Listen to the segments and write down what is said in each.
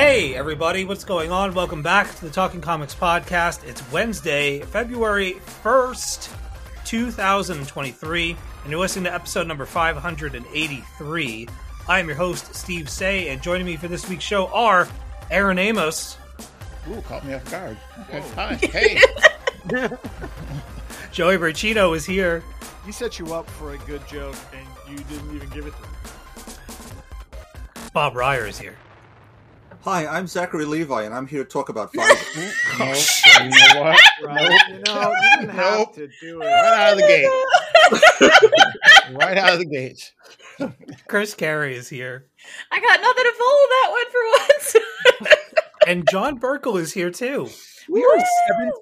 Hey, everybody, what's going on? Welcome back to the Talking Comics Podcast. It's Wednesday, February 1st, 2023, and you're listening to episode number 583. I am your host, Steve Seigh, and joining me for this week's show are Aaron Amos, Ooh, caught me off guard. Okay, hi. Hey. Joey Braccino is here, He set you up for a good joke, and you didn't even give it to him. Bob Reyer is here. Hi, I'm Zachary Levi, and I'm here to talk about Pfizer. no, oh, oh, you know what? Right? You know, you didn't have to do it. Right out of the gate. right out of the gate. Chris Carey is here, I got nothing to follow that one for once. and John Burkle is here too. We are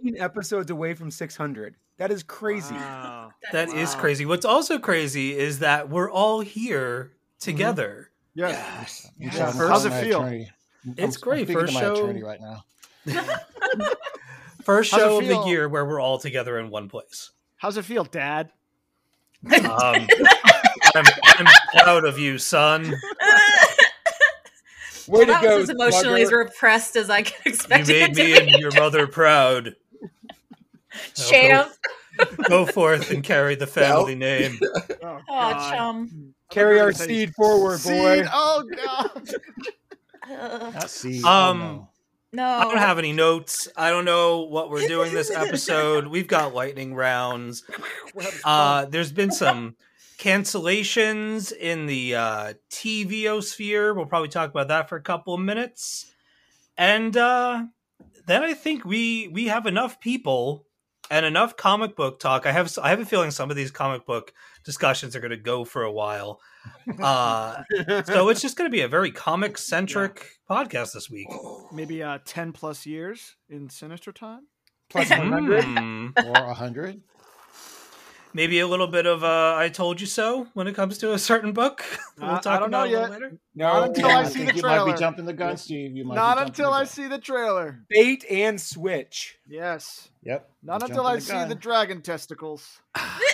17 episodes away from 600. That is crazy. Wow. That is Wow. crazy. What's also crazy is that we're all here mm-hmm. together. Yes. I'm Yeah. talking How's it feel? attorney. I'm- It's I'm great. First to my show- attorney right now. First show of the year where we're all together in one place. How's it feel, Dad? Um, I'm, I'm proud of you, son. Way well, to go, was as emotionally as repressed as I could You made it to me be. and your mother proud. Champ. Go forth and carry the family name. Oh, Oh, chum. Carry our thought seed forward, Seed. boy. Oh God. Uh, see. Um, oh, no. I don't have any notes. I don't know what we're doing this episode. We've got lightning rounds. Uh, there's been some cancellations in the uh, TVO sphere. We'll probably talk about that for a couple of minutes, and uh, then I think we we have enough people and enough comic book talk. I have I have a feeling some of these comic book discussions are going to go for a while. Uh, so it's just going to be a very comic centric podcast this week. Maybe uh, ten plus years in Sinister time. Plus 100. Hmm. Or a hundred. maybe a little bit of uh, "I told you so" when it comes to a certain book. we'll Uh, I talk don't about it yet. later. No, Not until I I see think the you might trailer. be jumping the gun, Steve. You might Not jumping until I gun. see the trailer. bait and switch. Yes. Yep. Not you're until I the see gun. the dragon testicles.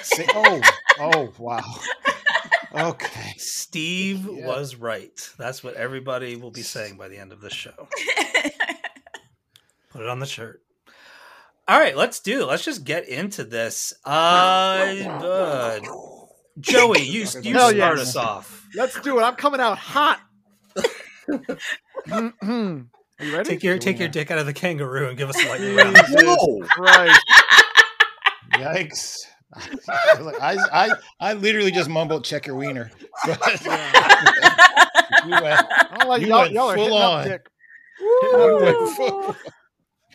Say- oh, oh, wow. Okay. Steve Yeah. was right. That's what everybody will be saying by the end of this show. Put it on the shirt. All right, let's do it. Let's just get into this. Uh, uh Joey, you you start yes. us off. Let's do it. I'm coming out hot. Mhm. Are you ready? Take your take your dick out of the kangaroo and give us a lightning round. Jesus Whoa! Christ. Yikes. I, I, I literally just mumbled check your wiener. But you went, I like You y'all, went y'all are full on. dick. You went full-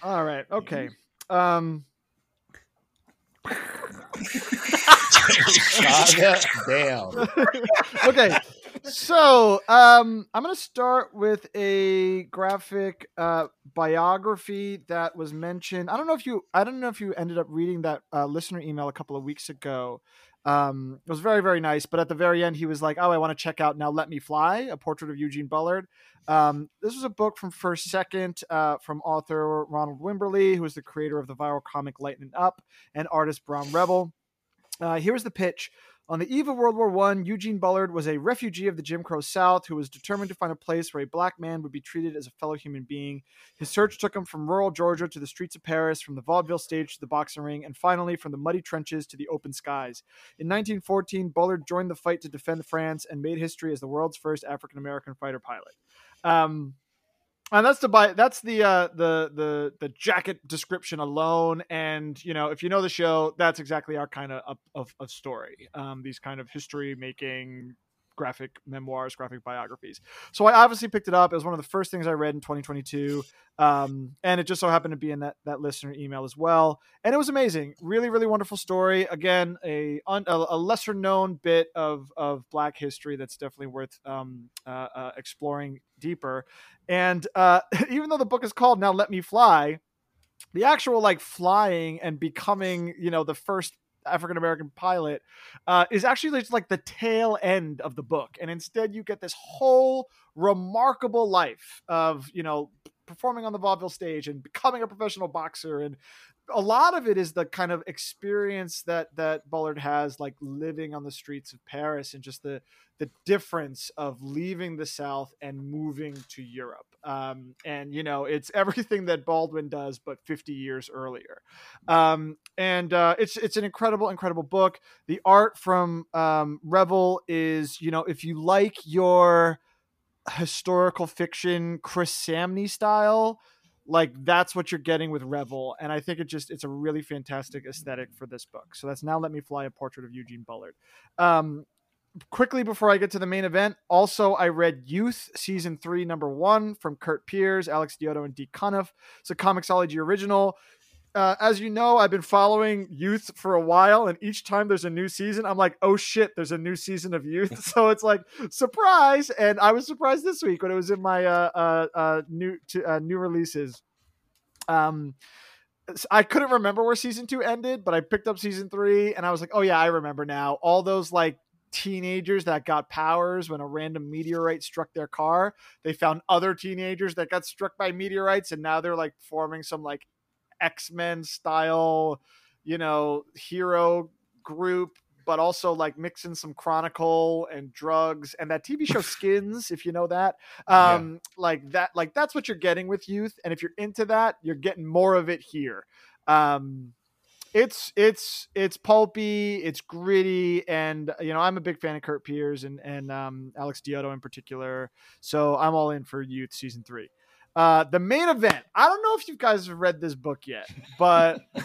All right. Okay. Um. Calm down. okay. So, um, I'm going to start with a graphic uh, biography that was mentioned. I don't know if you, I don't know if you ended up reading that uh, listener email a couple of weeks ago. Um, it was very, very nice. But at the very end, he was like, "Oh, I want to check out now. Let Me Fly: A Portrait of Eugene Bullard." Um, this was a book from First Second uh, from author Ronald Wimberly, who is the creator of the viral comic Lighten Up, and artist Brahm Revel. Uh, here's the pitch. On the eve of World War I, Eugene Bullard was a refugee of the Jim Crow South who was determined to find a place where a black man would be treated as a fellow human being. His search took him from rural Georgia to the streets of Paris, from the vaudeville stage to the boxing ring, and finally from the muddy trenches to the open skies. In 1914, Bullard joined the fight to defend France and made history as the world's first African American fighter pilot. Um, and that's the that's the uh the the the jacket description alone. And you know if you know the show that's exactly our kind of of, of, of story. Um these kind of history making graphic memoirs graphic biographies. So i obviously picked it up. It was one of the first things i read in 2022 um and it just so happened to be in that that listener email as well. And it was amazing. Really really wonderful story. Again a un, a, lesser known bit of of black history that's definitely worth um uh, uh exploring deeper. And uh, even though the book is called Now Let Me Fly, the actual like flying and becoming, you know, the first African American pilot uh, is actually just like the tail end of the book. And instead, you get this whole remarkable life of, you know, performing on the vaudeville stage and becoming a professional boxer and a lot of it is the kind of experience that that Bullard has like living on the streets of Paris and just the the difference of leaving the South and moving to Europe. Um, and you know, it's everything that Baldwin does, but 50 years earlier. Um, and uh, it's it's an incredible, incredible book. The art from um, Revel is, you know, if you like your historical fiction Chris Samnee style, like that's what you're getting with Revel. And I think it just it's a really fantastic aesthetic for this book. So that's now let me fly a portrait of Eugene Bullard. Um, quickly before I get to the main event, also I read Youth season three, number one from Curt Pires, Alex Diotto, and Dee Cunniffe. It's a Comixology original. Uh, as you know, I've been following Youth for a while, and each time there's a new season, I'm like, oh shit, there's a new season of Youth. so it's like surprise, and I was surprised this week when it was in my uh, uh, uh new uh, new releases. Um, I couldn't remember where season two ended, but I picked up season three, and I was like, oh yeah, I remember now. All those like teenagers that got powers when a random meteorite struck their car. They found other teenagers that got struck by meteorites, and now they're like forming some like X Men style, you know, hero group. But also like mixing some chronicle and drugs and that TV show Skins, if you know that, um, yeah. like that, like that's what you're getting with youth. And if you're into that, you're getting more of it here. Um, it's it's it's pulpy, it's gritty, and you know I'm a big fan of Curt Pires and and um, Alex Diotto in particular. So I'm all in for Youth season three. Uh, the main event. I don't know if you guys have read this book yet, but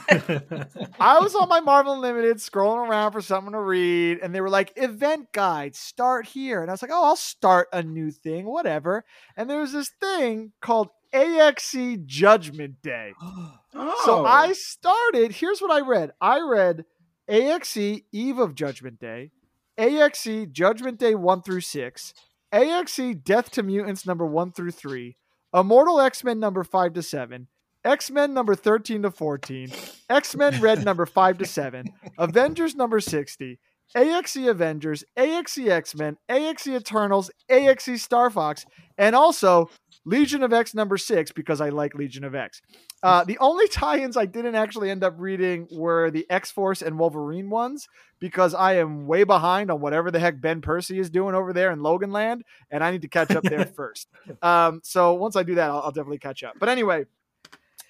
I was on my Marvel Unlimited scrolling around for something to read, and they were like, "Event guide, start here." And I was like, "Oh, I'll start a new thing, whatever." And there was this thing called AXE Judgment Day. oh. So I started. Here's what I read. I read AXE Eve of Judgment Day, AXE Judgment Day one through six, AXE Death to Mutants number one through three, Immortal X Men number five to seven. X Men number 13 to 14, X Men Red number 5 to 7, Avengers number 60, AXE Avengers, AXE X Men, AXE Eternals, AXE Star Fox, and also Legion of X number six because I like Legion of X. Uh, the only tie-ins I didn't actually end up reading were the X Force and Wolverine ones because I am way behind on whatever the heck Ben Percy is doing over there in Loganland, and I need to catch up there first. Um, so once I do that, I'll, I'll definitely catch up. But anyway,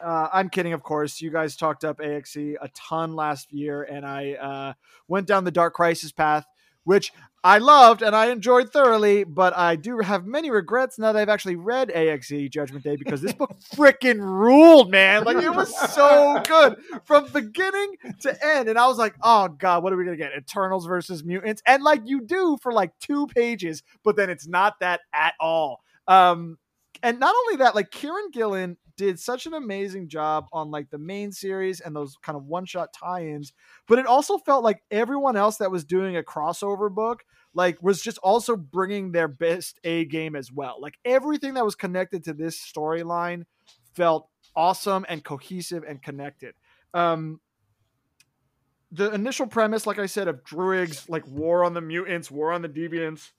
uh, I'm kidding, of course. You guys talked up AXE a ton last year, and I uh, went down the Dark Crisis path, which I loved and I enjoyed thoroughly, but I do have many regrets now that I've actually read AXE Judgment Day because this book freaking ruled, man. Like it was so good from beginning to end. And I was like, oh God, what are we gonna get? Eternals versus mutants. And like you do for like two pages, but then it's not that at all. Um, and not only that, like Kieran Gillen did such an amazing job on like the main series and those kind of one shot tie ins, but it also felt like everyone else that was doing a crossover book like was just also bringing their best A game as well. Like everything that was connected to this storyline felt awesome and cohesive and connected. Um, the initial premise, like I said, of Druig's like war on the mutants, war on the deviants,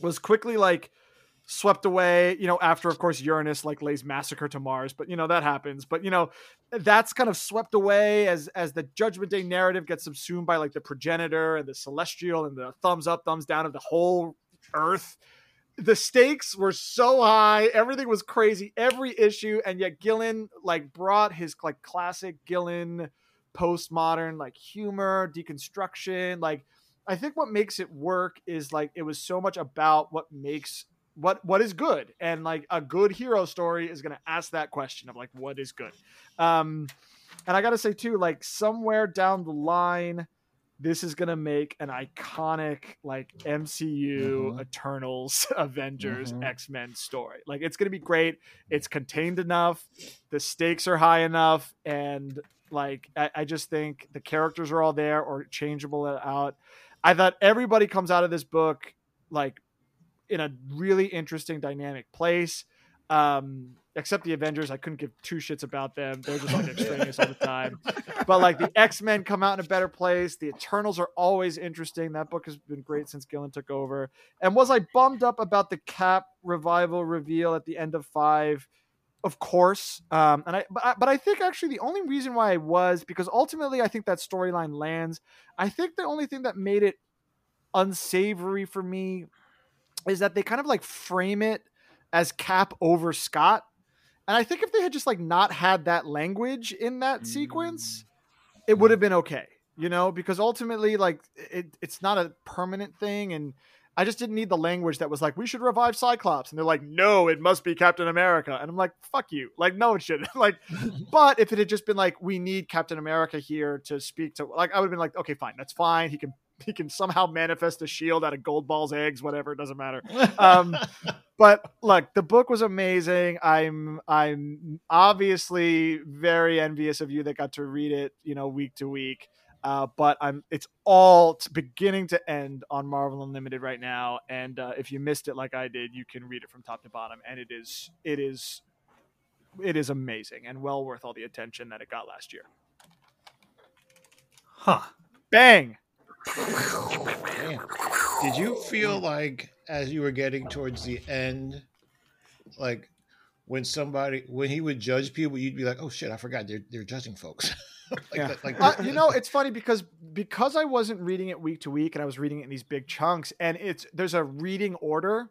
was quickly like swept away, you know, after of course Uranus like lays massacre to Mars, but you know that happens. But you know, that's kind of swept away as as the Judgment Day narrative gets subsumed by like the progenitor and the celestial and the thumbs up, thumbs down of the whole earth. The stakes were so high, everything was crazy, every issue, and yet Gillen like brought his like classic Gillen postmodern like humor, deconstruction, like I think what makes it work is like it was so much about what makes what what is good? And like a good hero story is going to ask that question of like what is good? Um and i gotta say too like somewhere down the line this is going to make an iconic like mcu Mhm. eternals avengers Mhm. x-men story. Like it's going to be great. It's contained enough. The stakes are high enough. And like I, I just think the characters are all there or changeable out. I thought everybody comes out of this book like in a really interesting dynamic place. Um except the avengers i couldn't give two shits about them. They're just like extraneous all the time. But like the x-men come out in a better place. The eternals are always interesting. That book has been great since gillen took over. And was i bummed up about the cap revival reveal at the end of five? Of course. Um and i but, I but i think actually the only reason why i was because ultimately i think that storyline lands. I think the only thing that made it unsavory for me is that they kind of like frame it as cap over scott. And i think if they had just like not had that language in that mm. sequence it would have been okay you know? Because ultimately like it, it's not a permanent thing and i just didn't need the language that was like we should revive cyclops. And they're like no it must be captain america. And i'm like fuck you. Like no it shouldn't like but if it had just been like we need captain america here to speak to like i would have been like okay fine that's fine. He can he can somehow manifest a shield out of gold balls eggs whatever it doesn't matter um but look the book was amazing i'm i'm obviously very envious of you that got to read it you know week to week uh, but I'm it's all beginning to end on Marvel Unlimited right now, and uh, if you missed it like I did, you can read it from top to bottom, and it is it is it is amazing and well worth all the attention that it got last year. Huh. Bang! Man. Did you feel like as you were getting towards the end, like when somebody when he would judge people, you'd be like, "Oh shit, I forgot they're they're judging folks." like Yeah. that, like Uh, you know, it's funny because because I wasn't reading it week to week, and I was reading it in these big chunks, and it's there's a reading order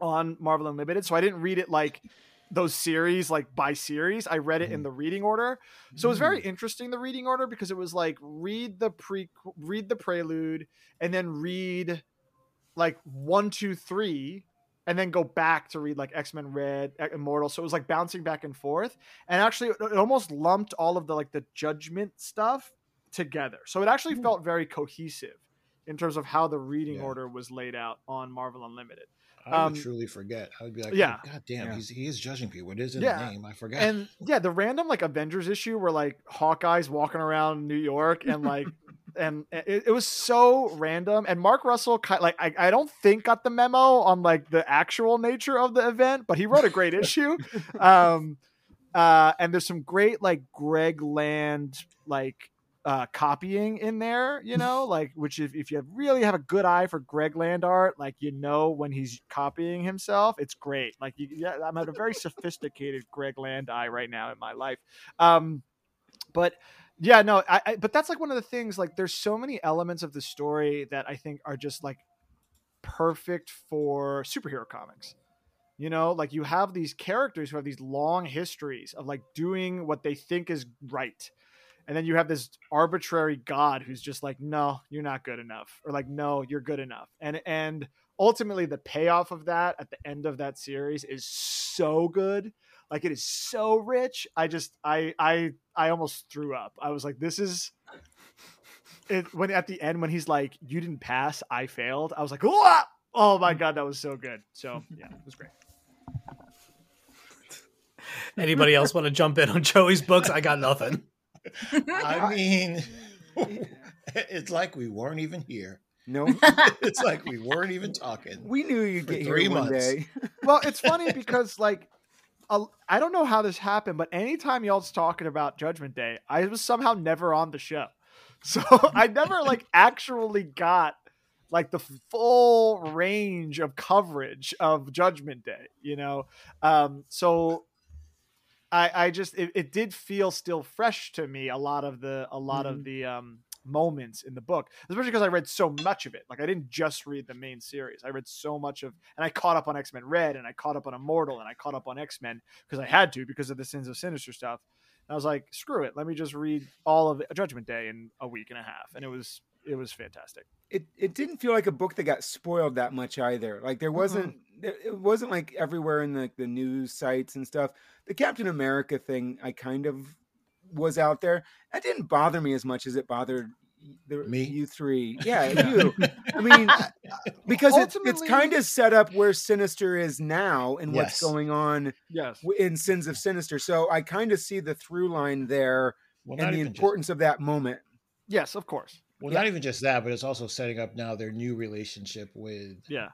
on Marvel Unlimited, so I didn't read it like those series like by series. I read it in mm-hmm. the reading order, so it was very mm. interesting the reading order because it was like read the pre read the prelude, and then read like one two three. And then go back to read like X Men Red, Immortal. So it was like bouncing back and forth and actually it it almost lumped all of the like the judgment stuff together so it actually hmm. felt very cohesive in terms of how the reading Yeah. order was laid out on marvel unlimited I would um, truly forget. I would be like, yeah. "Oh, God damn, Yeah. he's he is judging people. It is in Yeah. the name. I forgot." and yeah the random like avengers issue where like hawkeye's walking around new york and like and it, it was so random and mark russell ki- like I, I don't think got the memo on like the actual nature of the event but he wrote a great issue um uh and there's some great like greg land like uh copying in there you know like which if, if you really have a good eye for greg land art like you know when he's copying himself it's great. Like you, yeah, i'm at a very sophisticated greg land eye right now in my life. Um but yeah no I, I but that's like one of the things like there's so many elements of the story that i think are just like perfect for superhero comics. You know like you have these characters who have these long histories of like doing what they think is right and then you have this arbitrary god who's just like no you're not good enough or like no you're good enough. And and ultimately the payoff of that at the end of that series is so good. Like it is so rich. I just i i i almost threw up. I was like this is it. When at the end when he's like you didn't pass i failed i was like Whoa! oh my god that was so good. So yeah it was great. Anybody else want to jump in on Joey's books? I got nothing. I mean, it's like we weren't even here. No, It's like we weren't even talking. we knew you'd For get three here one day. well it's funny because like I don't know how this happened, but anytime y'all's talking about Judgment Day, I was somehow never on the show. So I never like actually got like the full range of coverage of Judgment Day, you know? Um, so I, I just, it, it did feel still fresh to me. A lot of the, a lot of the, um, moments in the book, especially because I read so much of it. Like I didn't just read the main series. I read so much of, and I caught up on X Men Red, and I caught up on Immortal, and I caught up on X Men because I had to because of the Sins of Sinister stuff. And I was like, screw it, let me just read all of Judgment Day in a week and a half, and it was it was fantastic. It it didn't feel like a book that got spoiled that much either. Like there mm-hmm. wasn't it it wasn't like everywhere in the, the news sites and stuff. The Captain America thing, I kind of was out there. That didn't bother me as much as it bothered the, Me? you three. Yeah, you. I mean, because it's it's kind of set up where Sinister is now and what's going on Yes. in Sins of Sinister. So I kind of see the through line there Well, and the even just, importance of that moment. Yes, of course. Well, not even just that, but it's also setting up now their new relationship with Yeah.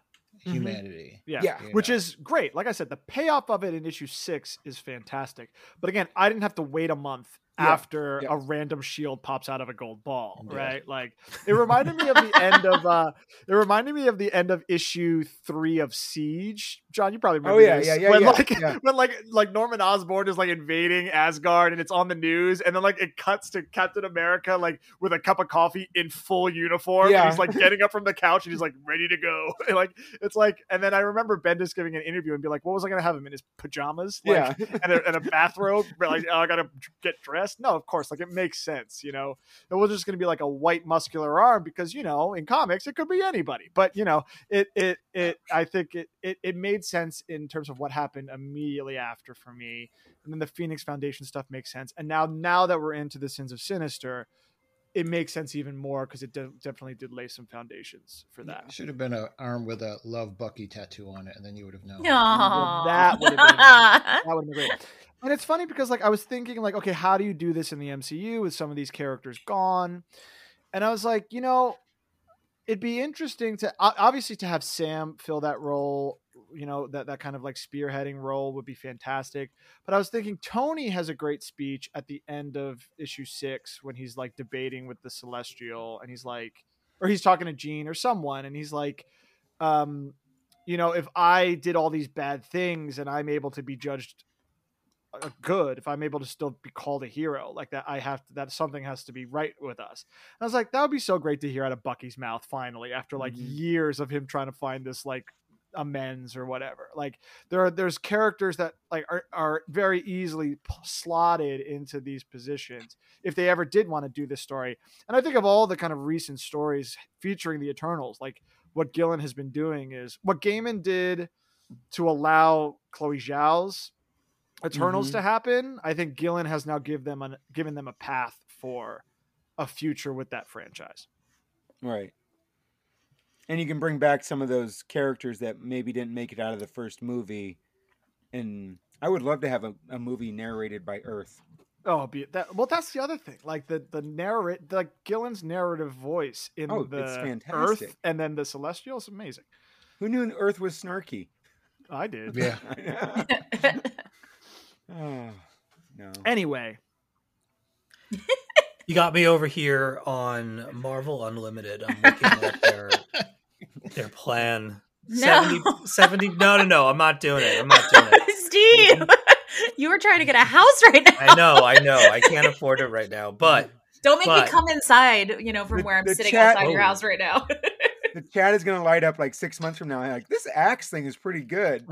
Mm-hmm. humanity. Yeah. Yeah. Which know. is great. Like I said, the payoff of it in issue six is fantastic. But again, I didn't have to wait a month Yeah. after Yeah. a random shield pops out of a gold ball, Yeah. right? Like it reminded me of the end of uh it reminded me of the end of issue three of Siege. John, you probably remember Oh, yeah, this. yeah, yeah, when yeah, like yeah. when like like Norman Osborn is like invading Asgard and it's on the news, and then like it cuts to Captain America like with a cup of coffee in full uniform. Yeah. And he's like getting up from the couch and he's like ready to go. And, like it's like, and then I remember Bendis giving an interview and be like, "What was I gonna have him in his pajamas? Like, yeah. and a, and a bathrobe? Like, oh, I gotta get dressed? No, of course. Like, it makes sense, you know. It was just gonna be like a white muscular arm because you know, in comics, it could be anybody. But you know, it it it. I think it it it made sense in terms of what happened immediately after for me, and then the Phoenix Foundation stuff makes sense. And now now that we're into the Sins of Sinister. It makes sense even more because it de- definitely did lay some foundations for that. Should have been an arm with a "Love Bucky" tattoo on it, and then you would have known. Aw. that would've been- That would have been great. And it's funny because like I was thinking like, okay, how do you do this in the MCU with some of these characters gone? And I was like, you know, it'd be interesting to obviously to have Sam fill that role. You know that that kind of like spearheading role would be fantastic. But I was thinking Tony has a great speech at the end of issue six when he's like debating with the Celestial, and he's like, or he's talking to Jean or someone, and he's like, um, you know, if I did all these bad things and I'm able to be judged uh, good, if I'm able to still be called a hero, like that, I have to, that something has to be right with us. And I was like, that would be so great to hear out of Bucky's mouth finally, after like Mhm. years of him trying to find this like amends or whatever. Like there are there's characters that like are, are very easily p- slotted into these positions if they ever did want to do this story. And I think of all the kind of recent stories featuring the Eternals, like what Gillen has been doing is what Gaiman did to allow Chloe Zhao's Eternals Mhm. to happen. I think Gillen has now give them an, given them a path for a future with that franchise. Right. And you can bring back some of those characters that maybe didn't make it out of the first movie. And I would love to have a, a movie narrated by Earth. Oh, be that. Well, that's the other thing. Like the the narrate, like Gillen's narrative voice in Oh, the it's Earth and then the Celestial is amazing. Who knew Earth was snarky? I did. Yeah. oh, no. Anyway, You got me over here on Marvel Unlimited. I'm looking at their their plan. No. 70, 70 No, no, no. I'm not doing it. I'm not doing it. Steve, you were trying to get a house right now. I know, I know. I can't afford it right now. But Don't make But- me come inside, you know, from The- where I'm sitting chat- outside your Oh. house right now. The chat is going to light up like six months from now. I'm Like, this axe thing is pretty good.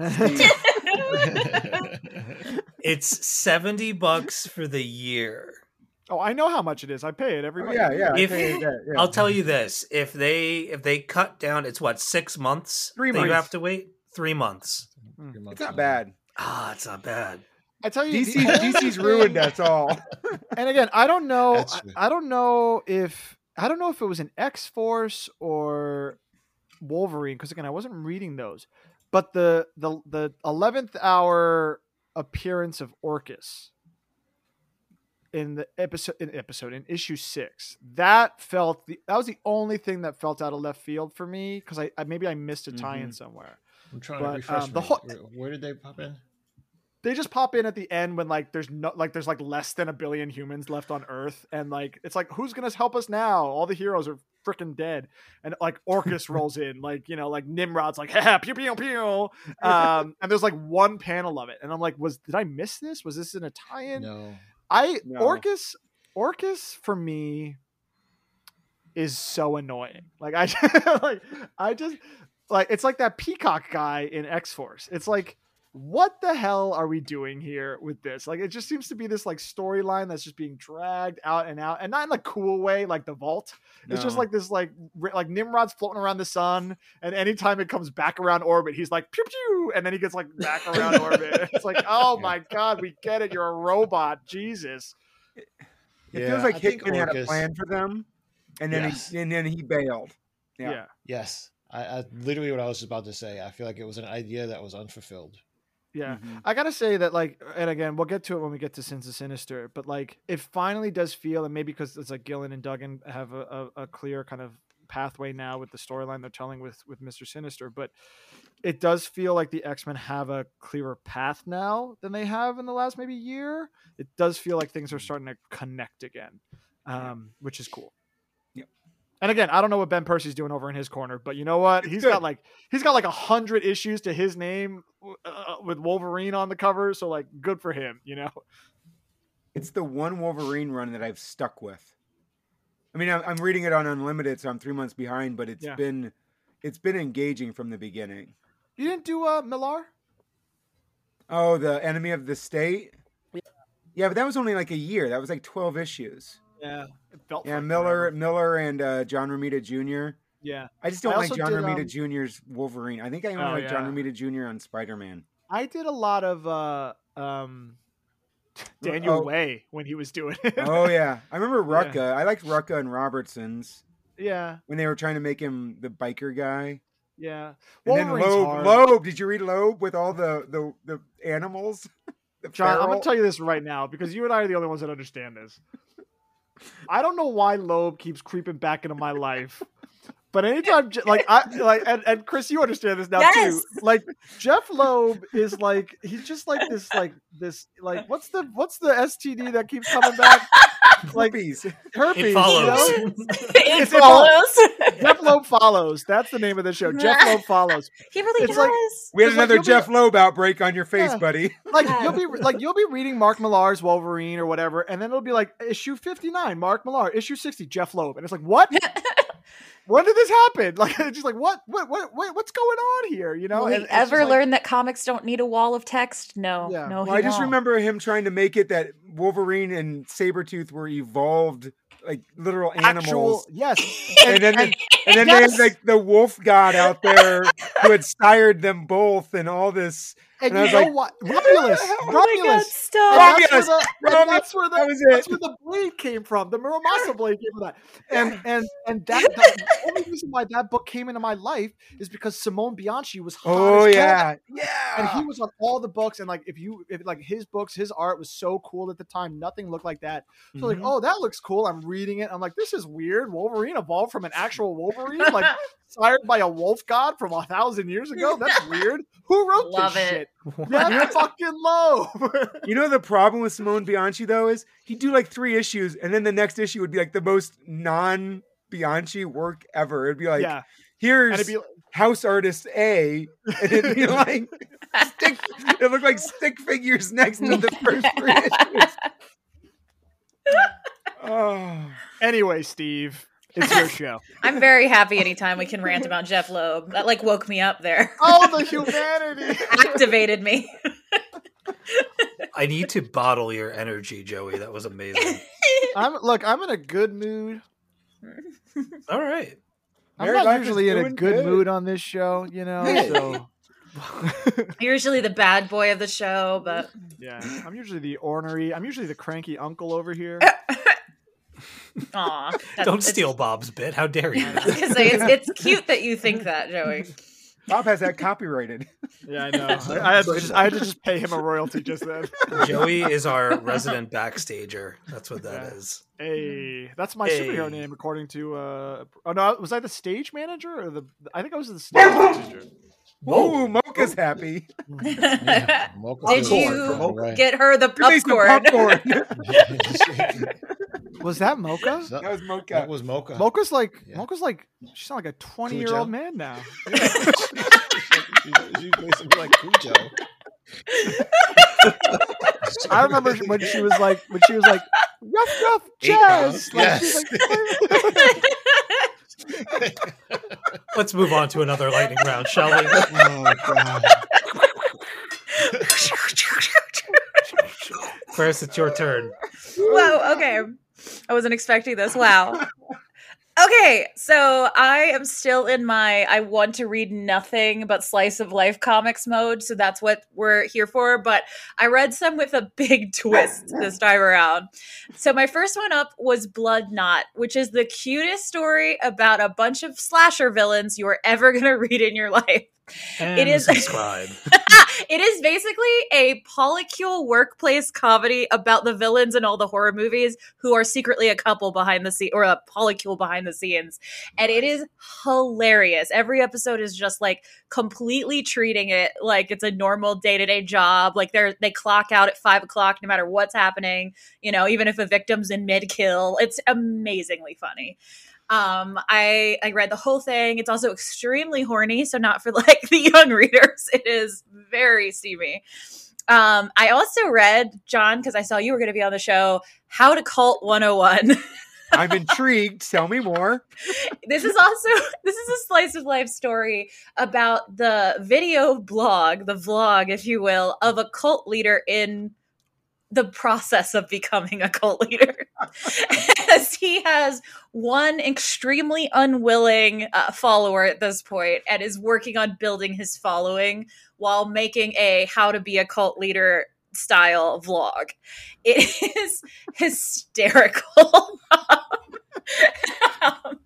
It's 70 bucks for the year. Oh, I know how much it is. I pay it every Oh, month. yeah, yeah. I If- paid that, yeah. I'll tell you this: if they if they cut down, it's what six months. Three that You have to wait three months. It's not bad. Ah, it's not bad. I tell you, DC, DC's ruined That's all. and again, I don't know. I. I don't know if I don't know if it was an X Force or Wolverine because again, I wasn't reading those. But the the the eleventh hour appearance of Orchis in the episode in episode in issue six that felt the that was the only thing that felt out of left field for me because I, I maybe I missed a tie-in Mhm. somewhere. I'm trying But, to refresh um, the whole- where, where did they pop in? they just pop in at the end when like there's no like there's like less than a billion humans left on earth and like it's like who's gonna help us now all the heroes are freaking dead and like Orchis rolls in like you know like nimrod's like ha pew pew pew um and there's like one panel of it and i'm like was did i miss this was this in a tie-in No. I No. Orchis Orchis for me is so annoying like i like i just like it's like that peacock guy in x-force it's like what the hell are we doing here with this? Like, it just seems to be this like storyline that's just being dragged out and out, and not in a cool way, like the vault. It's just like this, like ri- like Nimrod's floating around the sun, and anytime it comes back around orbit, he's like pew pew, and then he gets like back around orbit. It's like, oh my god, we get it. You're a robot, Jesus. It Yeah, feels like I think Hickman had a plan for them, and then Yes. he, and then he bailed. Yeah. Yeah. Yes, I, I literally what I was about to say. I feel like it was an idea that was unfulfilled. Yeah. Mhm. I gotta say that, like, and again, we'll get to it when we get to Sins of Sinister, but like, it finally does feel, and maybe because it's like Gillen and Duggan have a, a, a clear kind of pathway now with the storyline they're telling with with Mister Sinister, but it does feel like the X Men have a clearer path now than they have in the last maybe year. It does feel like things are starting to connect again, um, which is cool. Yep. And again, I don't know what Ben Percy's doing over in his corner, but you know what? It's He's good. got like he's got like a hundred issues to his name uh, with Wolverine on the cover. So like, good for him. You know? It's the one Wolverine run that I've stuck with. I mean, I'm, I'm reading it on Unlimited, so I'm three months behind, but it's Yeah. been it's been engaging from the beginning. You didn't do uh Millar? Oh, the enemy of the state. Yeah, but that was only like a year. That was like twelve issues. Yeah, it felt Yeah, like Millar, forever. Millar, and uh, John Romita Jr. Yeah, I just don't like John did, Romita um, Jr.'s Wolverine. I think I only Oh, like John yeah. Romita Jr. on Spider Man. I did a lot of uh um Daniel Oh. Way when he was doing it. oh yeah, I remember Yeah. Rucka. I liked Rucka and Robertson's yeah, when they were trying to make him the biker guy. yeah. And then Wolverine's Loeb, hard. Loeb. Did you read Loeb with all the the, the animals? The John, I'm gonna tell you this right now because you and I are the only ones that understand this. I don't know why Loeb keeps creeping back into my life, but anytime, like I like, and, and Chris, you understand this now Yes. too. Like Jeph Loeb is like he's just like this, like this, like what's the what's the STD that keeps coming back? Like Herpes. herpes. It you follows. know? it It's follows. follows. Jeph Loeb follows. That's the name of the show. Jeph Loeb follows. he really It's does. like- We had It's like another be- Jeph Loeb outbreak on your face, Yeah. buddy. like Yeah. you'll be like you'll be reading Mark Millar's Wolverine or whatever, and then it'll be like issue fifty nine, Mark Millar, issue sixty, Jeph Loeb, and it's like what? When did this happen? Like it's just like what what what, what what's going on here? You know? Will we And it's just ever like- learn that comics don't need a wall of text? No, Yeah. no. Well, I just won't. remember him trying to make it that Wolverine and Sabretooth were evolved like literal animals. actual yes, and then, and, and then they Yes. had like the wolf god out there who had sired them both and all this. And, And I you was know like, what? Romulus, Oh God, Romulus. That's where Romulus, the, Romulus, that's where the that was that's where the blade came from. The Muramasa blade came from that. And and and that the only reason why that book came into my life is because Simone Bianchi was hot Oh as hell. yeah, and he was on all the books and like if you if like his books his art was so cool at the time nothing looked like that so like Mhm. oh that looks cool i'm reading it i'm like this is weird wolverine evolved from an actual wolverine like sired by a wolf god from a thousand years ago that's weird who wrote Love this it. shit yeah fucking Loeb You know the problem with Simone Bianchi though is he'd do like three issues and then the next issue would be like the most non Bianchi work ever. It'd be like yeah here's be house artist A and it'd be like stick it looked like stick figures next to the first three issues. Oh. anyway steve it's your show I'm very happy anytime we can rant about Jeph Loeb. That like woke me up there. oh the humanity Activated me. I need to bottle your energy, Joey. That was amazing. i'm look i'm in a good mood All right. i'm Married not life usually in a good, good. mood on this show you know so You're usually the bad boy of the show, but Yeah, I'm usually the ornery. I'm usually the cranky uncle over here. Aw, Don't steal Bob's bit. How dare you? I say it's, it's cute that you think that, Joey. Bob has that copyrighted. Yeah, I know. I, I, had to just, I had to just pay him a royalty just then. Joey is our resident backstager. That's what that Yeah. is. Hey, that's my Hey. superhero name according to. uh Oh no, was I the stage manager or the? I think I was the stage manager. Whoa, Mocha's happy. Mocha Did you like get her the Give me some popcorn? popcorn. Was that Mocha? That was Mocha. that was Mocha. Mocha's like Yeah. Mocha's like she's not like a twenty year old man now. She's she's basically like Cujo. I remember when she was like when she was like rough rough Eight jazz. pounds, Like, she's yes. like, Let's move on to another lightning round, shall we? Oh god. first. It's your turn. Whoa, Okay. I wasn't expecting this. Wow. Okay, so I am still in my I want to read nothing but slice of life comics mode, so that's what we're here for. But I read some with a big twist this time around. So my first one up was Blood Knot, which is the cutest story about a bunch of slasher villains you are ever gonna read in your life. And It is- subscribe. it is basically a polycule workplace comedy about the villains in all the horror movies who are secretly a couple behind the scene or a polycule behind the scenes. And it is hilarious. Every episode is just like completely treating it like it's a normal day-to-day job. Like they're they clock out at five o'clock no matter what's happening, you know, even if a victim's in mid-kill. It's amazingly funny. Um, I I read the whole thing. It's also extremely horny, so not for like the young readers. It is very steamy. Um, I also read John because I saw you were going to be on the show. How to Cult 101. I'm intrigued. Tell me more. this is also this is a slice of life story about the video blog, the vlog, if you will, of a cult leader in the process of becoming a cult leader. As he has one extremely unwilling uh, follower at this point and is working on building his following while making a how to be a cult leader style vlog. It is hysterical. Um,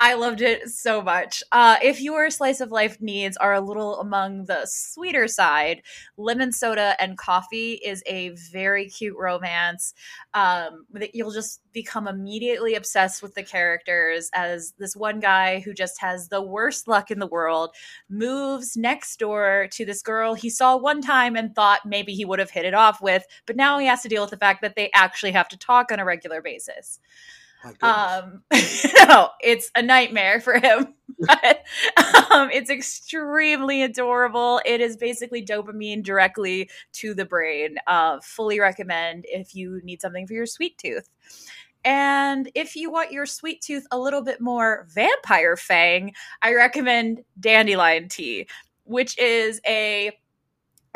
I loved it so much. Uh, if your slice of life needs are a little among the sweeter side, lemon soda and coffee is a very cute romance. Um, that you'll just become immediately obsessed with the characters as this one guy who just has the worst luck in the world moves next door to this girl he saw one time and thought maybe he would have hit it off with, but now he has to deal with the fact that they actually have to talk on a regular basis. Um, no, it's a nightmare for him. But um, it's extremely adorable. It is basically dopamine directly to the brain. Uh, fully recommend if you need something for your sweet tooth. And if you want your sweet tooth a little bit more vampire fang, I recommend Dandelion Tea, which is a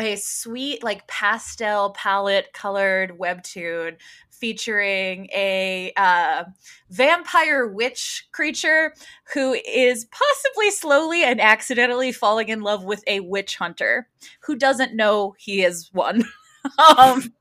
a sweet like pastel palette colored webtoon featuring a uh, vampire witch creature who is possibly slowly and accidentally falling in love with a witch hunter who doesn't know he is one. um,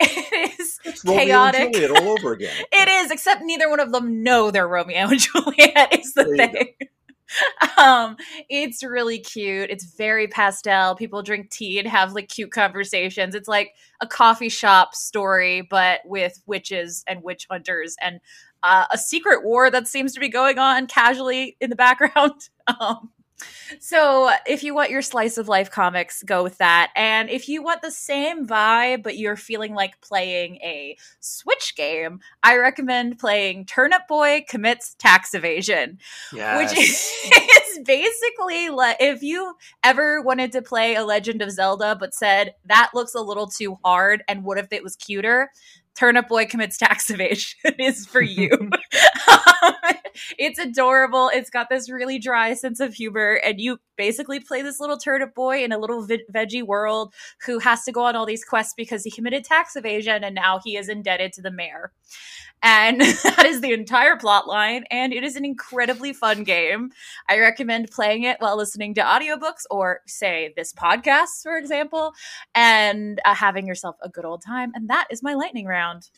it is It's Romeo chaotic. and Juliet all over again. It is, except neither one of them know they're Romeo and Juliet. Is the thing. go. um, it's really cute. It's very pastel. People drink tea and have like cute conversations. It's like a coffee shop story, but with witches and witch hunters and uh, a secret war that seems to be going on casually in the background. Um, so if you want your slice of life comics, go with that. And if you want the same vibe, but you're feeling like playing a Switch game, I recommend playing Turnip Boy Commits Tax Evasion, Yes. which is basically like if you ever wanted to play a Legend of Zelda, but said that looks a little too hard, and what if it was cuter? Turnip Boy Commits Tax Evasion is for you. Um, it's adorable. It's got this really dry sense of humor, and you basically play this little turnip boy in a little ve- veggie world who has to go on all these quests because he committed tax evasion and now he is indebted to the mayor. And that is the entire plot line, and it is an incredibly fun game. I recommend playing it while listening to audiobooks or, say, this podcast, for example, and uh, having yourself a good old time. And that is my lightning round.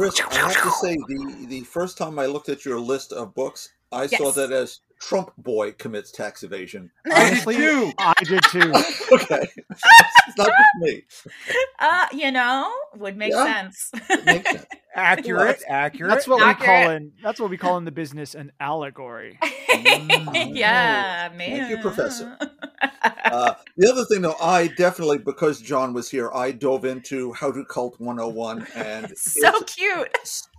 Chris, I have to say, the, the first time I looked at your list of books, I saw that as Trump Boy commits tax evasion. Honestly, too. I did too. Okay. it's not just me. Uh, you know, would make Yeah. sense. It makes sense. Accurate, accurate. That's what we call in. That's what we call in the business an allegory. yeah, man. Thank you, Professor. Uh, the other thing, though, I definitely, because John was here, I dove into How to Cult 101, and so it's cute.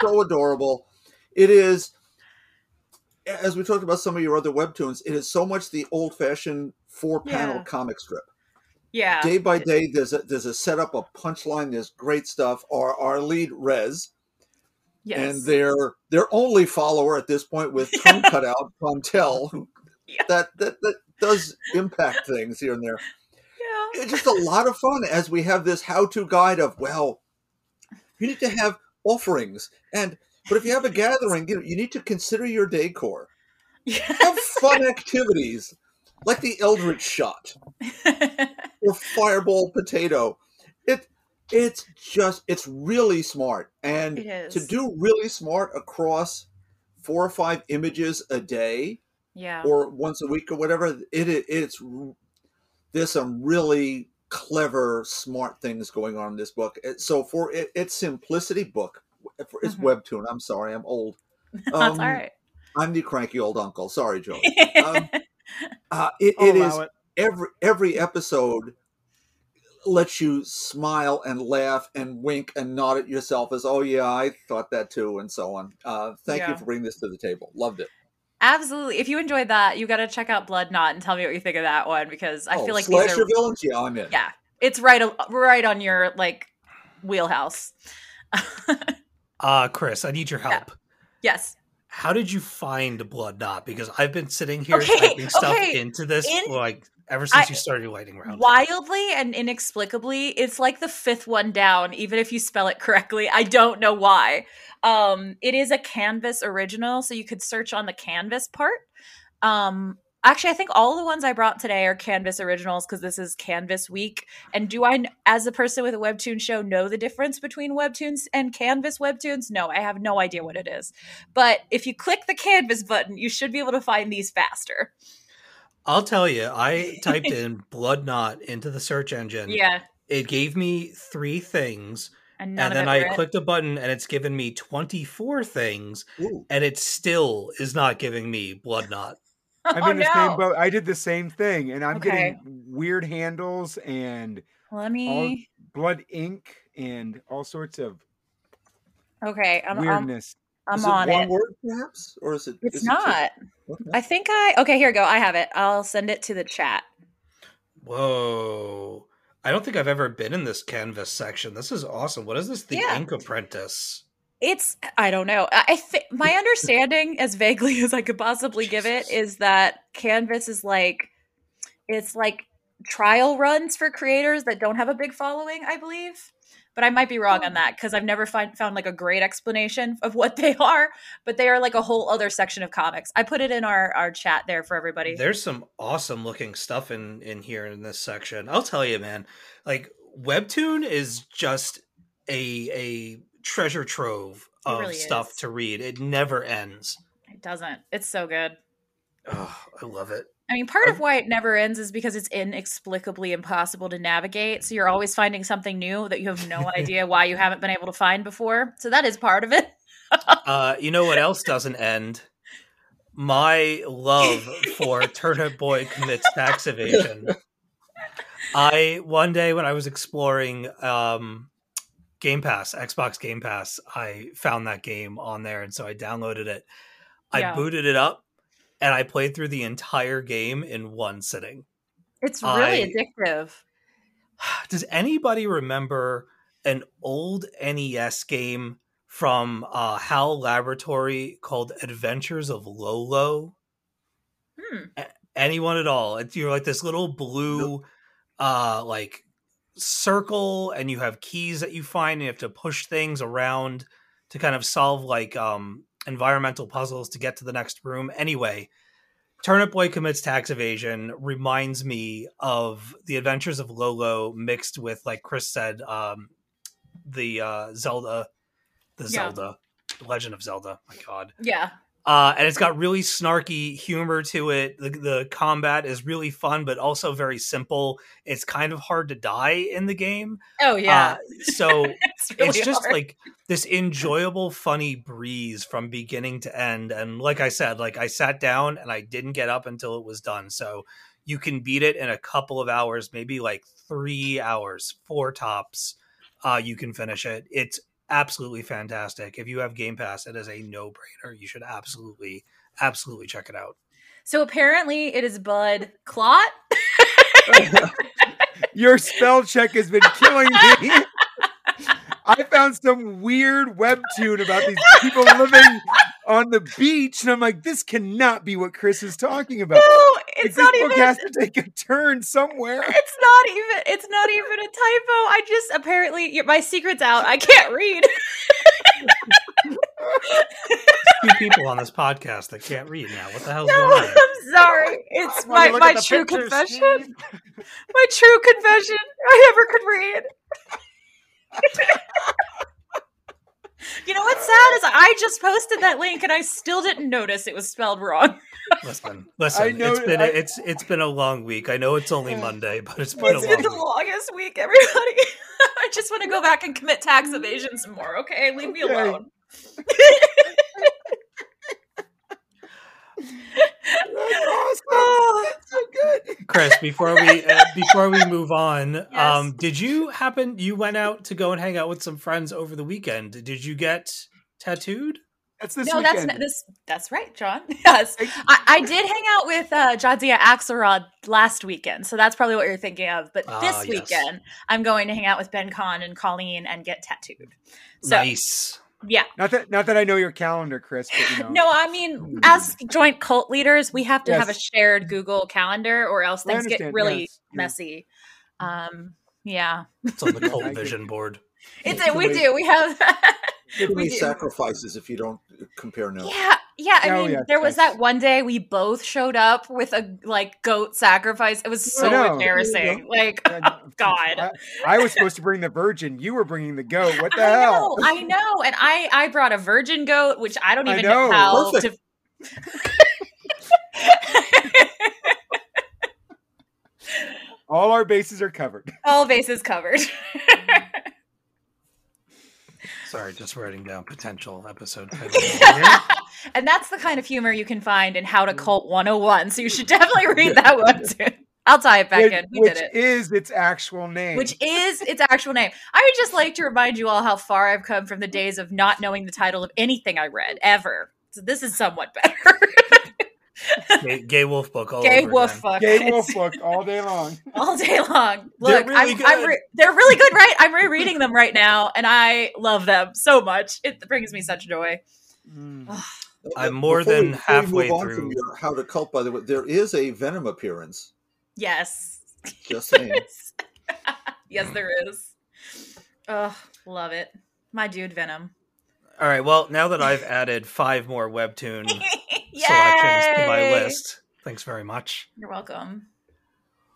so adorable. It is, as we talked about some of your other webtoons, it is so much the old fashioned four panel Yeah. comic strip. Yeah. Day by day, there's a, there's a setup, a punchline, there's great stuff. Our, our lead, Rez, yes. and their their only follower at this point with tongue cut out, Pontel, Yeah. that, that, that does impact things here and there. yeah. it's just a lot of fun as we have this how-to guide of well, you need to have offerings and but if you have a gathering, you, know, you need to consider your decor. Have fun activities like the Eldritch shot or Fireball potato. It it's just it's really smart and to do really smart across four or five images a day yeah. or once a week or whatever it, it it's there's some really clever smart things going on in this book so for it, it's simplicity book it's Mhm. webtoon i'm sorry i'm old That's Um, all right. i'm the cranky old uncle sorry joe um, uh, it, I'll it allow is it. every every episode lets you smile and laugh and wink and nod at yourself as oh yeah i thought that too and so on uh, thank Yeah. you for bringing this to the table loved it Absolutely. If you enjoyed that, you got to check out Blood Knot and tell me what you think of that one because I oh, feel like these slasher are villains yeah i'm in yeah, it's right right on your like wheelhouse. Uh, Chris, I need your help. yes. How did you find Blood Knot? Because I've been sitting here Okay, typing stuff okay. into this In- like ever since I- you started lighting round. Wildly and inexplicably, it's like the fifth one down, even if you spell it correctly. I don't know why. Um, it is a Canvas original, so you could search on the Canvas part. Um, actually, I think all the ones I brought today are Canvas originals because this is Canvas week. And do I, as a person with a webtoon show, know the difference between webtoons and Canvas webtoons? No, I have no idea what it is. But if you click the Canvas button, you should be able to find these faster. I'll tell you, I typed in Blood Knot into the search engine. Yeah, It gave me three things, and and then I it. clicked a button and it's given me 24 things, Ooh. and it still is not giving me Blood Knot. I'm oh, in the no. same boat. I did the same thing, and I'm Okay. getting weird handles and Let me. blood ink and all sorts of Okay, I'm I'm, weirdness. I'm is on it one it. word perhaps or is it It's is it not. Okay. I think I okay. Here we go. I have it. I'll send it to the chat. Whoa. I don't think I've ever been in this canvas section. This is awesome. What is this? The Yeah. Ink Apprentice. It's I don't know. I, think my understanding, as vaguely as I could possibly give it, is that Canvas is like it's like trial runs for creators that don't have a big following. I believe. But I might be wrong on oh. that because I've never find, found like a great explanation of what they are. But they are like a whole other section of comics. I put it in our our chat there for everybody. There's some awesome looking stuff in in here in this section. I'll tell you, man. Like Webtoon is just a a treasure trove of really stuff is. to read. It never ends. It doesn't. It's so good. Oh, I love it. I mean, part of why it never ends is because it's inexplicably impossible to navigate. So you're always finding something new that you have no idea why you haven't been able to find before. So that is part of it. Uh, you know what else doesn't end? My love for Turnip Boy commits tax evasion. I one day when I was exploring um, Game Pass, Xbox Game Pass, I found that game on there, and so I downloaded it. I Yeah. booted it up, and I played through the entire game in one sitting. It's really I- addictive. Does anybody remember an old NES game from uh, HAL Laboratory called Adventures of Lolo? Hmm. Anyone at all? It's, you're like this little blue, uh, like circle, and you have keys that you find, and you have to push things around to kind of solve like um, environmental puzzles to get to the next room. Anyway, Turnip Boy commits tax evasion reminds me of the Adventures of Lolo mixed with, like Chris said, um, the uh, Zelda, the Yeah. Zelda, the Legend of Zelda. My God, Yeah. Uh, and it's got really snarky humor to it. The, the combat is really fun, but also very simple. It's kind of hard to die in the game. Oh yeah. Uh, so it's really it's just hard. like this enjoyable, funny breeze from beginning to end. And like I said, like I sat down and I didn't get up until it was done. So you can beat it in a couple of hours, maybe like three hours, four tops. Uh, you can finish it. It's absolutely fantastic. If you have Game Pass, it is a no brainer. You should absolutely, absolutely check it out. so apparently it is Bud Clot. Your spell check has been killing me. I found some weird webtoon about these people living on the beach, and I'm like, this cannot be what Chris is talking about. No, It's this not book even. has to take a turn somewhere. It's not even. It's not even a typo. I just apparently my secret's out. I can't read. Two people on this podcast that can't read now. What the hell's No, going on? I'm sorry. It's my my true pictures, confession. My true confession. I never could read. you know what's sad is I just posted that link and I still didn't notice it was spelled wrong. Listen, listen. know- it's been a, I- it's it's been a long week. I know it's only Monday, but it's been a It's long been the week. longest week, everybody. I just want to go back and commit tax evasion some more. Okay, leave me alone. Oh, so good. Chris, before we uh, before we move on, Yes. um, did you happen? You went out to go and hang out with some friends over the weekend. Did you get tattooed? That's this no, weekend. that's this. That's right, John. Yes, I, I did hang out with uh, Jadzia Axelrod last weekend, so that's probably what you're thinking of. But Ah, this yes. weekend, I'm going to hang out with Ben Kahn and Colleen and get tattooed. So nice. Yeah, Not that not that I know your calendar, Chris, but you know. no, I mean, as joint cult leaders, we have to have a shared Google calendar, or else things get really yes. Yeah. messy. Um, yeah, It's on the cult vision board. it's we do. We have. Too we do. sacrifices if you don't compare notes. Yeah, yeah. I Oh, mean, yes, there was that one day we both showed up with a like goat sacrifice. It was so know. embarrassing. Like, I- oh, God. I, I was supposed to bring the virgin. You were bringing the goat. What the I hell? know, I know, and I I brought a virgin goat, which I don't I even know, know. how Perfect. to. All our bases are covered. All bases covered. Sorry, just writing down potential episode title. and that's the kind of humor you can find in How to mm. Cult 101. So you should definitely read that one too. I'll tie it back which in. We which did it. is its actual name. which is its actual name. I would just like to remind you all how far I've come from the days of not knowing the title of anything I read ever. So this is somewhat better. gay, gay wolf book. All Gay over wolf again. fuck. Gay It's wolf book all day long. all day long. They're Look, really I'm, I'm re- they're really good, right? I'm rereading them right now, and I love them so much. It brings me such joy. Mm. I'm more Before than we- before we halfway through. Your how to cult, by the way, there is a Venom appearance. Yes. Just saying. yes, there is. Oh, love it. My dude Venom. All right. Well, now that I've added five more webtoon Yay! selections to my list, thanks very much. You're welcome.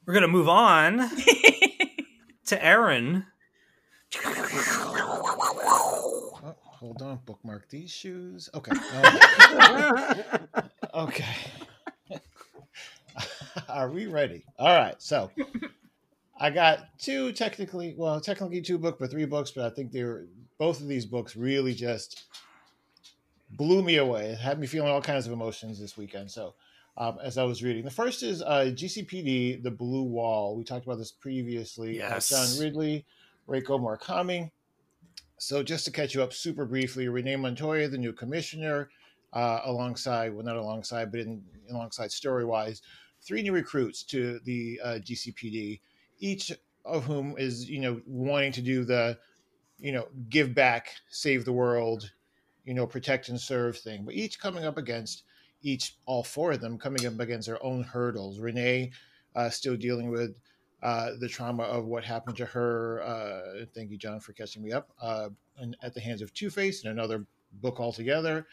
We're gonna move on to Aaron. Oh, hold on, bookmark these shoes. Okay. um, okay. Are we ready? All right. So I got two technically, well, technically two books, but three books, but I think they were both of these books really just blew me away. It had me feeling all kinds of emotions this weekend. So um, as I was reading, the first is uh, GCPD, The Blue Wall. We talked about this previously. Uh, Yes. John Ridley, Reiko Murakami. So just to catch you up super briefly, Renee Montoya, the new commissioner, uh, alongside, well, not alongside, but in, alongside story-wise, three new recruits to the uh, GCPD, each of whom is, you know, wanting to do the, you know, give back, save the world, you know, protect and serve thing, but each coming up against each, all four of them coming up against their own hurdles. Renee uh, still dealing with uh, the trauma of what happened to her. Uh, thank you, John, for catching me up. Uh, and at the hands of Two Face and another book altogether,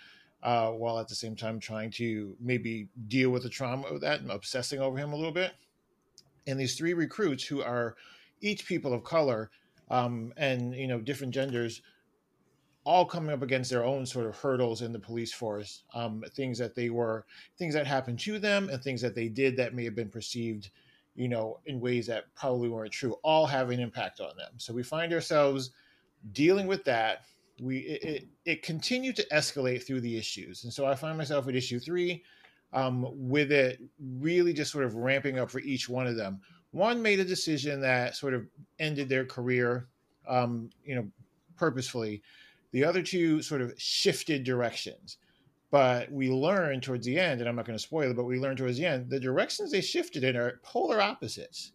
uh, while at the same time trying to maybe deal with the trauma of that and obsessing over him a little bit. And these three recruits who are each people of color um, and you know different genders all coming up against their own sort of hurdles in the police force um, things that they were things that happened to them and things that they did that may have been perceived you know in ways that probably weren't true all have an impact on them. So we find ourselves dealing with that. We it, it, it continued to escalate through the issues. And so i find myself at issue three um, with it really just sort of ramping up for each one of them. One made a decision that sort of ended their career um, you know purposefully the other two sort of shifted directions. But we learned towards the end, and I'm not going to spoil it, but we learned towards the end the directions they shifted in are polar opposites.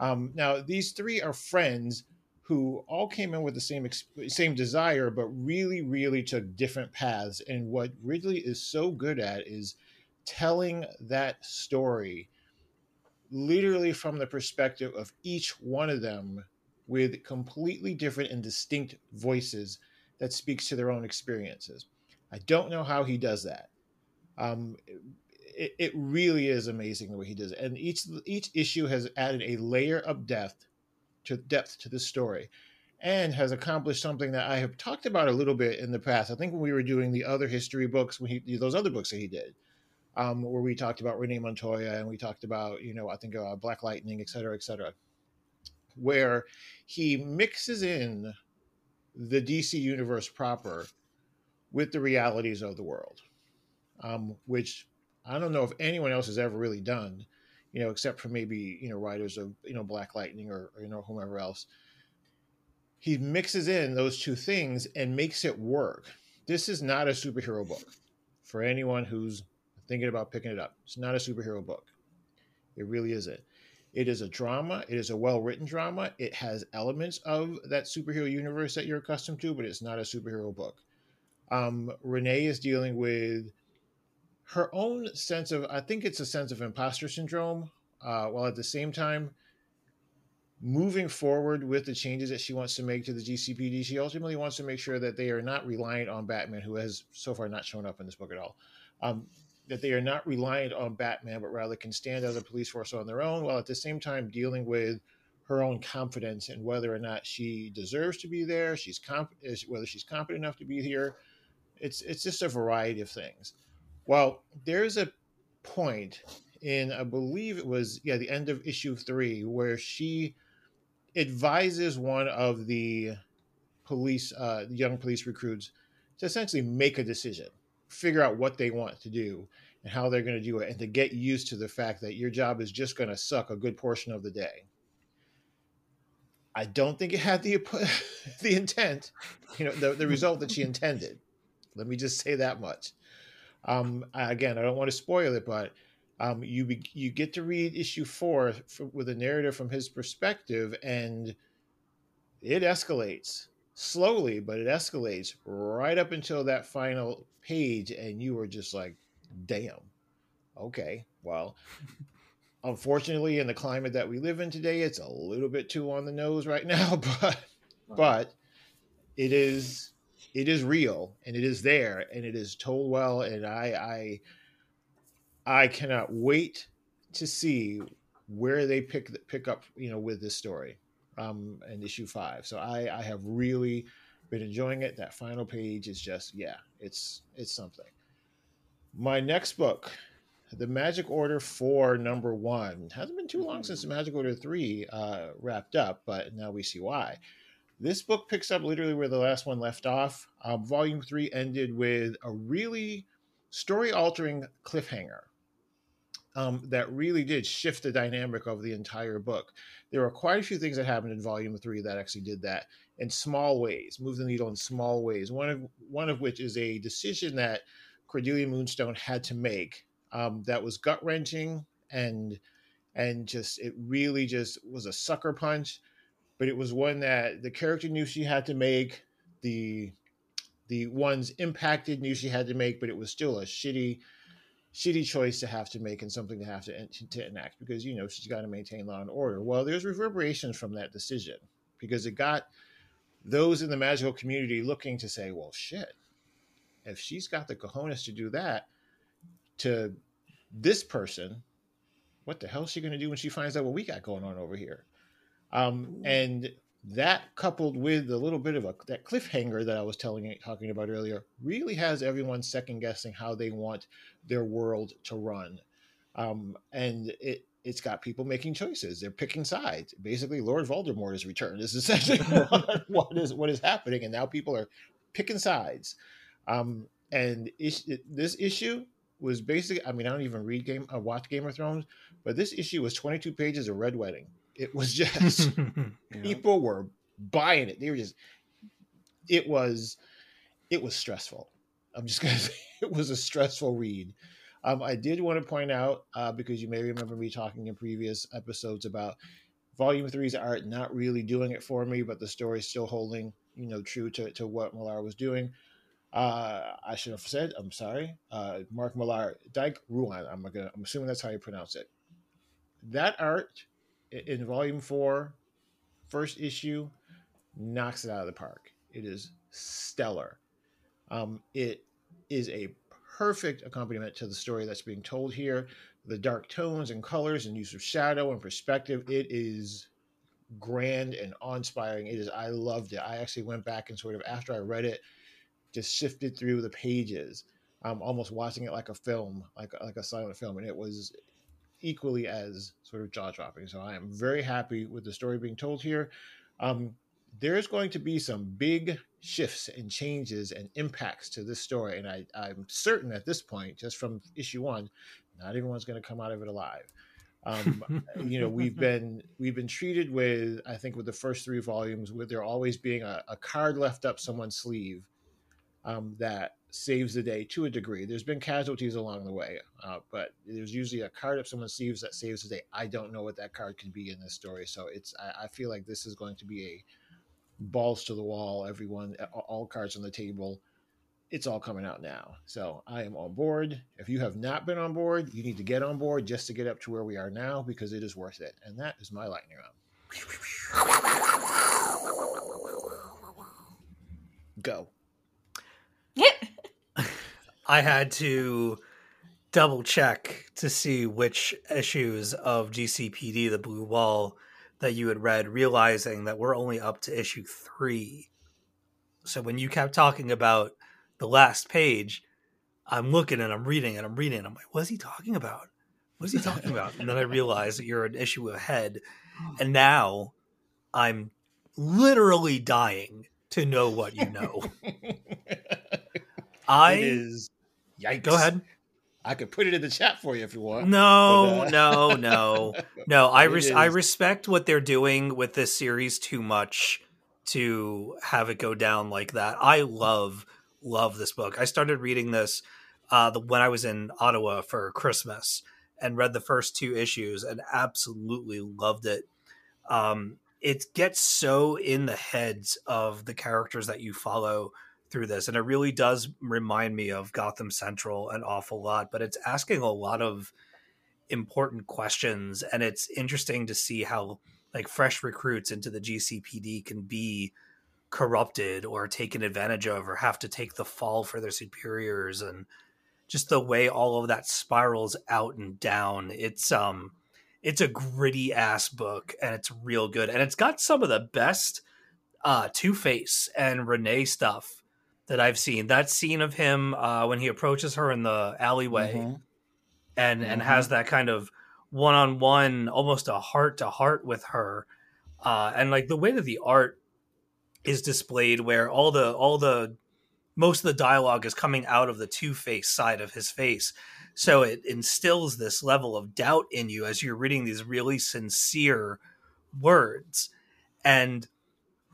Um, now, these three are friends who all came in with the same same desire, but really, really took different paths. And what Ridley is so good at is telling that story literally from the perspective of each one of them with completely different and distinct voices that speaks to their own experiences. I don't know how he does that. Um, it, it really is amazing the way he does it. And each each issue has added a layer of depth to depth to the story and has accomplished something that I have talked about a little bit in the past. I think when we were doing the other history books, when he those other books that he did, um, where we talked about Renee Montoya and we talked about you know I think uh, Black Lightning, et cetera, et cetera, where he mixes in the DC universe proper with the realities of the world, um, which I don't know if anyone else has ever really done, you know, except for maybe you know writers of you know Black Lightning or, or you know whomever else. He mixes in those two things and makes it work. This is not a superhero book for anyone who's thinking about picking it up. It's not a superhero book. It really isn't. It is a drama. It is a well written drama. It has elements of that superhero universe that you're accustomed to, but it's not a superhero book. Um, Renee is dealing with her own sense of, I think it's a sense of imposter syndrome, uh, while at the same time moving forward with the changes that she wants to make to the GCPD. She ultimately wants to make sure that they are not reliant on Batman, who has so far not shown up in this book at all. Um, that they are not reliant on Batman, but rather can stand as a police force on their own, while at the same time dealing with her own confidence and whether or not she deserves to be there. She's comp- whether she's competent enough to be here. It's it's just a variety of things. Well, there's a point in I believe it was yeah the end of issue three where she advises one of the police uh, young police recruits to essentially make a decision figure out what they want to do and how they're going to do it and to get used to the fact that your job is just going to suck a good portion of the day. I don't think it had the the intent you know the, the result that she intended. Let me just say that much. Um, again i don't want to spoil it but um, you you get to read issue four for, with a narrative from his perspective and it escalates slowly, but it escalates right up until that final page, and you are just like, damn, okay, well. Unfortunately, in the climate that we live in today, it's a little bit too on the nose right now, but but it is it is real and it is there and it is told well, and I I I cannot wait to see where they pick pick up, you know, with this story um, in issue five. So I, I have really been enjoying it. That final page is just yeah, it's it's something. My next book, The Magic Order Four, number one. Hasn't been too long since The Magic Order Three uh, wrapped up, but now we see why. This book picks up literally where the last one left off. Um, volume three ended with a really story altering cliffhanger um, that really did shift the dynamic of the entire book. There were quite a few things that happened in Volume Three that actually did that in small ways, move the needle in small ways. One of one of which is a decision that Cordelia Moonstone had to make um, that was gut wrenching and and just it really just was a sucker punch. But it was one that the character knew she had to make. The the ones impacted knew she had to make, but it was still a shitty shitty choice to have to make and something to have to, to enact because you know she's got to maintain law and order. Well, there's reverberations from that decision because it got those in the magical community looking to say, well, shit, if she's got the cojones to do that to this person, what the hell is she going to do when she finds out what we got going on over here? Um, and that coupled with a little bit of a that cliffhanger that I was telling talking about earlier really has everyone second guessing how they want their world to run, um, and it it's got people making choices. They're picking sides. Basically, Lord Voldemort has returned. This is essentially what, is what is happening, and now people are picking sides. Um, and is, this issue was basically I mean I don't even read game I watch Game of Thrones, but this issue was 22 pages of red wedding. It was just people were buying it. They were just it was it was stressful. I'm just gonna say it was a stressful read. Um, I did want to point out uh, because you may remember me talking in previous episodes about Volume Three's art not really doing it for me, but the story's still holding, you know, true to, to what Millar was doing. Uh, I should have said, I'm sorry, uh, Mark Millar, Dike Ruan. I'm gonna, I'm assuming that's how you pronounce it. that art in volume four, first issue, knocks it out of the park. It is stellar. Um, it is a perfect accompaniment to the story that's being told here. The dark tones and colors and use of shadow and perspective. It is grand and awe-inspiring. It is. I loved it. I actually went back and sort of after I read it, just sifted through the pages, um, almost watching it like a film, like like a silent film, and it was equally as sort of jaw-dropping. So I am very happy with the story being told here. Um, there's going to be some big shifts and changes and impacts to this story, and I, I'm certain at this point, just from issue one, not everyone's going to come out of it alive. Um, you know, we've been we've been treated with, I think, with the first three volumes, with there always being a, a card left up someone's sleeve um, that saves the day to a degree. There's been casualties along the way, uh, but there's usually a card if someone sleeves that saves the day. I don't know what that card can be in this story, so it's I, I feel like this is going to be a balls to the wall, everyone, all cards on the table. It's all coming out now. So I am on board. If you have not been on board, you need to get on board just to get up to where we are now because it is worth it. And that is my lightning round. Go. I had to double check to see which issues of GCPD, the Blue Wall, that you had read, realizing that we're only up to issue three. So when you kept talking about the last page, I'm looking and I'm reading and I'm reading. And I'm like, what's he talking about? What's he talking about? And then I realized that you're an issue ahead. And now I'm literally dying to know what you know. I it is. Yikes. go ahead. I could put it in the chat for you if you want. No, But, uh, no, no, no. I res- I respect what they're doing with this series too much to have it go down like that. I love love this book. I started reading this uh, the, when I was in Ottawa for Christmas and read the first two issues and absolutely loved it. Um, it gets so in the heads of the characters that you follow through this and it really does remind me of Gotham Central an awful lot but it's asking a lot of important questions and it's interesting to see how like fresh recruits into the GCPD can be corrupted or taken advantage of or have to take the fall for their superiors and just the way all of that spirals out and down it's um it's a gritty ass book and it's real good and it's got some of the best uh two-face and renee stuff that i've seen. That scene of him uh when he approaches her in the alleyway Mhm. and and has that kind of one-on-one almost a heart to heart with her uh and like the way that the art is displayed where all the all the most of the dialogue is coming out of the two-face side of his face. So it instills this level of doubt in you as you're reading these really sincere words. And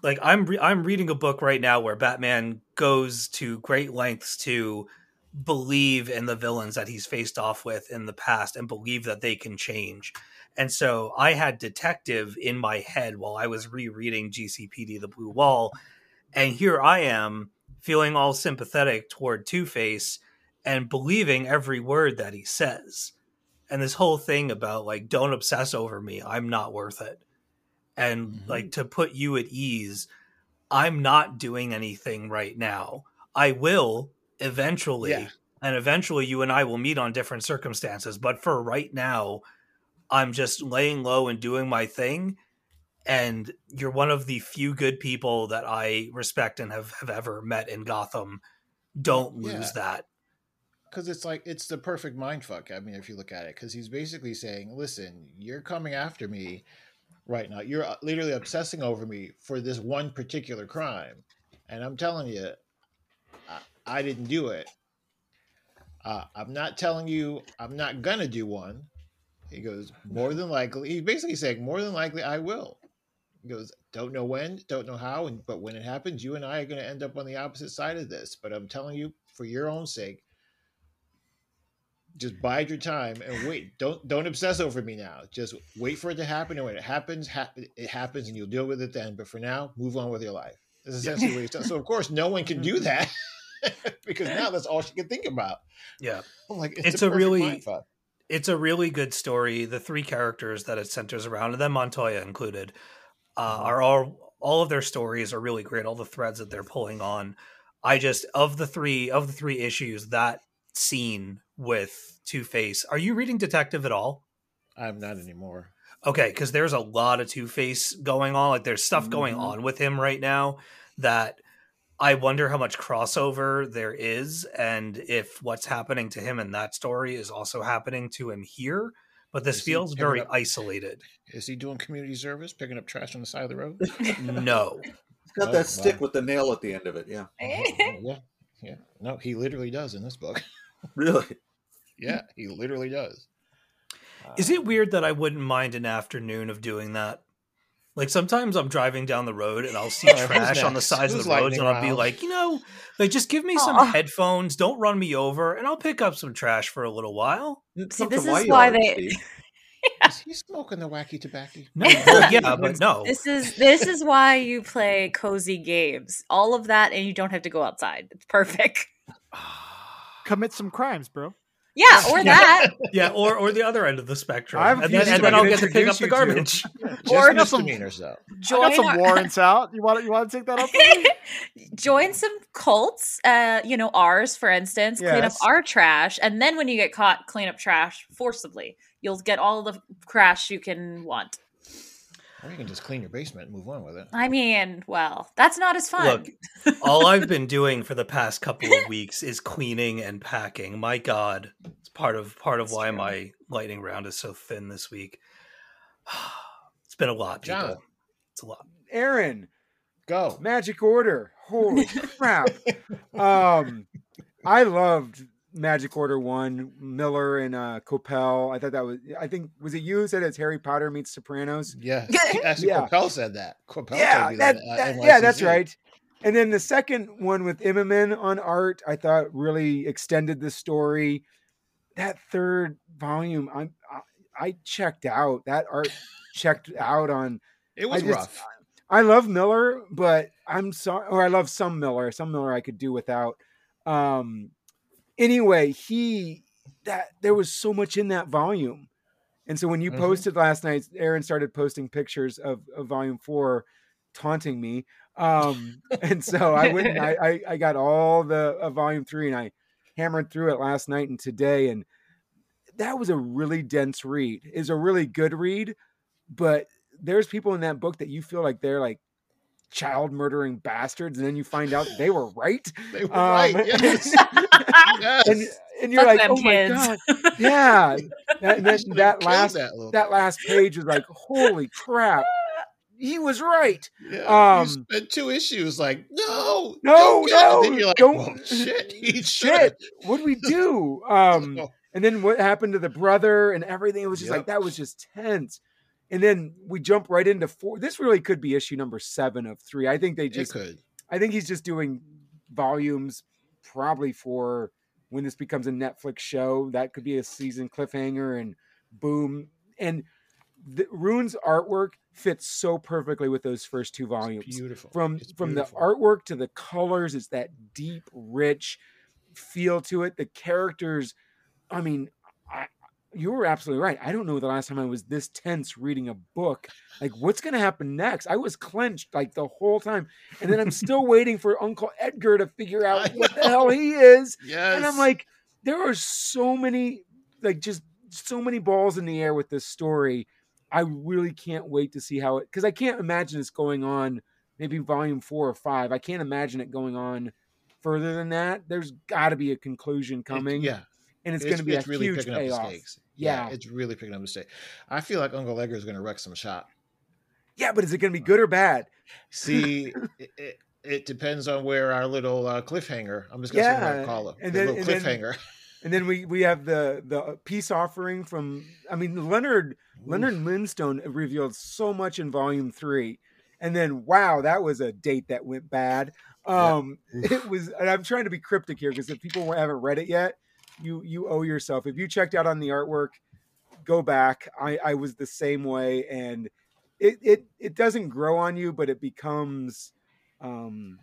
like i'm re- i'm reading a book right now where batman goes to great lengths to believe in the villains that he's faced off with in the past and believe that they can change. And so i had detective in my head while i was rereading gcpd the blue wall and here i am feeling all sympathetic toward two-face and believing every word that he says. And this whole thing about like don't obsess over me. I'm not worth it and Mhm. like to put you at ease i'm not doing anything right now i will eventually Yeah. and eventually you and i will meet on different circumstances but for right now i'm just laying low and doing my thing and you're one of the few good people that i respect and have, have ever met in gotham don't lose Yeah. that because it's like it's the perfect mind fuck. I mean, if you look at it, because he's basically saying, "Listen, you're coming after me right now. You're uh, literally obsessing over me for this one particular crime, and I'm telling you, I, I didn't do it. Uh, I'm not telling you I'm not gonna do one." He goes, "More than likely." He's basically saying, "More than likely, I will." He goes, "Don't know when, don't know how, and but when it happens, you and I are going to end up on the opposite side of this. But I'm telling you, for your own sake." Just bide your time and wait. Don't don't obsess over me now. Just wait for it to happen, and when it happens, ha- it happens, and you'll deal with it then. But for now, move on with your life. That's essentially what he's telling. So of course, no one can do that because now that's all she can think about. yeah I'm like, It's a, a really- It's a really good story. The three characters that it centers around, and then Montoya included, uh, Mm-hmm. are all all of their stories are really great. All the threads that they're pulling on. I just of the three of the three issues that scene with Two Face. Are you reading Detective at all? I'm not anymore. Okay, because there's a lot of Two Face going on. Like there's stuff going Mhm. on with him right now that I wonder how much crossover there is, and if what's happening to him in that story is also happening to him here. But this Is feels very up- isolated. Is he doing community service, picking up trash on the side of the road? No, It's got Oh, that stick with the nail at the end of it. Yeah, yeah, yeah. No, he literally does in this book. really. Yeah, he literally does. is it uh, weird that I wouldn't mind an afternoon of doing that? Like sometimes I'm driving down the road and I'll see All right, trash on the sides of the roads, and I'll be like, you know, like just give me some Aw. headphones, don't run me over, and I'll pick up some trash for a little while. See, Come this is why they- Steve. Is he smoking the wacky tobacco? No, yeah, but no. This is this is why you play cozy games. All of that, and you don't have to go outside. It's perfect. Commit some crimes, bro. Yeah, or that, Yeah, or or the other end of the spectrum, I have and then, and I then I'll get to pick up the you to. garbage. Just Or- misdemeanors, though. I join got some our- warrants out. You want you want to take that up? join some cults. Uh, you know, ours, for instance, clean up our trash, and then when you get caught, clean up trash forcibly. You'll get all the trash you can want. Or you can just clean your basement and move on with it. I mean, well, that's not as fun. Look, all I've been doing for the past couple of weeks is cleaning and packing. My God, it's part of part of That's why true. my lightning round is so thin this week. It's been a lot, people. John. It's a lot. Aaron, Go. Magic Order. Holy crap. Um I loved Magic Order 1, Millar and uh Coipel. I thought that was I think was it you who said it's Harry Potter meets Sopranos? Yeah. Actually, Yeah. Coipel said that. Coipel yeah, told me that, that. uh, that- yeah, that's right. And then the second one with Immonen on art, I thought really extended the story. That third volume, I'm, I I checked out. That art checked out on. It was I just- rough. I love Millar, but I'm sorry, or I love some Millar. Some Millar I could do without. Um, anyway, he that there was so much in that volume, and so when you Mhm. posted last night, Aaron started posting pictures of, of volume four, taunting me. Um, and so I went and I, I I got all the of volume three, and I hammered through it last night and today, and that was a really dense read. Is a really good read, but there's people in that book that you feel like they're like child murdering bastards, and then you find out they were right. They were Um, right. Yes. yes. and and you're Fuck like, them oh my god, yeah. That, and then that last that, that last page was like, holy crap, he was right. Yeah, Um, you spent two issues like, no, No, don't kill him. no, And then you're like, don't- well, shit, he Shit, what do we do? Um, and then what happened to the brother and everything? It was just like that was just tense. And then we jump right into four. This really could be issue number seven of three. I think they just could. I think he's just doing volumes probably for when this becomes a Netflix show. That could be a season cliffhanger and boom. And the Rune's artwork fits so perfectly with those first two It's volumes. beautiful. From It's from the artwork to the colors, it's that deep, rich feel to it. The characters, I mean, you were absolutely right. I don't know the last time I was this tense reading a book. Like, what's going to happen next? I was clenched like the whole time, and then I'm still waiting for Uncle Edgar to figure out what the hell he is. Yes. And I'm like, there are so many, like, just so many balls in the air with this story. I really can't wait to see how it, because I can't imagine this going on maybe volume four or five. I can't imagine it going on further than that. There's got to be a conclusion It- coming. yeah. And it's, going to be a really huge picking up the payoff. stakes. Yeah. It's really picking up the stakes. I feel like Uncle Edgar is going to wreck some shop. Yeah, but is it going to be good or bad? See, it, it, it depends on where our little uh, cliffhanger. I'm just going to Yeah, call it and the then- little and then- cliffhanger. And then we we have the the peace offering from I mean Leonard Leonard Lindstone revealed so much in volume three. And then wow, that was a date that went bad. Um it was and I'm trying to be cryptic here because if people haven't read it yet, you you owe yourself. If you checked out on the artwork, go back. I, I was the same way and it, it it doesn't grow on you, but it becomes um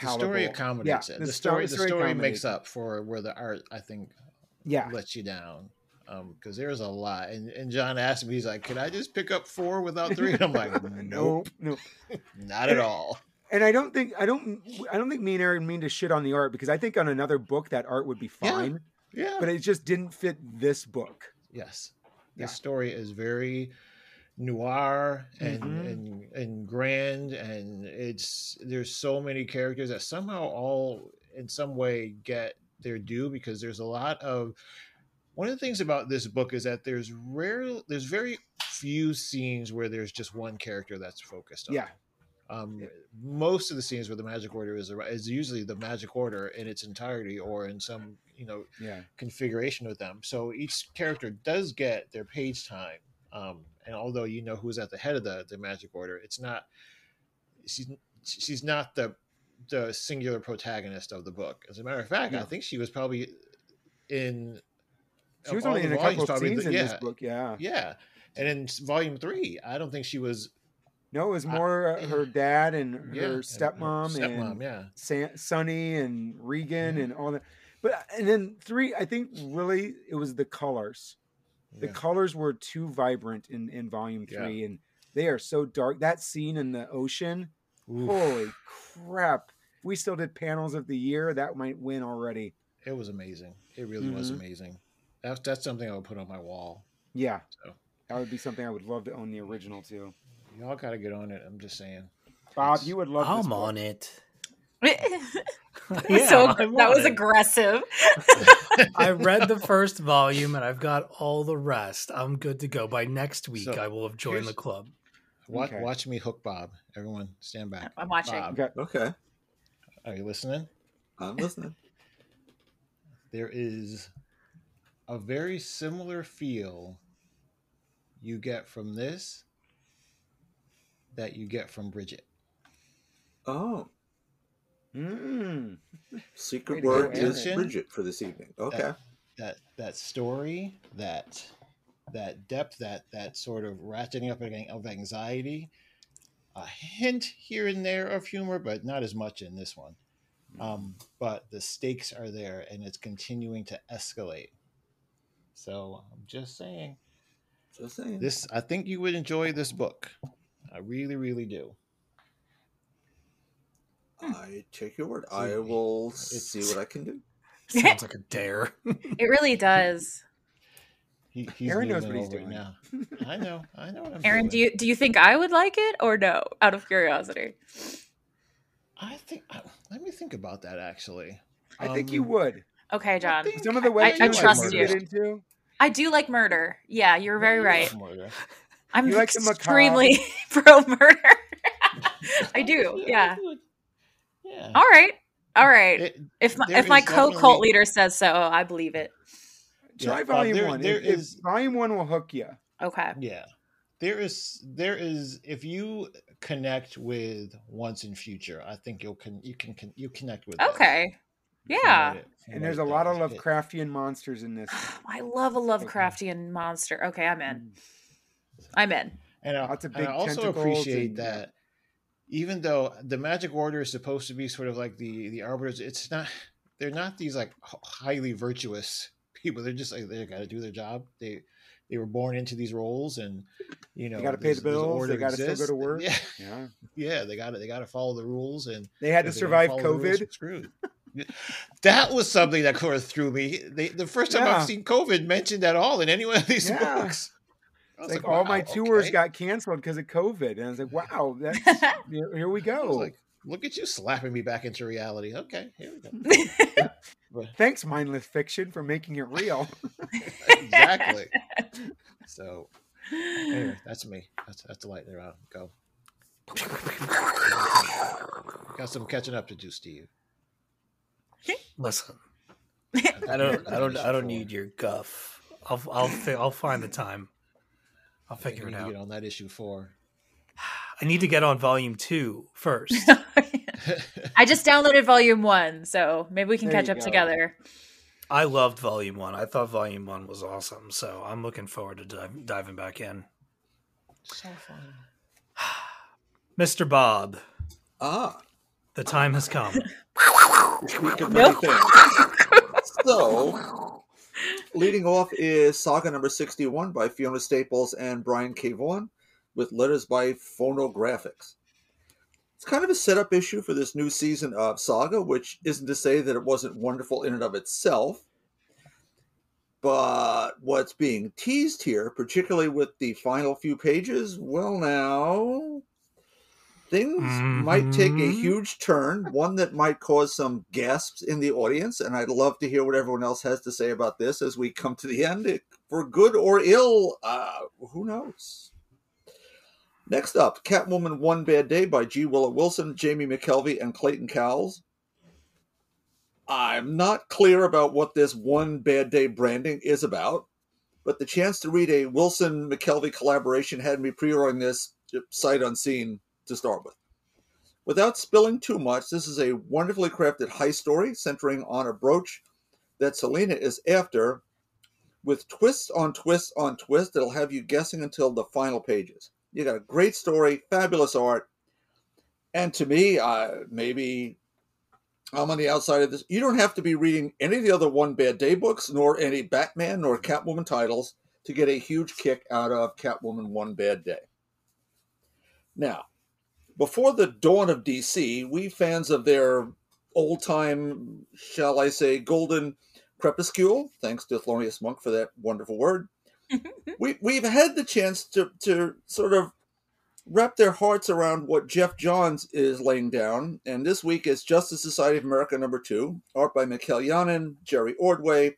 The story palatable. accommodates Yeah, it. the The story- story, the story makes up for where the art, I think, Yeah. lets you down. because there's a lot. And and John asked me, he's like, "Can I just pick up four without three? And I'm like, "Nope, nope. not at all." And I don't think I don't I don't think me and Aaron mean to shit on the art because I think on another book that art would be Yeah. fine, Yeah, but it just didn't fit this book. yes, Yeah. story is very noir and Mhm. and and grand, and it's there's so many characters that somehow all in some way get their due because there's a lot of one of the things about this book is that there's rare there's very few scenes where there's just one character that's focused on. Yeah. Um, Yeah. most of the scenes where the magic order is is usually the magic order in its entirety or in some you know Yeah. configuration with them. So each character does get their page time. Um, and although you know who's at the head of the, the magic order, it's not she's she's not the the singular protagonist of the book. As a matter of fact, I think she was probably in She was only in a couple of scenes the- in yeah, this book. Yeah. Yeah. And in volume three, I don't think she was No, it was more uh, her dad and yeah, her and stepmom, stepmom, and yeah. San- Sonny and Regan Mhm. and all that. But and then three, I think really it was the colors. The yeah. colors were too vibrant in in volume Yeah. three, and they are so dark. That scene in the ocean, Oof. holy crap! If we still did panels of the year, that might win already. It was amazing. It really was Mhm. amazing. That's that's something I would put on my wall. Yeah, So. that would be something I would love to own the original too. Y'all gotta get on it. I'm just saying. Bob, It's- you would love. this I'm book. on it. Yeah, so that was aggressive. I read the first volume and I've got all the rest. I'm good to go. By next week, So, I will have joined the club. Watch, Okay. watch me hook Bob. Everyone, stand back. I'm watching. Bob, Okay. Okay, are you listening? I'm listening. There is a very similar feel you get from this that you get from Bridget. Oh, Mm. secret word is Bridget for this evening. Okay, That that story, that that depth, that that sort of ratcheting up of of anxiety, a hint here and there of humor, but not as much in this one. Um, but the stakes are there, and it's continuing to escalate. So I'm just saying. just saying. This I think you would enjoy this book. I really, really do. I take your word. I will it's- see what I can do. Sounds like a dare. It really does. He, he's Aaron knows moving what he's over it doing. now. I know. I know what I'm Aaron, doing. do you do you think I would like it or no? Out of curiosity. I think. Let me think about that. Actually, I think you Um, would. Okay, John. think- Some of the I- I trust like you. Get into. I do like murder. Yeah, you're very right. Murder. I'm You like extremely pro murder. I do. Yeah. Yeah. All right. All right. It- if my if my is co cult leader says so, I believe it. Try Yeah, uh, volume there- one. there if, if volume one will hook you. Okay. Yeah. There is there is if you connect with once in future, I think you'll con you can, can you connect with Okay. from Yeah. what it- And there's a lot of does. It- Lovecraftian monsters in this. I love a Okay. Lovecraftian monster. Okay, I'm in. Mm. I'm in. And I, Lots of and I big also appreciate and- yeah. that even though the magic order is supposed to be sort of like the the arbiters, it's not they're not these like highly virtuous people. They're just like they got to do their job. They they were born into these roles, and you know they gotta pay the bills, they gotta still go to work. Yeah, Yeah. yeah, they got to they got to follow the rules, and They had to they survive the rules, COVID. screwed. that was something that sort of threw me. They, the first time Yeah. I've seen COVID mentioned at all in any one of these Yeah. books. I was Like, all my wow, tours okay. got canceled because of COVID, and I was like, "Wow, that's here, here we I go." was like, look at you slapping me back into reality. Okay, here we go. Thanks, mindless fiction, for making it real. exactly. So anyway, that's me. That's that's the lightning round. Go. Got some catching up to do, Steve. Listen, I don't, I don't, I don't need your guff. I'll, I'll, fi- I'll find the time. I'll I think figure it out. get on that issue four. I need to get on volume two first. I just downloaded volume one, so maybe we can There catch up go. together. I loved volume one. I thought volume one was awesome. So I'm looking forward to dive, diving back in. so fun. Mr. Bob, Ah, the time has come. speak Nope. So, Leading off is Saga number 61 by Fiona Staples and Brian K. Vaughan, with letters by Fonografiks. It's kind of a setup issue for this new season of Saga, which isn't to say that it wasn't wonderful in and of itself. But what's being teased here, particularly with the final few pages, well, now things might take a Mhm. huge turn, one that might cause some gasps in the audience. And I'd love to hear what everyone else has to say about this as we come to the end. For good or ill, uh, who knows? Next up, Catwoman One Bad Day by G. Willow Wilson, Jamie McKelvie, and Clayton Cowles. I'm not clear about what this One Bad Day branding is about, but the chance to read a Wilson McKelvie collaboration had me pre ordering this sight unseen to start with. Without spilling too much, this is a wonderfully crafted heist story centering on a brooch that Selina is after, with twists on twists on twists that'll have you guessing until the final pages. You got a great story, fabulous art, and to me, uh, maybe I'm on the outside of this. You don't have to be reading any of the other One Bad Day books, nor any Batman nor Catwoman titles to get a huge kick out of Catwoman One Bad Day. Now, before the dawn of DC, we fans of their old time, shall I say, golden crepuscule, thanks to Thelonious Monk for that wonderful word, we, we've had the chance to, to sort of wrap their hearts around what Geoff Johns is laying down. And this week is Justice Society of America number two, art by Mikel Janín, Jerry Ordway,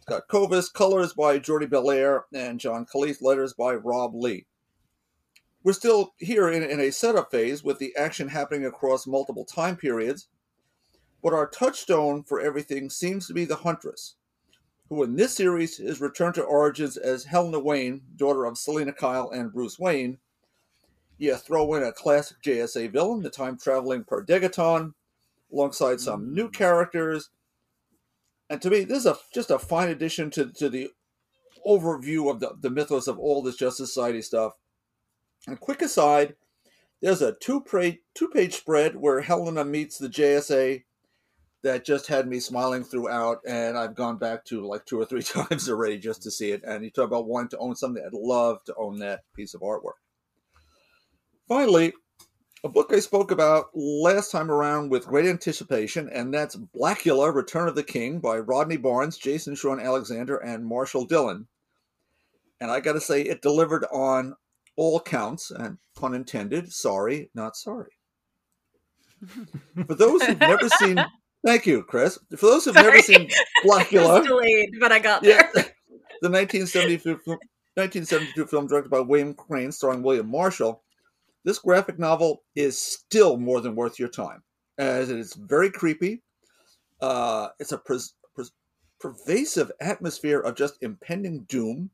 Scott Kolins, colors by Jordie Bellaire, and John Kalisz, letters by Rob Leigh. We're still here in, in a setup phase with the action happening across multiple time periods, but our touchstone for everything seems to be the Huntress, who in this series is returned to origins as Helena Wayne, daughter of Selina Kyle and Bruce Wayne. You throw in a classic JSA villain, the time traveling Per Degaton, alongside some new mm. characters. And to me, this is a, just a fine addition to, to the overview of the, the mythos of all this Justice Society stuff. And quick aside, there's a two page spread where Helena meets the JSA that just had me smiling throughout, and I've gone back to like two or three times already just to see it. And you talk about wanting to own something, I'd love to own that piece of artwork. Finally, a book I spoke about last time around with great anticipation, and that's Blacula Return of the King by Rodney Barnes, Jason Shawn Alexander, and Marshall Dillon. And I got to say, it delivered on all counts, and pun intended, sorry, not sorry. For those who've never seen, thank you, Chris. For those who've never seen Blacula, delayed, but I got yeah, there. the 1972 film, 1972 film directed by William Crain, starring William Marshall. This graphic novel is still more than worth your time, as it is very creepy. Uh, it's a pres- pres- pervasive atmosphere of just impending doom,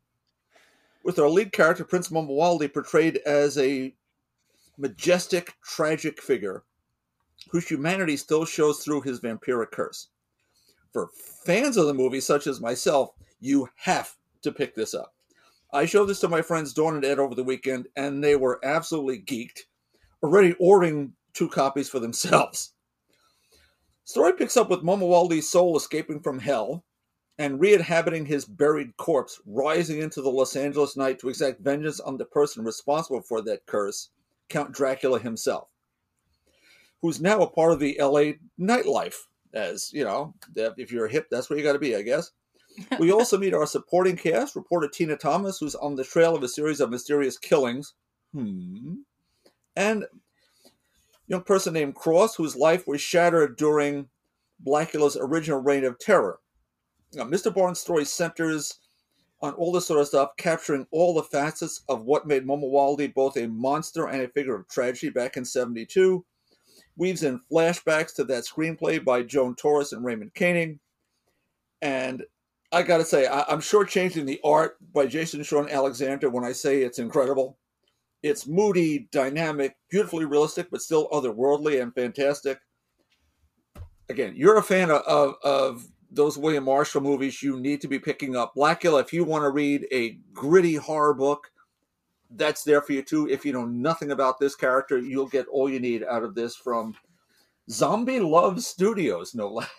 with our lead character Prince Mamuwalde portrayed as a majestic, tragic figure whose humanity still shows through his vampiric curse. For fans of the movie, such as myself, you have to pick this up. I showed this to my friends Dawn and Ed over the weekend, and they were absolutely geeked, already ordering two copies for themselves. Story picks up with Mamuwalde's soul escaping from hell and re-inhabiting his buried corpse, rising into the Los Angeles night to exact vengeance on the person responsible for that curse, Count Dracula himself, who's now a part of the LA nightlife. As you know, if you're hip, that's where you got to be, I guess. we also meet our supporting cast, reporter Tina Thomas, who's on the trail of a series of mysterious killings. Hmm. And young person named Cross, whose life was shattered during Blacula's original reign of terror. Now, Mr. Barnes' story centers on all this sort of stuff, capturing all the facets of what made Mamuwalde both a monster and a figure of tragedy back in 72. Weaves in flashbacks to that screenplay by Joan Torres and Raymond Koenig. And I got to say, I, I'm shortchanging the art by Jason Shawn Alexander when I say it's incredible. It's moody, dynamic, beautifully realistic, but still otherworldly and fantastic. Again, you're a fan of, of those William Marshall movies, you need to be picking up Blacula. If you want to read a gritty horror book, that's there for you too. If you know nothing about this character, you'll get all you need out of this from Zombie Love Studios, no less.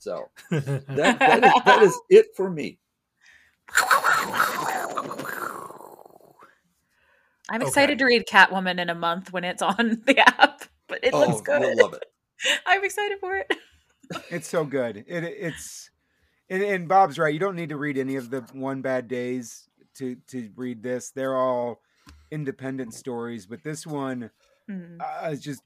So that that is, that is it for me. I'm Okay. excited to read Catwoman in a month when it's on the app, but it oh, looks good. you'll love it. I'm excited for it. It's so good. It it's and, and Bob's right. You don't need to read any of the one bad days to to read this. They're all independent stories, but this one Mhm. uh, is just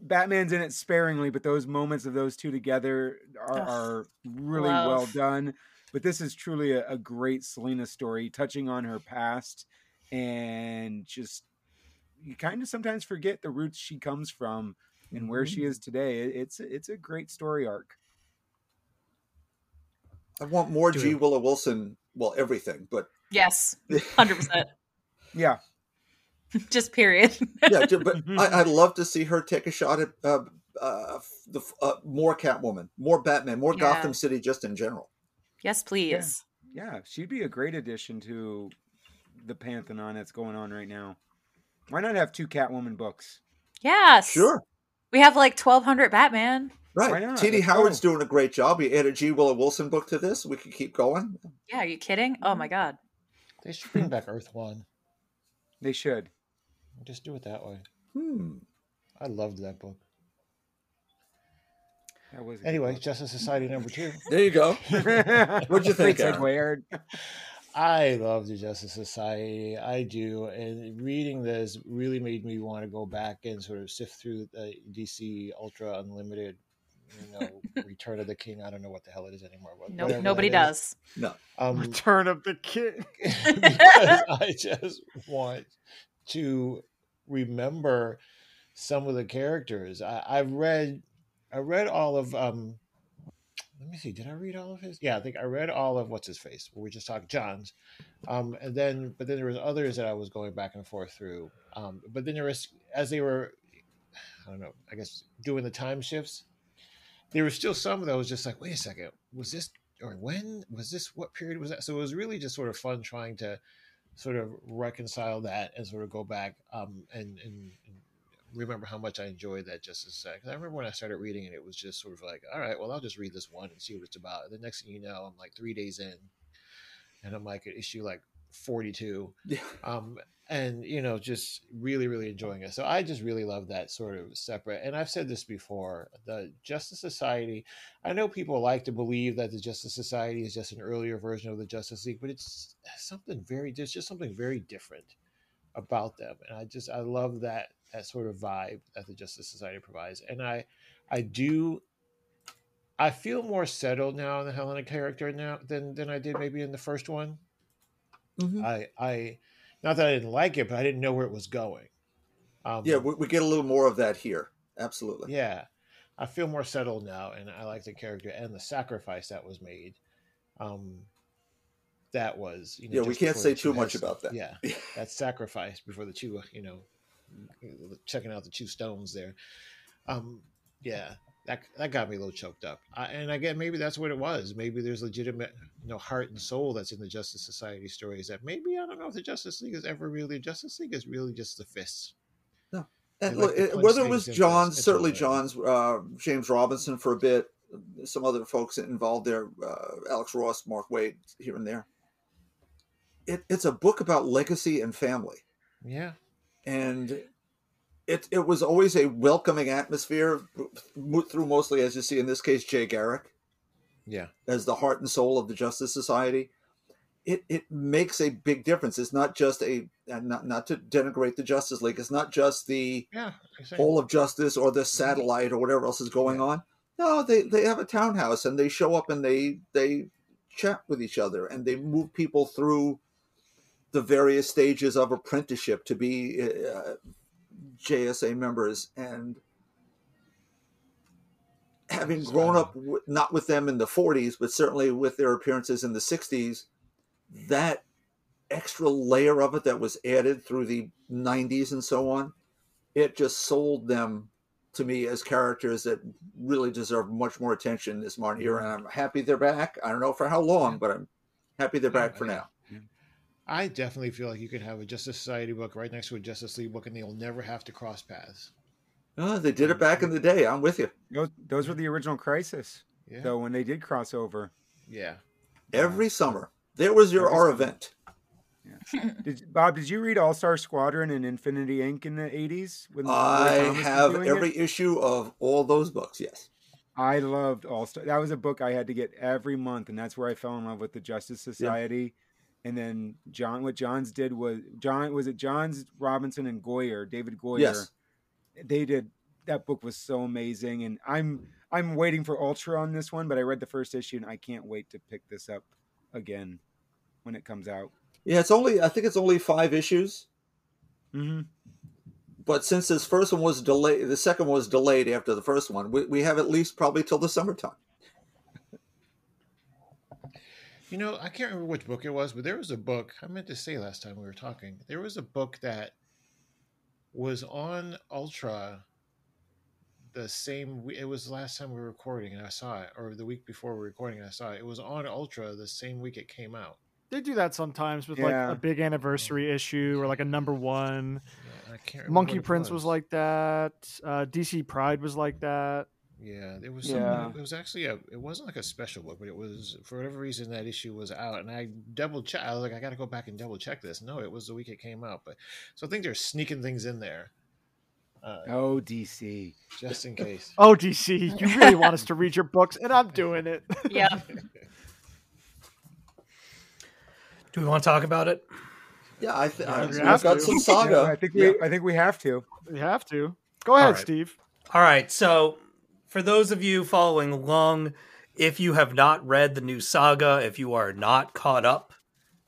Batman's in it sparingly, but those moments of those two together are, are really love. well done. But this is truly a, a great Selina story, touching on her past and just you kind of sometimes forget the roots she comes from and where she is today. It's it's a great story arc. I want more Do G. we- Willow Wilson. Well, everything, but Yes, hundred percent. Yeah, Just period. yeah, but I, I'd love to see her take a shot at uh, uh, the uh, more Catwoman, more Batman, more Yeah. Gotham City, just in general. yes, please. yeah, she'd be a great addition to the pantheon that's going on right now. Why not have two Catwoman books? Yes. Sure, We have like 1200 Batman. right. Why? Tini Howard's go. doing a great job. He added G. Willow Wilson book to this. We could keep going. Yeah, are you kidding? Oh my god. They should bring back Earth One. They should. Just do it that way. Hmm. I loved that book. That was a Anyway. Justice Society number two. There you go. What'd you think, Great Aaron? segue, Aaron. I love the Justice Society. I do, and reading this really made me want to go back and sort of sift through the DC Ultra Unlimited, you know, Return of the King. I don't know what the hell it is anymore. but No, whatever nobody that is. does. Um, Return of the King. because I just want to remember some of the characters. I, I've read, I read all of. um Let me see. Did I read all of his? Yeah, I think I read all of what's his face. We just talked Johns, um, and then but then there was others that I was going back and forth through. Um, but then there was as they were, I don't know. I guess doing the time shifts. There were still some that was just like, wait a second, was this or when was this? What period was that? So it was really just sort of fun trying to sort of reconcile that and sort of go back um, and, and, and remember how much I enjoyed that Justice Society. 'Cause I remember when I started reading it, it was just sort of like, all right, well, I'll just read this one and see what it's about. And the next thing you know, I'm like three days in, and I'm like at issue like 42 Yeah. um, and you know just really really enjoying it so i just really love that sort of separate and i've said this before the justice society i know people like to believe that the justice society is just an earlier version of the justice league but it's something very there's just something very different about them and i just i love that that sort of vibe that the justice society provides and i i do i feel more settled now in the helena character now than than i did maybe in the first one Mhm. I I not that I didn't like it, but I didn't know where it was going. Um, Yeah, we, we get a little more of that here. Absolutely. yeah. I feel more settled now, and I like the character and the sacrifice that was made. Um, that was you know. Yeah, we can't say the two too much heads- about that. Yeah, that sacrifice before the two, you know, checking out the two stones there. Um, yeah, that that got me a little choked up. I, and again, maybe that's what it was. Maybe there's legitimate, you know, heart and soul that's in the Justice Society stories. That maybe I don't know if the Justice League is ever really Justice League is really just the fists. And They like look, whether it was into certainly the- Johns, uh, James Robinson for a bit, some other folks involved there, uh, Alex Ross, Mark Waid, here and there. It, it's a book about legacy and family, Yeah, and it it was always a welcoming atmosphere through mostly, as you see in this case, Jay Garrick yeah, as the heart and soul of the Justice Society. It it makes a big difference. It's not just a uh, not not to denigrate the Justice League. It's not just the yeah. exactly. Hall of Justice or the mm-hmm. satellite or whatever else is going on. No, they they have a townhouse and they show up and they they chat with each other and they move people through the various stages of apprenticeship to be uh, JSA members and having grown up w- not with them in the 40s but certainly with their appearances in the 60s that extra layer of it that was added through the 90s and so on it just sold them to me as characters that really deserve much more attention this modern era. And I'm happy they're back. I don't know for how long, but I'm happy they're back for now. I definitely feel like you could have a Justice Society book right next to a Justice League book, and they'll never have to cross paths. Oh, they did it back in the day. I'm with you. Those, those were the original Crisis. Yeah. So when they did cross over, yeah. Every summer. There was your R our summer. event. did, Bob, did you read All Star Squadron and Infinity Inc. in the eighties? When I Thomas was have every it? issue of all those books. Yes. I loved All Star. That was a book I had to get every month, and that's where I fell in love with the Justice Society. And then John, what Johns did was John was it Johns Robinson and Goyer, David Goyer. Yes. They did that book was so amazing, and I'm I'm waiting for Ultra on this one, but I read the first issue and I can't wait to pick this up again when it comes out. Yeah, it's only I think it's only five issues. Mm-hmm. But since this first one was delayed, the second one was delayed after the first one. We, we have at least probably till the summertime. You know, I can't remember which book it was, but there was a book I meant to say last time we were talking. There was a book that was on Ultra the same it was the last time we were recording and I saw it or the week before we were recording and I saw it. It was on Ultra the same week it came out. They do that sometimes with Yeah. like a big anniversary issue or like a number one. Yeah, I can't remember Monkey what it Prince was. like that. Uh, DC Pride was like that. Yeah, there was Yeah. some. It was actually a. It wasn't like a special book, but it was for whatever reason that issue was out, and I double check. I was like, I got to go back and double check this. No, it was the week it came out, but so I think they're sneaking things in there, uh, Oh, DC. just in case. Oh, DC, you really want us to read your books, and I'm doing it. Yeah. Do we want to talk about it? Yeah, I think Yeah, we we've got to. some Yeah, saga. I think we I think we have to. you have to. Go ahead, right. Steve. All right. So, for those of you following along, if you have not read the new saga, if you are not caught up,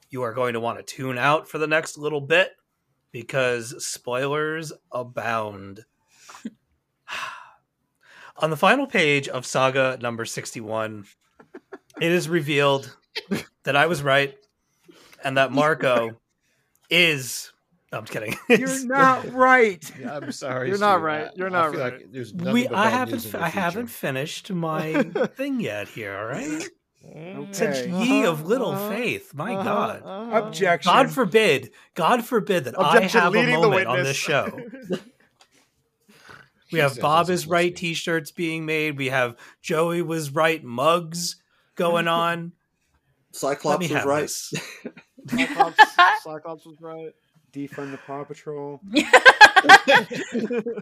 you are going to want to tune out for the next little bit because spoilers abound. On the final page of saga number 61, it is revealed that I was right and that Marco is. No, I'm just kidding. You're not right. Yeah, I'm sorry. You're not right. I- You're I not feel right. Like there's nothing we I haven't news I haven't finished my thing yet here, all right? Such Okay. ye of little Uh-huh, faith. My Uh-huh, God. uh-huh. Objection. God forbid, God forbid that Objection, I have a moment on this show. We have Bob is right explicit. t-shirts being made. We have Joey was right mugs going on. Cyclops was right. Cyclops, Cyclops was right. Defund the Paw Patrol.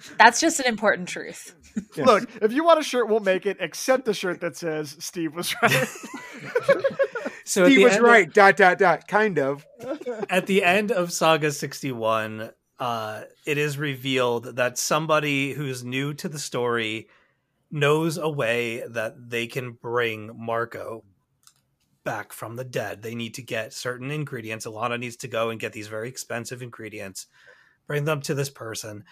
That's just an important truth. Yes. Look, if you want a shirt, we'll make it, except the shirt that says Steve was right. So at he was end of- right. Dot dot dot. Kind of. at the end of Saga 61, uh, it is revealed that somebody who's new to the story knows a way that they can bring Marco back from the dead. They need to get certain ingredients. Alana needs to go and get these very expensive ingredients, bring them to this person.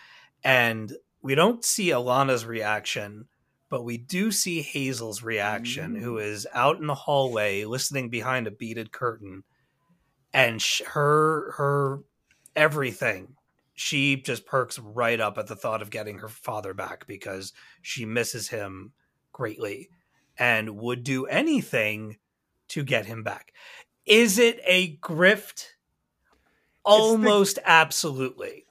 And we don't see Alana's reaction, but we do see Hazel's reaction, who mm. is out in the hallway listening behind a beaded curtain and sh- her her everything she just perks right up at the thought of getting her father back because she misses him greatly and would do anything to get him back is it a grift almost absolutely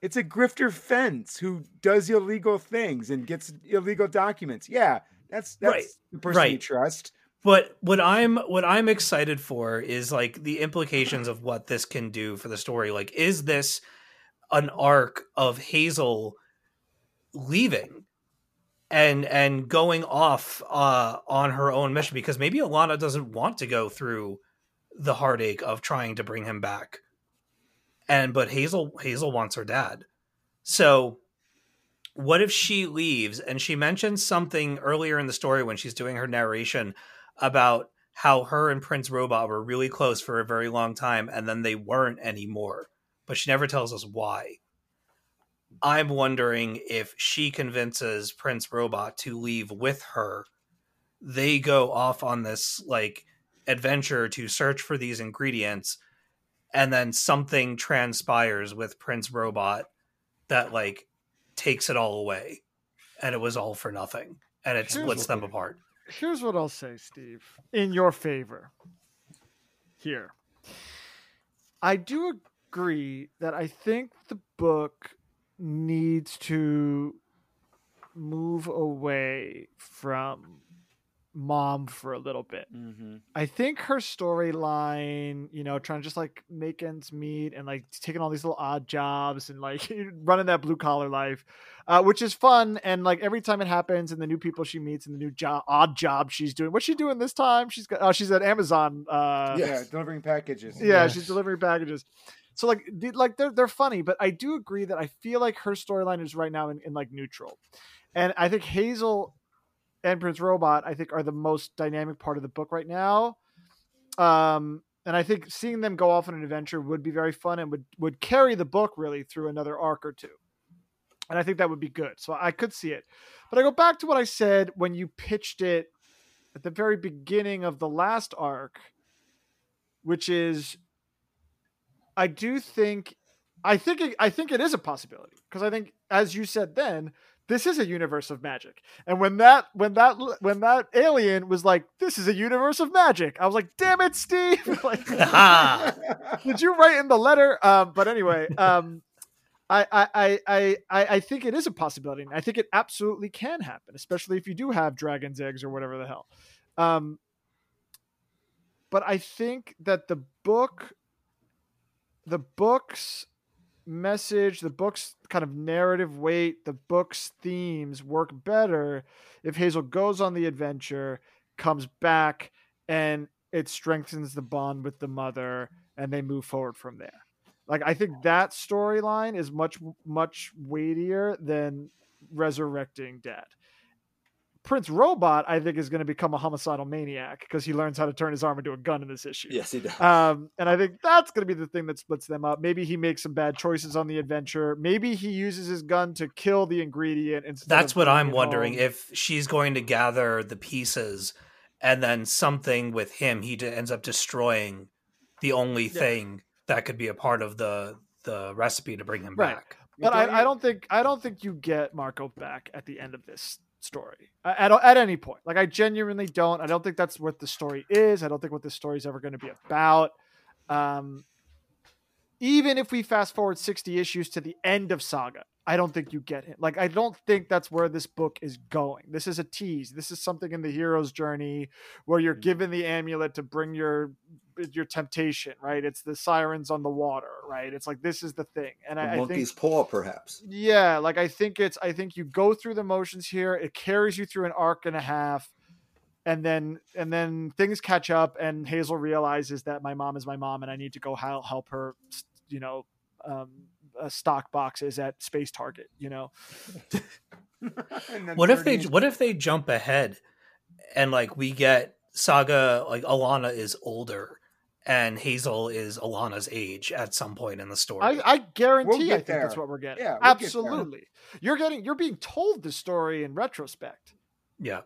It's a grifter fence who does illegal things and gets illegal documents. Yeah, that's that's Right, the person you right. trust. but what i'm what i'm excited for is like the implications of what this can do for the story like is this an arc of hazel leaving and and going off uh on her own mission because maybe alana doesn't want to go through the heartache of trying to bring him back. And but hazel hazel wants her dad. So what if she leaves? And she mentions something earlier in the story when she's doing her narration about how her and Prince Robot were really close for a very long time and then they weren't anymore, but she never tells us why. I'm wondering if she convinces Prince Robot to leave with her. They go off on this like adventure to search for these ingredients and then something transpires with Prince Robot that like takes it all away and it was all for nothing and it Here's splits what- them apart. Here's what I'll say, Steve, in your favor. Here. I do agree that I think the book needs to move away from mom for a little bit. Mm-hmm. I think her storyline, you know, trying to just like make ends meet and like taking all these little odd jobs and like running that blue collar life, uh, which is fun. And like every time it happens and the new people she meets and the new job, odd job she's doing. What's she doing this time? She's got, oh, she's at Amazon. Uh, Yeah, delivering packages. yeah, Yes. she's delivering packages. So like, like they're they're funny, but I do agree that I feel like her storyline is right now in, in like neutral, and I think Hazel and Prince Robot I think are the most dynamic part of the book right now. Um, and I think seeing them go off on an adventure would be very fun and would would carry the book really through another arc or two. And I think that would be good. So I could see it. But I go back to what I said when you pitched it at the very beginning of the last arc, which is I do think I think it, I think it is a possibility because I think as you said then this is a universe of magic. And when that when that when that alien was like this is a universe of magic, I was like damn it Steve. like did you write in the letter? Um, but anyway, um, I, I, I, I, I think it is a possibility. I think it absolutely can happen, especially if you do have dragon's eggs or whatever the hell. Um, but I think that the book, the book's message, the book's kind of narrative weight, the book's themes work better if Hazel goes on the adventure, comes back, and it strengthens the bond with the mother, and they move forward from there. Like I think that storyline is much much weightier than resurrecting dad. Prince Robot, I think, is going to become a homicidal maniac because he learns how to turn his arm into a gun in this issue. Yes, he does. Um, and I think that's going to be the thing that splits them up. Maybe he makes some bad choices on the adventure. Maybe he uses his gun to kill the ingredient. Instead That's of what I'm wondering home. if she's going to gather the pieces and then something with him he d- ends up destroying the only thing that could be a part of the the recipe to bring him Right. back. But I, I don't think I don't think you get Marco back at the end of this story at at any point. Like I genuinely don't. I don't think that's what the story is. I don't think what the story is ever going to be about. Um, even if we fast forward sixty issues to the end of Saga, I don't think you get him. Like I don't think that's where this book is going. This is a tease. This is something in the hero's journey where you're given the amulet to bring your your temptation. Right? It's the sirens on the water. Right? It's like this is the thing. And A I, I think monkey's paw, perhaps. yeah, like I think it's I think you go through the motions here. It carries you through an arc and a half, and then and then things catch up, and Hazel realizes that my mom is my mom, and I need to go help help her, you know, um, uh, stock boxes at Space Target. You know, What if they Sardines- what if they jump ahead and like we get Saga like Alana is older and Hazel is Alana's age at some point in the story. I, I guarantee We'll I get think that's what we're getting. Yeah, we'll get absolutely. You're getting you're being told the story in retrospect. yeah.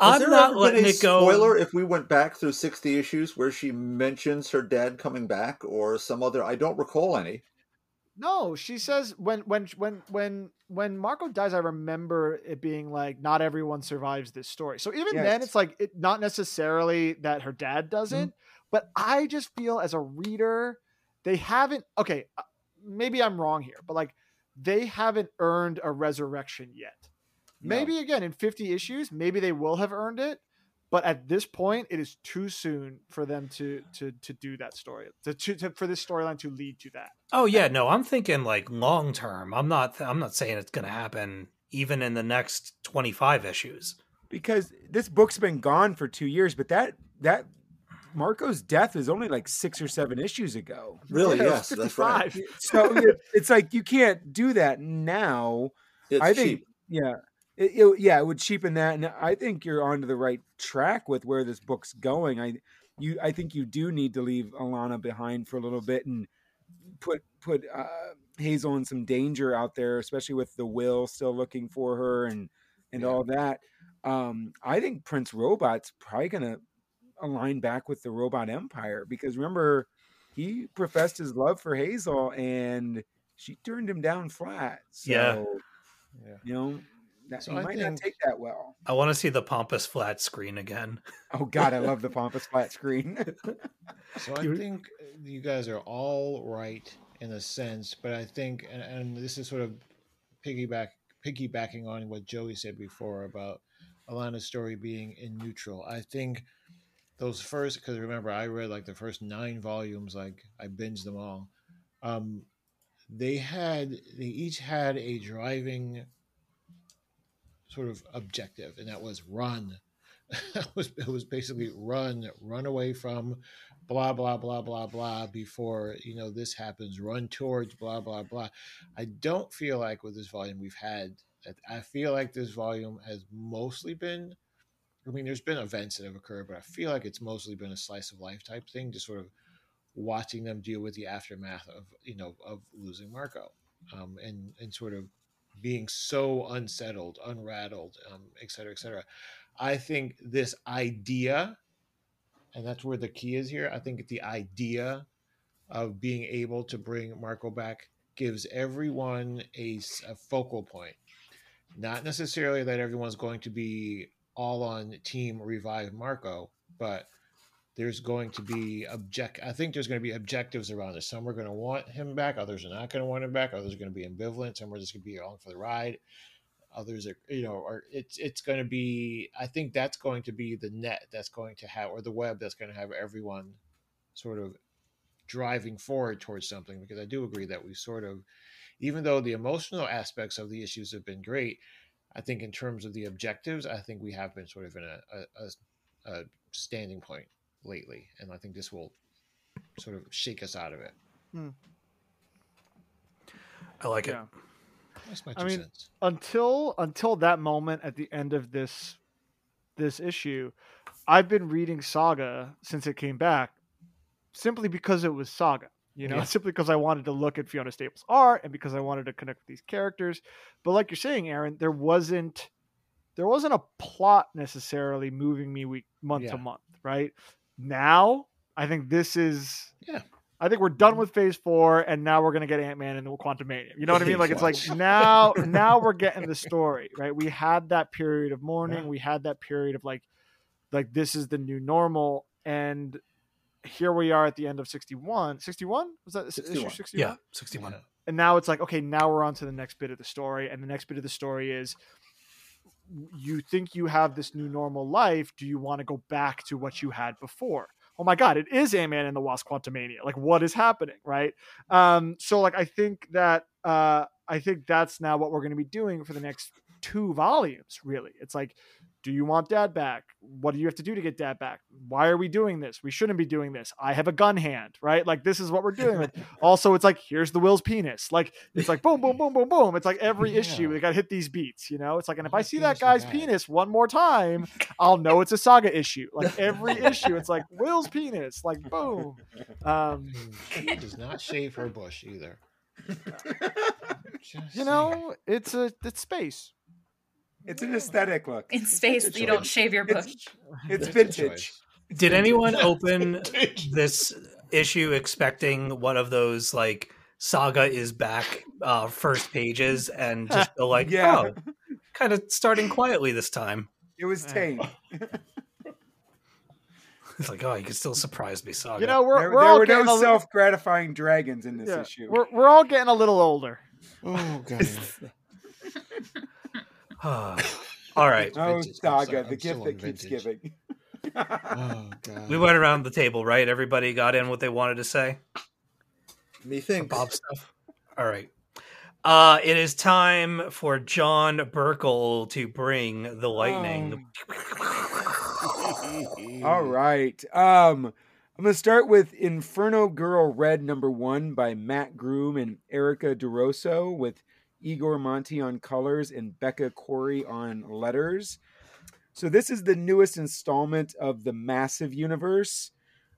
I'm there not letting it go. spoiler if we went back through 60 issues where she mentions her dad coming back or some other I don't recall any. No, she says when when when when when Marco dies, I remember it being like not everyone survives this story. So even then, it's like it, not necessarily that her dad doesn't, but I just feel as a reader, they haven't. Okay, uh, maybe I'm wrong here, but like they haven't earned a resurrection yet. No. Maybe again in 50 issues, maybe they will have earned it. But at this point, it is too soon for them to to to do that story, to, to, to for this storyline to lead to that. Oh yeah, no, I'm thinking like long term. I'm not I'm not saying it's going to happen even in the next 25 issues. because this book's been gone for two years, but that that Marco's death is only like six or seven issues ago. Really? Yeah, yes, that's right. So it's like you can't do that now. It's I think, cheap. yeah, it, it- yeah, it would cheapen that, and I think you're onto the right track with where this book's going. I, you, I think you do need to leave Alana behind for a little bit and put put uh, Hazel in some danger out there, especially with the will still looking for her and and Yeah. all that. Um, I think Prince Robot's probably gonna align back with the Robot Empire because remember he professed his love for Hazel and she turned him down flat. So, Yeah. Yeah. you know, that, So he I might not take that well. I want to see the pompous flat screen again. Oh God, I love the pompous flat screen. So I think you guys are all right in a sense, but I think, and, and this is sort of piggyback piggybacking on what Joey said before about Alana's story being in neutral. I think those first because remember I read like the first nine volumes, like I binged them all. Um, they had they each had a driving sort of objective, and that was run. it was it was basically run, run away from blah blah blah blah blah before you know this happens. Run towards blah blah blah. I don't feel like with this volume we've had. I feel like this volume has mostly been. I mean, there's been events that have occurred, but I feel like it's mostly been a slice of life type thing, just sort of watching them deal with the aftermath of you know of losing Marco, um, and and sort of being so unsettled, unrattled, um, et cetera, et cetera. I think this idea, and that's where the key is here. I think the idea of being able to bring Marco back gives everyone a, a focal point. Not necessarily that everyone's going to be all on team revive Marco, but there's going to be object. I think there's going to be objectives around this. Some are going to want him back, others are not going to want him back. Others are going to be ambivalent. Some are just going to be along for the ride. Others are, you know, are it's it's going to be. I think that's going to be the net that's going to have, or the web that's going to have everyone sort of driving forward towards something. Because I do agree that we sort of, even though the emotional aspects of the issues have been great, I think in terms of the objectives, I think we have been sort of in a, a, a, a standing point lately, and I think this will sort of shake us out of it. Hmm. I like it. That's my two I mean, cents. until until that moment at the end of this this issue, I've been reading Saga since it came back, simply because it was Saga. You know, Yeah. simply because I wanted to look at Fiona Staples' art and because I wanted to connect with these characters. But like you're saying, Aaron, there wasn't there wasn't a plot necessarily moving me week month Yeah. to month, right? Now, I think this is Yeah. I think we're done mm-hmm. with phase four, and now we're gonna get Ant Man and the Quantumania. You know what I mean? Like it's like now, now we're getting the story, right? We had that period of mourning, Yeah. we had that period of like, like this is the new normal, and here we are at the end of 61. 61 was that issue 61. 61? Yeah, 61. And now it's like okay now we're on to the next bit of the story and the next bit of the story is you think you have this new normal life do you want to go back to what you had before? Oh my god it is A Man and the wasp quantumania. Like what is happening right? Um so like i think that uh i think that's now what we're going to be doing for the next two volumes really. It's like do you want dad back? What do you have to do to get dad back? Why are we doing this? We shouldn't be doing this. I have a gun hand right? Like this is what we're doing also it's like here's the will's penis. Like it's like boom boom boom boom boom. It's like every Yeah. issue they got to hit these beats you know? It's like and if i see that guy's penis one more time i'll know it's a saga issue. Like every issue it's like will's penis. Like boom. Um She does not shave her bush either. You know it's a it's space It's an aesthetic look. In space, you don't shave your It's- bush. It's It's vintage. Did anyone open this issue expecting one of those like saga is back uh first pages and just feel like Yeah. oh kind of starting quietly this time It was tame. it's like oh you can still surprise me saga you know we're, There, we're there all were getting no li- self-gratifying dragons in this yeah, issue. we're, we're all getting a little older Oh god. all right Oh, Vintage. Saga, the I'm gift that keeps vintage. giving. Oh god. we went around the table right everybody got in what they wanted to say Me think Bob stuff. All right. Uh, it is time for John Burkle to bring the lightning. All right. Um, I'm going to start with Inferno Girl Red number one by Matt Groom and Erica D'Urso with Igor Monti on colors and Becca Carey on letters. So, this is the newest installment of the Massive Universe.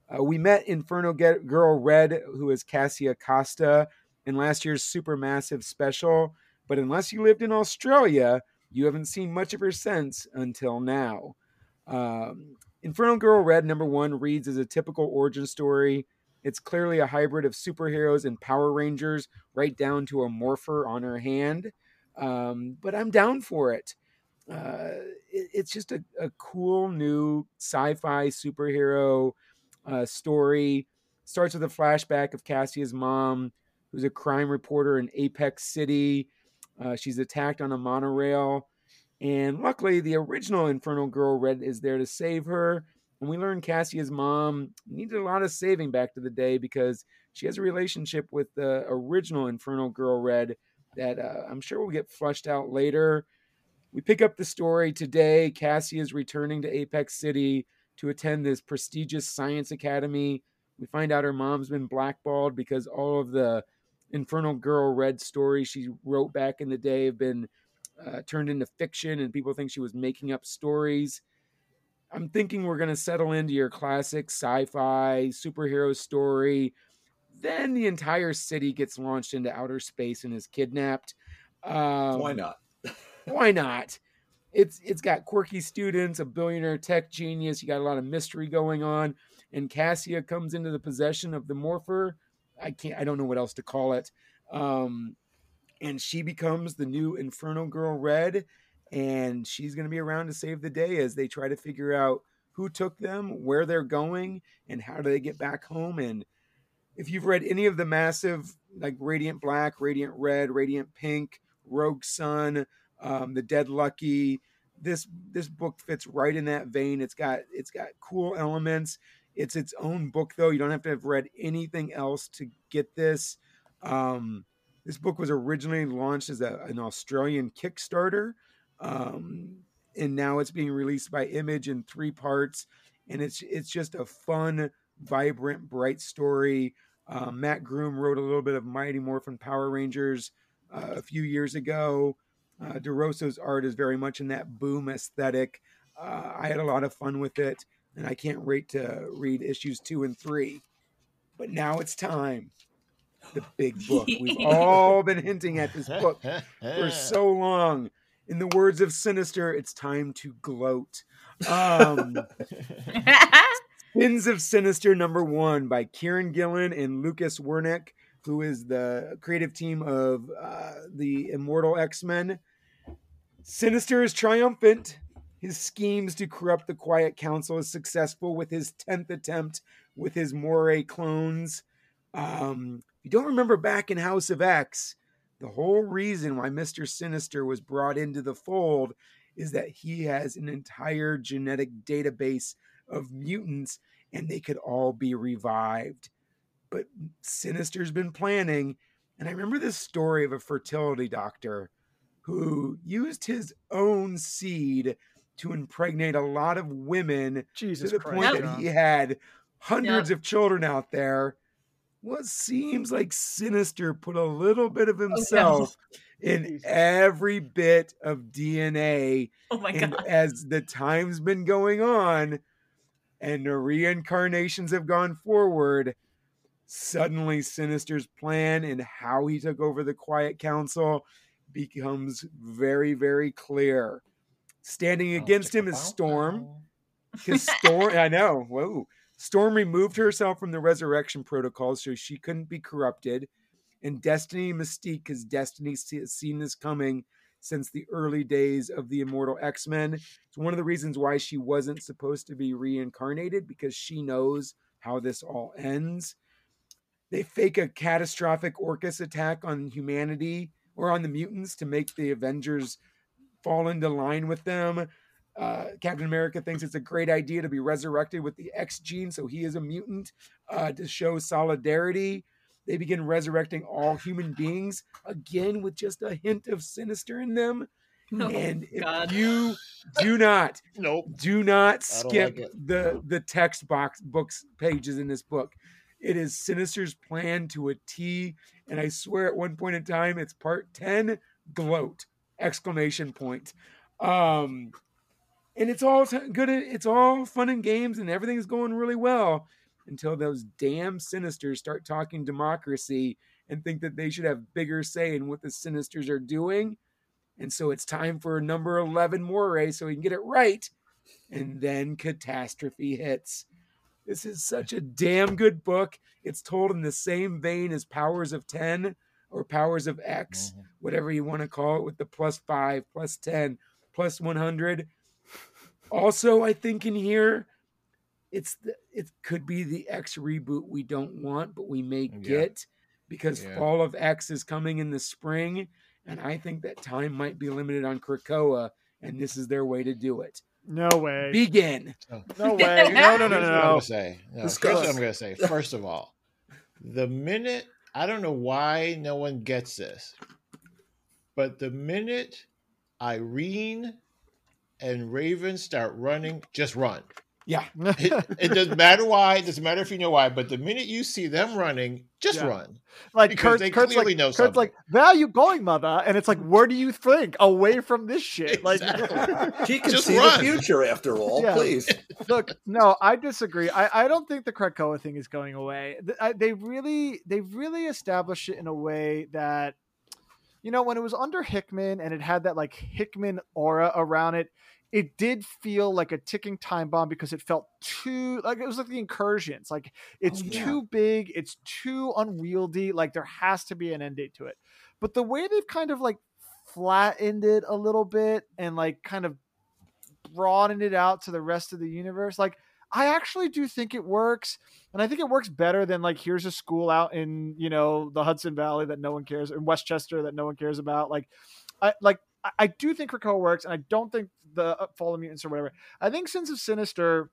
Uh, we met Inferno Girl Red, who is Cassia Costa, in last year's Supermassive special. But unless you lived in Australia, you haven't seen much of her since until now. Um, Inferno Girl Red number one reads as a typical origin story. It's clearly a hybrid of superheroes and Power Rangers, right down to a morpher on her hand. Um, but I'm down for it. Uh, it- it's just a, a cool new sci-fi superhero uh, story. Starts with a flashback of Cassia's mom, who's a crime reporter in Apex City. Uh, she's attacked on a monorail And luckily, the original Infernal Girl Red is there to save her. And we learn Cassia's mom needed a lot of saving back to the day because she has a relationship with the original Infernal Girl Red that uh, I'm sure will get flushed out later. We pick up the story today. Cassia is returning to Apex City to attend this prestigious science academy. We find out her mom's been blackballed because all of the Infernal Girl Red stories she wrote back in the day have been uh, turned into fiction, and people think she was making up stories. I'm thinking we're going to settle into your classic sci fi superhero story. Then the entire city gets launched into outer space and is kidnapped. Um, Why not? why not? It's it's got quirky students, a billionaire tech genius. You got a lot of mystery going on, and Cassia comes into the possession of the Morpher. I can't. I don't know what else to call it. Um, and she becomes the new Inferno Girl Red, and she's going to be around to save the day as they try to figure out who took them, where they're going, and how do they get back home. And if you've read any of the massive like Radiant Black, Radiant Red, Radiant Pink, Rogue Sun, um, The Dead Lucky, this this book fits right in that vein. It's got it's got cool elements. It's its own book though. You don't have to have read anything else to get this. Um, this book was originally launched as a, an Australian Kickstarter, um, and now it's being released by Image in three parts. And it's it's just a fun, vibrant, bright story. Um, Matt Groom wrote a little bit of Mighty Morphin Power Rangers uh, a few years ago. Uh, D'Urso's art is very much in that boom aesthetic. Uh, I had a lot of fun with it, and I can't wait to read issues two and three. But now it's time. The big book. We've all been hinting at this book for so long. In the words of Sinister, it's time to gloat. Um, Sins of Sinister number one by Kieron Gillen and Lucas Werneck, who is the creative team of uh, the Immortal X Men. Sinister is triumphant. His schemes to corrupt the Quiet Council is successful with his 10th attempt with his Moira clones. Um, if you don't remember back in House of X, the whole reason why Mr. Sinister was brought into the fold is that he has an entire genetic database of mutants and they could all be revived. But Sinister's been planning. And I remember this story of a fertility doctor who used his own seed to impregnate a lot of women Jesus to the Christ. point John. that he had hundreds of children out there. What seems like Sinister put a little bit of oh, himself in every bit of DNA. Oh my and god. as the time's been going on and the reincarnations have gone forward, suddenly Sinister's plan and how he took over the Quiet Council becomes very, very clear. Standing oh, against him is Storm. Oh. Because Storm, I know, whoa. Storm removed herself from the resurrection protocols so she couldn't be corrupted. And Destiny Mystique, because Destiny has seen this coming since the early days of the Immortal X Men. It's one of the reasons why she wasn't supposed to be reincarnated because she knows how this all ends. They fake a catastrophic Orchis attack on humanity or on the mutants to make the Avengers fall into line with them. Uh, Captain America thinks it's a great idea to be resurrected with the X gene, so he is a mutant uh, to show solidarity. They begin resurrecting all human beings again with just a hint of sinister in them. Oh, and if God. you do not, Nope. do not skip like it. the the text box books pages in this book. It is Sinister's plan to a T, and I swear at one point in time it's part ten. Gloat! Exclamation point. Um, and it's all good. It's all fun and games, and everything's going really well until those damn Sinisters start talking democracy and think that they should have bigger say in what the Sinisters are doing. And so it's time for number 11 Moira so he can get it right. And then catastrophe hits. This is such a damn good book. It's told in the same vein as Powers of 10 or Powers of X, mm-hmm. whatever you want to call it, with the plus five, plus 10, plus 100. Also, I think in here, it's the, it could be the X reboot we don't want, but we may Yeah. get because Yeah. Fall of X is coming in the spring, and I think that time might be limited on Krakoa, and this is their way to do it. No way. Begin. no way. No, no, no, Here's what I'm gonna say. No, here's Discuss. what I'm gonna say. First of all, the minute I don't know why no one gets this, but the minute Irene and ravens start running, just run. Yeah. It, it doesn't matter why. It doesn't matter if you know why. But the minute you see them running, just Yeah. run. like Kurt, Kurt's, they Kurt's clearly like, know Kurt's something. like, where are you going, mother? And it's like, where do you think? Away from this shit. Like, Exactly. She can Just see run. the future after all. Yeah. Please. look, no, I disagree. I, I don't think the Krakoa thing is going away. Th- I, they really, they really established it in a way that, you know, when it was under Hickman and it had that like Hickman aura around it, it did feel like a ticking time bomb because it felt too like it was like the incursions. Like it's Oh, yeah. too big, it's too unwieldy. Like there has to be an end date to it. But the way they've kind of like flattened it a little bit and like kind of broadened it out to the rest of the universe, like I actually do think it works. And I think it works better than like here's a school out in, you know, the Hudson Valley that no one cares in Westchester that no one cares about. Like I like I- I do think Krakoa works, and I don't think the uh, Fall of Mutants or whatever. I think Sins of Sinister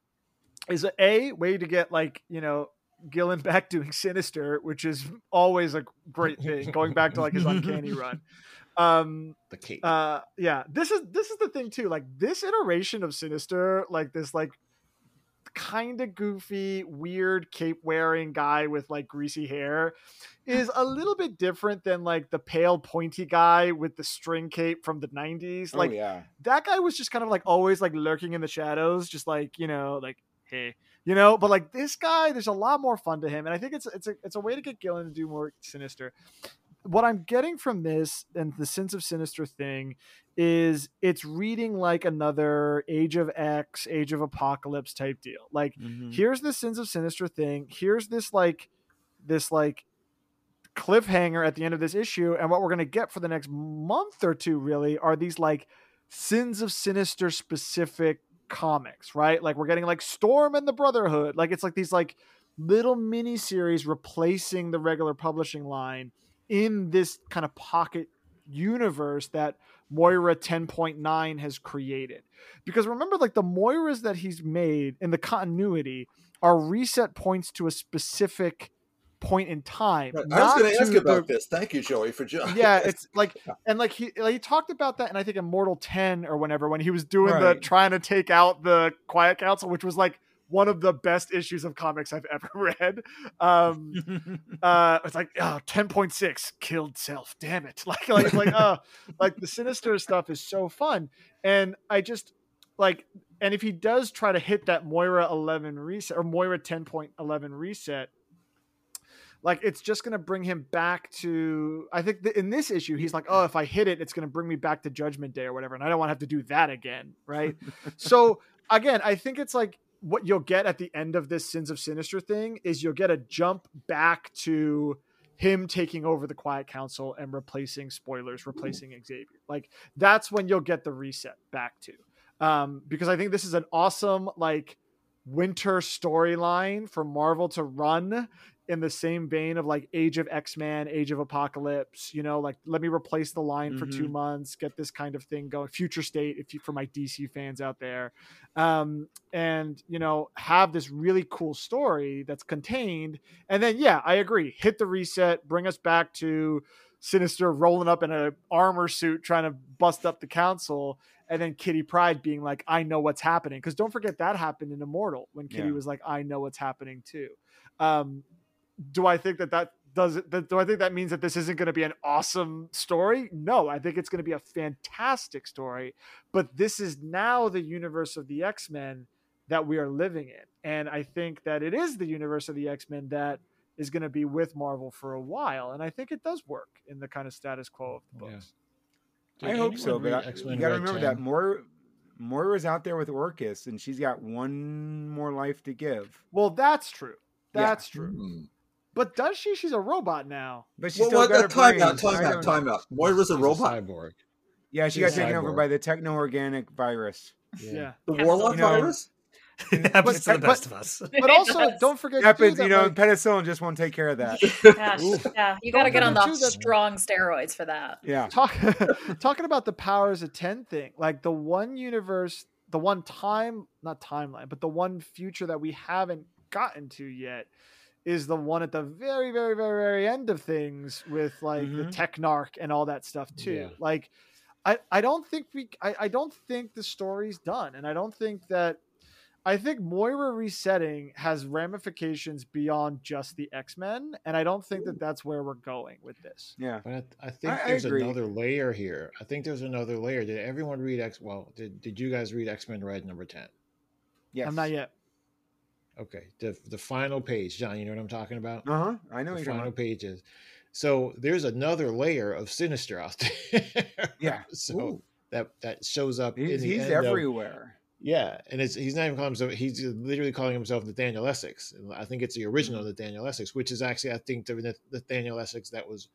is a, a way to get like you know Gillen back doing Sinister, which is always a great thing. Going back to like his Uncanny run. Um, The cape. uh, yeah, this is this is the thing too. Like this iteration of Sinister, like this like kind of goofy, weird cape wearing guy with like greasy hair is a little bit different than like the pale pointy guy with the string cape from the 90s. Like oh yeah. that guy was just kind of like always like lurking in the shadows, just like, you know, like, hey, you know, but like this guy, there's a lot more fun to him. And I think it's it's a it's a way to get Gillen to do more sinister. What I'm getting from this and the sense of sinister thing is it's reading like another Age of X, Age of Apocalypse type deal. Like Mhm. here's the sins of sinister thing. Here's this like this like cliffhanger at the end of this issue. And what we're going to get for the next month or two really are these like sins of sinister specific comics right? Like we're getting like storm and the brotherhood. Like it's like these like little mini series replacing the regular publishing line in this kind of pocket universe that Moira 10.9 has created. Because remember, like the Moiras that he's made in the continuity are reset points to a specific point in time. I was going to ask to about the- this. Thank you, Joey, for just yeah, it's like and like he like he talked about that and I think Immortal 10 or whenever when he was doing the trying to take out the Quiet Council, which was like one of the best issues of comics I've ever read. Um uh it's like oh 10.6 killed self damn it. Like like like uh like the sinister stuff is so fun. And i just like and if he does try to hit that moira 11 reset or moira 10.11 reset like it's just going to bring him back to i think in this issue he's like oh if i hit it it's going to bring me back to judgment day or whatever and i don't want to have to do that again right? So again i think it's like what you'll get at the end of this sins of sinister thing is you'll get a jump back to him taking over the quiet council and replacing spoilers replacing xavier. Like that's when you'll get the reset back to. Um because i think this is an awesome like winter storyline for marvel to run in the same vein of like Age of X Men, Age of Apocalypse. You know, like let me replace the line for two Mhm. months, get this kind of thing going. Future State, if you for my DC fans out there, um, and you know have this really cool story that's contained. And then yeah, I agree. Hit the reset, bring us back to Sinister rolling up in a armor suit trying to bust up the council. And then Kitty Pryde being like, I know what's happening. Because don't forget that happened in Immortal when Kitty Yeah. was like, I know what's happening too. Um, do I think that that does it? That, do I think that means that this isn't going to be an awesome story? No, I think it's going to be a fantastic story. But this is now the universe of the X Men that we are living in, and I think that it is the universe of the X Men that is going to be with Marvel for a while, and I think it does work in the kind of status quo of the Yeah. books. Did I hope so, but read I, X-Men you got to remember 10? that Moira, Moira's out there with Orchis, and she's got one more life to give. Well, that's true. Yeah. That's true. But does she? She's a robot now. But she's Well, still what, got uh, her time out, time I out, don't- time out. Moira's a She's robot. cyborg. Yeah, she She's got a taken over by the techno-organic virus. Yeah. The Warlock You know, virus? It happens to the but- best of us. But also, don't forget too, happens, that, you know, like, penicillin just won't take care of that. Gosh, yeah, you got to get on the too, strong steroids for that. Yeah. talk, talking about the powers of 10 thing like the one universe the one time not timeline but the one future that we haven't gotten to yet is the one at the very very very very end of things with like the Mhm. technarch and all that stuff too Yeah. like I, I don't think we I, I don't think the story's done and i don't think that I think Moira resetting has ramifications beyond just the X Men, and I don't think that that's where we're going with this. Yeah. But I, I think I- I there's agree. another layer here. I think there's another layer. Did everyone read X? Well, did, did you guys read X Men Red number ten? Yes. I'm not yet. Okay, the the final page, John. You know what I'm talking about? Uh huh. I know the you're final talking. pages. So there's another layer of Sinister out there. Yeah. So Ooh. that that shows up. He's, in the he's end of- everywhere. Yeah, and it's he's not even calling himself. He's literally calling himself Nathaniel Essex. I think it's the original Mm-hmm. Nathaniel Essex, which is actually I think the Nathaniel Essex that was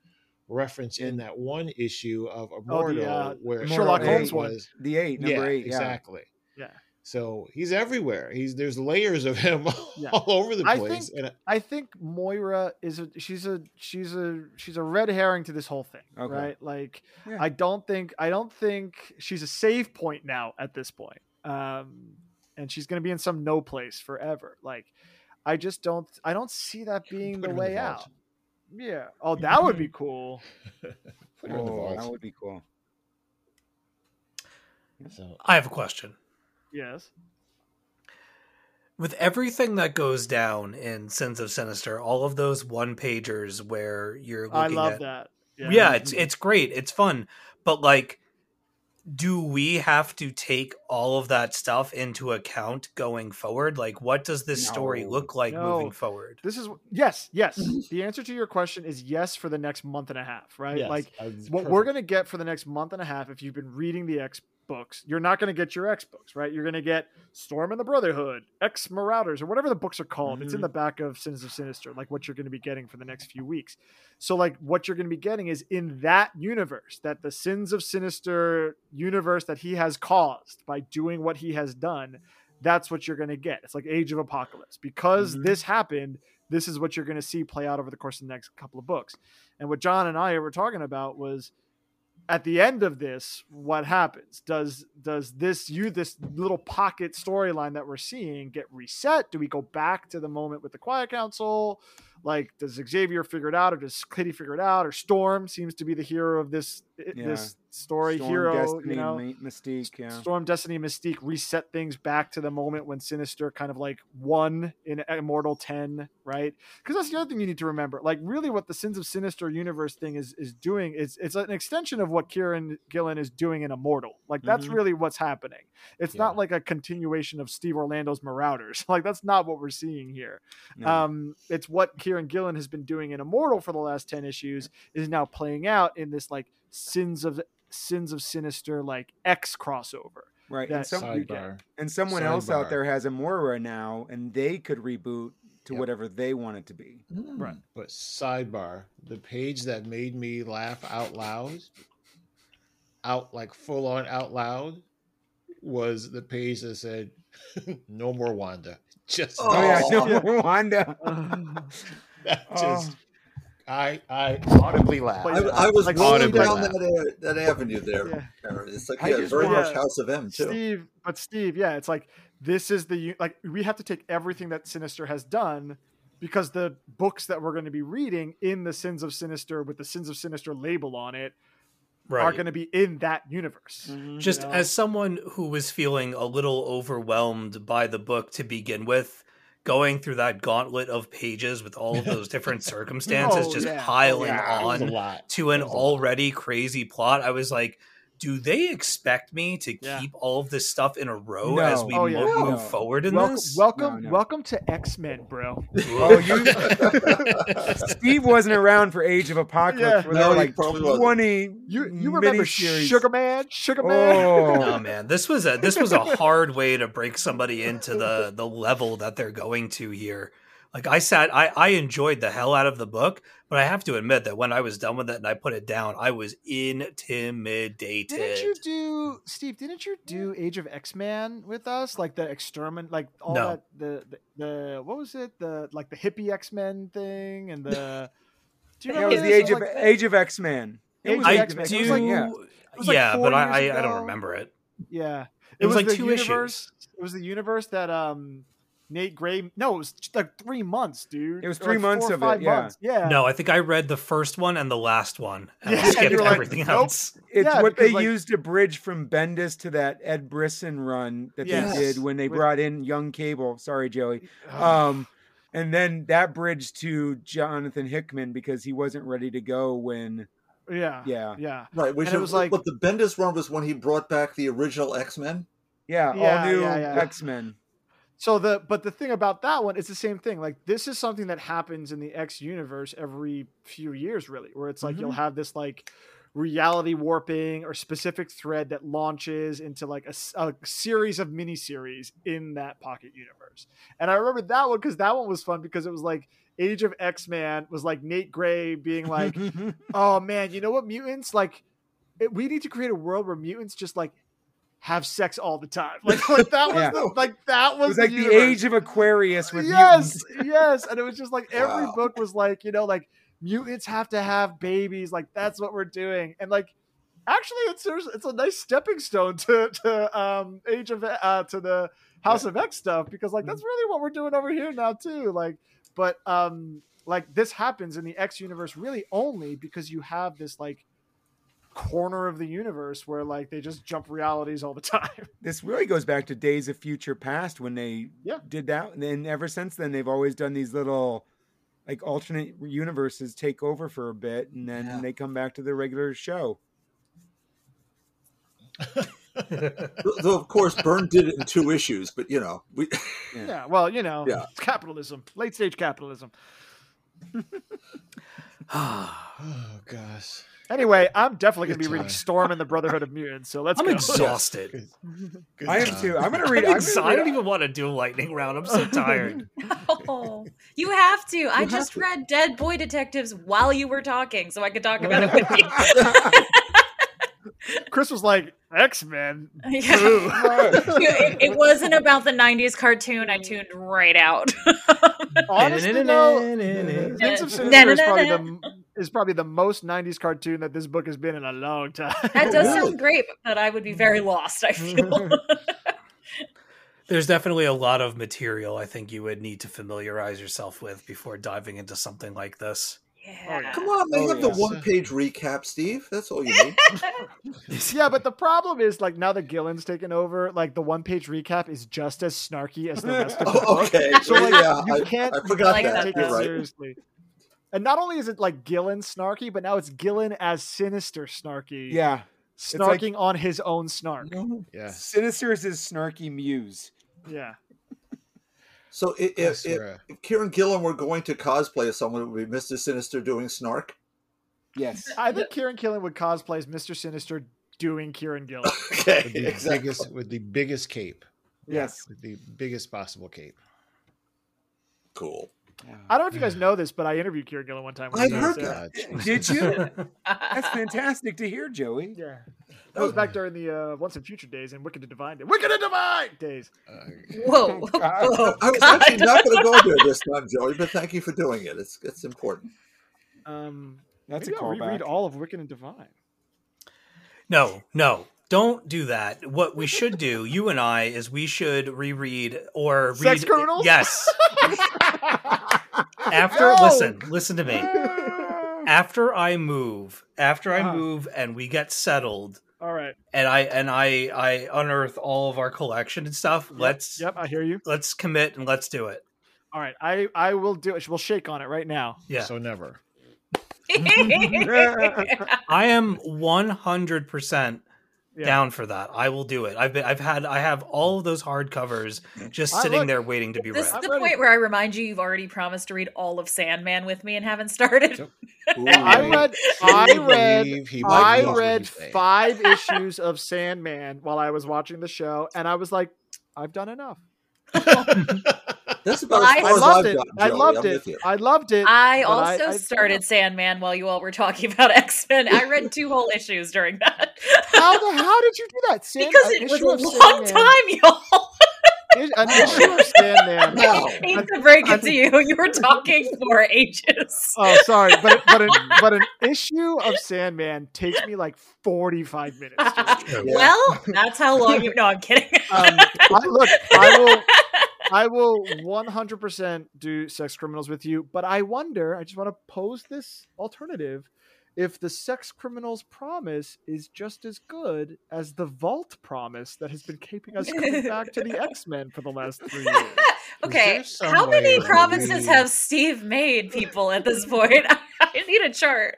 referenced in that one issue of Immortal uh, where Sherlock Holmes eight one. was. The eight, number yeah, eight. Yeah. exactly. Yeah. So he's everywhere. He's there's layers of him Yeah. all over the I place. think- and I think Moira is a she's a she's a she's a red herring to this whole thing, Okay. right? Like Yeah. I don't think I don't think she's a save point now at this point. Um and she's going to be in some no place forever. Like I just don't I don't see that being Put the her in the way out. Yeah. Oh, that would be cool. put her in the Oh, that would be cool. So I have a question. Yes. With everything that goes down in Sins of Sinister, all of those one pagers where you're looking I love at that. yeah. it's it's great it's fun but like do we have to take all of that stuff into account going forward like what does this story look like No. moving forward This is yes, yes. the answer to your question is yes for the next month and a half, right? yes, Like what we're going to get for the next month and a half if you've been reading the X books you're not going to get your X books right? You're going to get Storm and the Brotherhood X Marauders or whatever the books are called. It's in Mhm. the back of Sins of Sinister like what you're going to be getting for the next few weeks. So like what you're going to be getting is in that universe that the Sins of Sinister universe that he has caused by doing what he has done that's what you're going to get. It's like Age of Apocalypse. Because Mhm. this happened this is what you're going to see play out over the course of the next couple of books. And what John and I were talking about was at the end of this, what happens? Does does this you this little pocket storyline that we're seeing get reset? Do we go back to the moment with the Quiet Council? Like, does Xavier figure it out, or does Kitty figure it out, or Storm seems to be the hero of this this story? Storm, hero, Destiny, you know, Mystique. Yeah. Storm, Destiny, Mystique reset things back to the moment when Sinister kind of like won in Immortal 10, right? Because that's the other thing you need to remember. Like, really, what the Sins of Sinister universe thing is is doing is it's an extension of what Kieron Gillen is doing in Immortal. Like, that's Mhm. really what's happening. It's Yeah. not like a continuation of Steve Orlando's Marauders. Like, that's not what we're seeing here. No. Um, it's what Kieron Gillen has been doing in Immortal for the last 10 issues is now playing out in this like Sins of Sins of Sinister like X crossover. right. And, some, you get. sidebar. and someone else out there has a Moira now, and they could reboot to Yep. whatever they want it to be. Mm. Right. But sidebar, the page that made me laugh out loud, out like full on out loud, was the page that said, "No more Wanda." Just Oh, yeah, Oh, no yeah. more Wanda. that Oh. just I I audibly laughed. I, I was like rolling down laugh. that, that avenue there. Yeah. Aaron. It's like yeah, just very much House of M too. Steve, but Steve, yeah, it's like this is the like we have to take everything that Sinister has done because the books that we're going to be reading in the Sins of Sinister with the Sins of Sinister label on it are going to be in that universe. Mm-hmm. just you know? as someone who was feeling a little overwhelmed by the book to begin with going through that gauntlet of pages with all of those different circumstances Oh, just yeah. Oh, piling Yeah, it was a on to an It was a lot. already crazy plot i was like do they expect me to Yeah. keep all of this stuff in a row No. as we Oh, mo- yeah. move forward in welcome, this welcome, No, no. welcome to X Men, bro. Oh, you. Steve wasn't around for Age of Apocalypse. Yeah. where No, there were like probably wasn't. twenty. You you remember miniseries. Sugar Man, Sugar Man? Oh, no man this was a this was a hard way to break somebody into the the level that they're going to here Like I sat, I I enjoyed the hell out of the book, but I have to admit that when I was done with it and I put it down, I was intimidated. Didn't you do Steve? Didn't you do Age of X Man with us? Like the extermin, like all No. that the, the the what was it? The like the hippie X Men thing and the. Do you Yeah, it was the age of Like- Age of X Men. Age of I X-Men. It do, was like- yeah. was like yeah, but I, I I don't remember it. Yeah, It was like the two universe. It was the universe that um Nate Gray. No, it was like three months, dude. It was three like months of it, yeah. months. Yeah. No, I think I read the first one and the last one, and Yeah, I and skipped you were like, everything nope. else. It's Yeah, what because, they like- used to bridge from Bendis to that Ed Brisson run that Yes. they did when they With- brought in Young Cable. Sorry, Joey. Um, and then that bridge to Jonathan Hickman because he wasn't ready to go when. yeah. Yeah, Yeah. Right, which And it was like- but the Bendis run was when he brought back the original X Men. yeah, Yeah, all new yeah, yeah. X Men. So the but the thing about that one, it's the same thing. Like this is something that happens in the X universe every few years, really, where it's like you'll mm-hmm. have this like reality warping or specific thread that launches into like a, a series of miniseries in that pocket universe. And I remember that one because that one was fun because it was like Age of X Man was like Nate Gray being like, oh man, you know what mutants like? It, we need to create a world where mutants just like have sex all the time. Like, like that was Yeah. the, like that was, was like the age of Aquarius with yes, mutants. yes, and it was just like every Wow. book was like you know like mutants have to have babies. Like that's what we're doing, and like actually it's it's a nice stepping stone to to um Age of uh to the House of X stuff because like that's really what we're doing over here now too. Like, but um like this happens in the X universe really only because you have this like corner of the universe where like they just jump realities all the time. This really goes back to Days of Future Past when they Yeah. did that, and then ever since then they've always done these little like alternate universes take over for a bit, and then Yeah. they come back to the regular show. Though of course Byrne did it in two issues, but you know, we Yeah. Yeah, well, you know, Yeah. it's capitalism, late stage capitalism. Oh gosh. Anyway, I'm definitely going to Good be reading. Storm and the Brotherhood of Mutants. So let's I'm go. exhausted. Good, good I am time. too. I'm gonna I'm read. I'm exa- I don't even want to do a lightning round. I'm so tired. Oh, you have to. I have just to. read Dead Boy Detectives while you were talking, so I could talk about it with you. Chris was like X Men. Yeah. it, it wasn't about the 90s cartoon. I tuned right out. Honestly, though, Rings of Na- Sinister na- is na- probably the is probably the most '90s cartoon that this book has been in a long time. that does sound great, but I would be very lost, I feel. There's definitely a lot of material I think you would need to familiarize yourself with before diving into something like this. yeah. Oh, come on, they Oh, have the one page recap, Steve. That's all you need. yeah, but the problem is like now that Gillen's taken over, like the one page recap is just as snarky as the rest of the Oh, book. okay. So like yeah, you I, can't, I you forgot like can't that. that, take You're it right. seriously. And not only is it like Gillen snarky, but now it's Gillen as sinister snarky, yeah, like- snarking on his own snark. Yeah. Sinister is his snarky muse. Yeah. So i- I if, if, if Kieron Gillen were going to cosplay as someone, it would be Mr. Sinister doing Snark. Yes. I think Kieron Gillen would cosplay as Mr. Sinister doing Kieron Gillen. Okay, With the exactly. biggest with the biggest cape. Yes. With the biggest possible cape. Cool. I don't know if you guys know this, but I interviewed Kieron Gillen one time. I he was heard there. God. Did you? That's fantastic to hear, Joey. Yeah. That was back during the uh, Once and Future days and Wicked and Divine days. Wicked and Divine days. Uh, Whoa. Whoa. I was God. actually not going to go there this time, Joey, but thank you for doing it. It's it's important. Um, That's a maybe I'll reread all of Wicked and Divine. No, no, don't do that. What we should do, you and I, is we should reread or Sex read. Criminals? Yes. After, No! listen, listen to me. After I move, after I Uh-huh. move, and we get settled, all right. and I and I I unearth all of our collection and stuff. let's Yep, I hear you. let's commit and let's do it. All right. I, I will do it. We'll shake on it right now. Yeah, So never. I am one hundred percent Yeah. down for that. I will do it. I've been I've had I have all of those hardcovers just I sitting look- there waiting to be This is read. I'm the ready. point where I remind you you've already promised to read all of Sandman with me and haven't started. Ooh. I read I read Believe he might I read five issues of Sandman while I was watching the show, and I was like, I've done enough. That's about I I loved it. gotten. I Joey. loved I'm it. I loved it. I but also I- started Sandman while you all were talking about X Men. I read two whole issues during that. How the how did you do that? Sand, because it was issue of a long Sandman- time, y'all. is- An issue of Sandman. Wow. I hate to break it to you. You were talking for ages. Oh, sorry, but but an, but an issue of Sandman takes me like forty five minutes. to. Yeah. Well, that's how long you. No, I'm kidding. Um, I, look, I will. I will 100% do sex criminals with you, but I wonder, I just want to pose this alternative. If the sex criminals promise is just as good as the vault promise that has been keeping us coming back to the X Men for the last three years. okay, how many way promises we- have Steve made people at this point? I need a chart.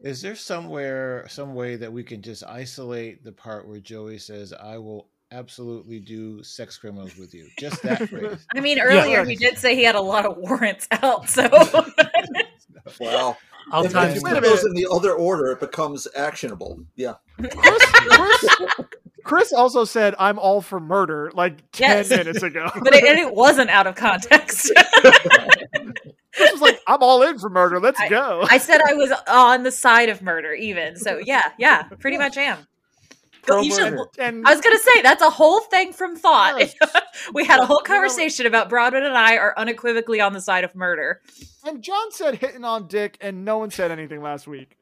Is there somewhere, some way that we can just isolate the part where Joey says, "I will absolutely do sex criminals with you"? Just that phrase. I mean, earlier he did say he had a lot of warrants out, so well, I'll If time you Wait a put those in the other order, it becomes actionable. Yeah. Chris, Chris, Chris also said, I'm all for murder like 10 Yes. minutes ago. but it, and it wasn't out of context. Chris was like, I'm all in for murder. Let's go. I said I was on the side of murder, even. So yeah, yeah, pretty much am. But should, and, and I was gonna say that's a whole thing from thought. Yes. we had a whole You know- conversation about Broadway and I are unequivocally on the side of murder. and John said hitting on Dick, and no one said anything last week.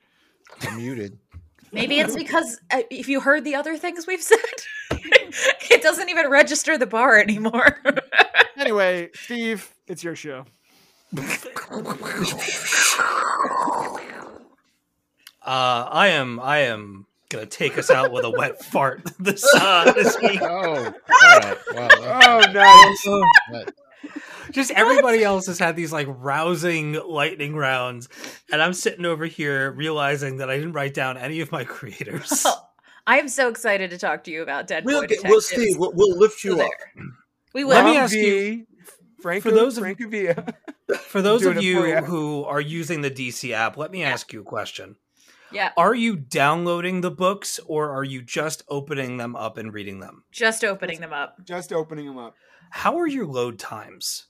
I'm muted. Maybe it's because uh, if you heard the other things we've said, it doesn't even register the bar anymore. Anyway, Steve, it's your show. Uh, I am I am gonna take us out with a wet fart this uh, this week. Oh, all right. Wow. Oh, nice. Just everybody else has had these like rousing lightning rounds, and I'm sitting over here realizing that I didn't write down any of my creators. I am so excited to talk to you about Dead We'll Boy get, well, Detectives. Steve, we'll, we'll lift So you up. We will. Let me ask you- Franco, for those of- Franco For those of it you who are using the DC app, let me ask you a question. Yeah, Are you downloading the books or are you just opening them up and reading them? just opening them up. Just opening them up How are your load times?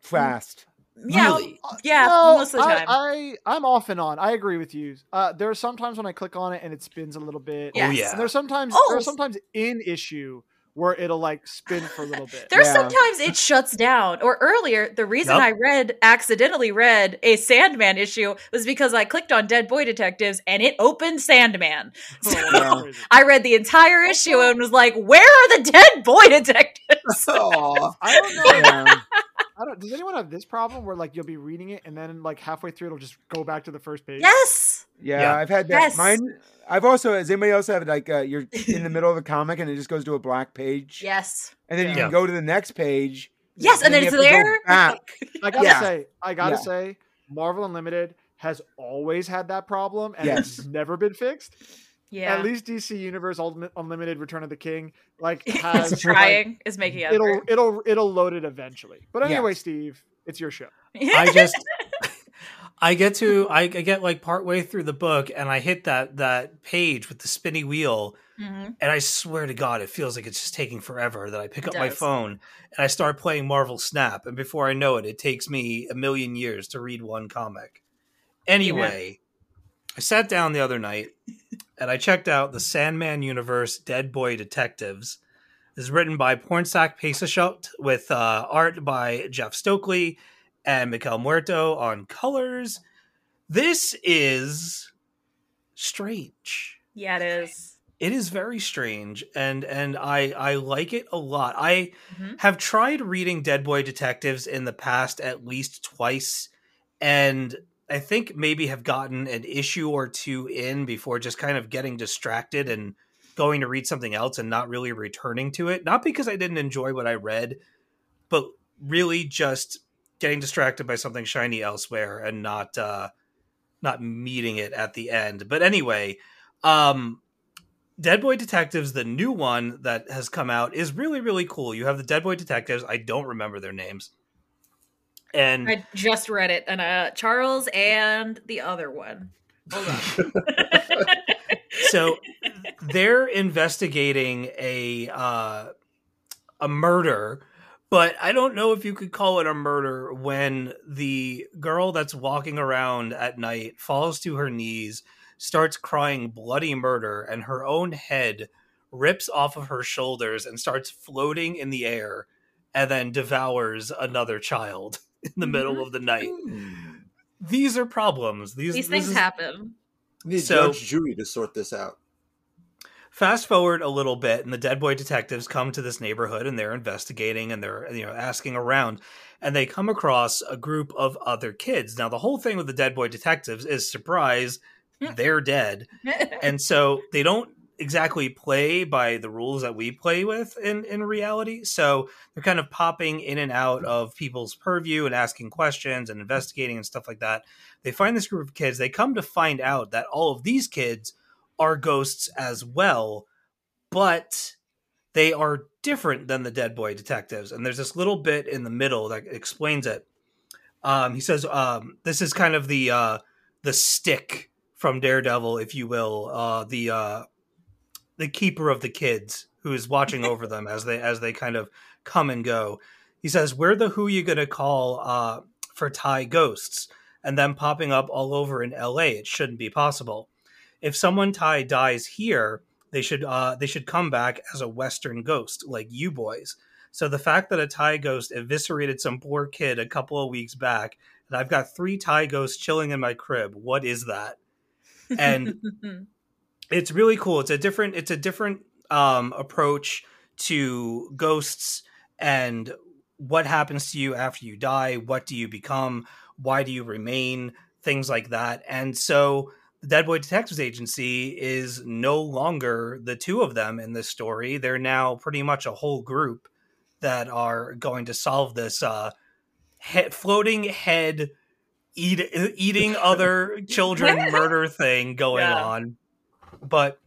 fast. Yeah, Really? yeah, No, most of the I- time. I, I, am off and on. I agree with you. Uh, there are sometimes when I click on it and it spins a little bit. Yes. Oh yeah. And there's sometimes Oh. there's sometimes in issue where it'll like spin for a little bit. There's Yeah. sometimes it shuts down. Or earlier, the reason Yep. I read accidentally read a Sandman issue was because I clicked on Dead Boy Detectives and it opened Sandman. Oh, So that's crazy. I read the entire issue and was like, "Where are the Dead Boy Detectives?" Aw. I don't know. Yeah. I don't. Does anyone have this problem where like you'll be reading it and then like halfway through it'll just go back to the first page? yes. Yeah, Yeah. I've had that. Yes. Mine. I've also. Has anybody else have like uh, you're in the middle of a comic and it just goes to a black page, Yes. and then you can go to the next page. Yes, and then you it's have go there. back. I gotta Yeah. say, I gotta Yeah. say, Marvel Unlimited has always had that problem and Yes. it's never been fixed. Yeah. At least DC Universe Ultimate Unlimited Return of the King like has it's trying. is making like, it'll it'll it'll load it eventually. But anyway, Yes. Steve, it's your show. I just I get to I, I get like partway through the book and I hit that that page with the spinny wheel Mhm. and I swear to God it feels like it's just taking forever that I pick It up my phone and I start playing Marvel Snap and before I know it it takes me a million years to read one comic. Anyway, I sat down the other night and I checked out the Sandman Universe Dead Boy Detectives. This is written by Pornsak Pichetshote with uh, art by Jeff Stokely and Miguel Muerto on colors. This is strange. Yeah, it is. It is very strange, and and I I like it a lot. I Mhm. have tried reading Dead Boy Detectives in the past at least twice, and I think maybe have gotten an issue or two in before just kind of getting distracted and going to read something else and not really returning to it. Not because I didn't enjoy what I read, but really just getting distracted by something shiny elsewhere and not uh not meeting it at the end. But anyway, um Dead Boy Detectives, the new one that has come out, is really, really cool. You have the Dead Boy Detectives. I don't remember their names. And I just read it, and uh, Charles and the other one. Hold on. so they're investigating a uh, a murder but I don't know if you could call it a murder when the girl that's walking around at night falls to her knees, starts crying bloody murder, and her own head rips off of her shoulders and starts floating in the air and then devours another child in the middle of the night. Mm. These are problems. These, These things is- happen. We need So- Judge Judy to sort this out. Fast forward a little bit and the dead boy detectives come to this neighborhood and they're investigating and they're you know asking around and they come across a group of other kids. Now the whole thing with the dead boy detectives is surprise hmm. they're dead. And so they don't exactly play by the rules that we play with in in reality. So they're kind of popping in and out of people's purview and asking questions and investigating and stuff like that. They find this group of kids. They come to find out that all of these kids are ghosts as well but they are different than the dead boy detectives. And there's this little bit in the middle that explains it. Um, he says um, this is kind of the uh, the stick from daredevil if you will uh, the uh, the keeper of the kids who is watching over them as they as they kind of come and go. He says we're the who you gonna call uh, for thai ghosts and them popping up all over in la it shouldn't be possible if someone thai dies here they should uh they should come back as a western ghost like you boys. So the fact that a thai ghost eviscerated some poor kid a couple of weeks back and i've got three thai ghosts chilling in my crib what is that? And it's really cool. It's a different it's a different um approach to ghosts and what happens to you after you die what do you become why do you remain things like that. And so the dead boy detectives agency is no longer the two of them in this story. They're now pretty much a whole group that are going to solve this uh he- floating head eat- eating other children murder thing going Yeah. on. But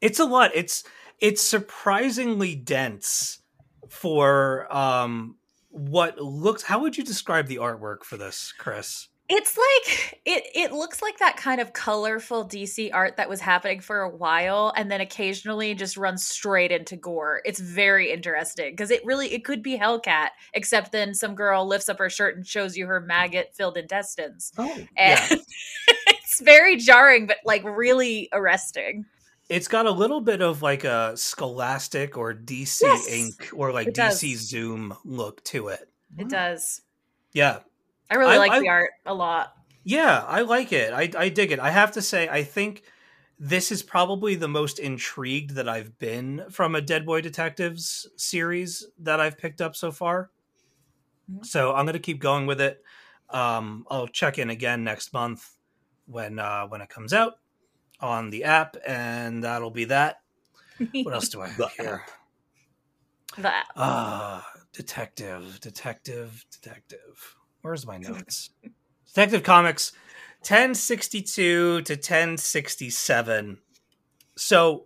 it's a lot. It's it's surprisingly dense for um what looks how would you describe the artwork for this chris It's like it it looks like that kind of colorful DC art that was happening for a while and then occasionally just runs straight into gore. It's very interesting because it really it could be Hellcat except then some girl lifts up her shirt and shows you her maggot filled intestines. Oh, And it's very jarring but like really arresting. it's got a little bit of like a scholastic or dc Yes, ink or like it does. dc zoom look to it It mm. does. yeah I really I- like I- the art a lot. Yeah, I like it. I, I dig it. I have to say, I think this is probably the most intrigued that I've been from a Dead Boy Detectives series that I've picked up so far. Mhm. So I'm going to keep going with it. Um, I'll check in again next month when uh, when it comes out on the app, and that'll be that. What else do I have The here? That Ah, detective, detective, detective. Where's my notes? detective Comics 1062 to 1067. So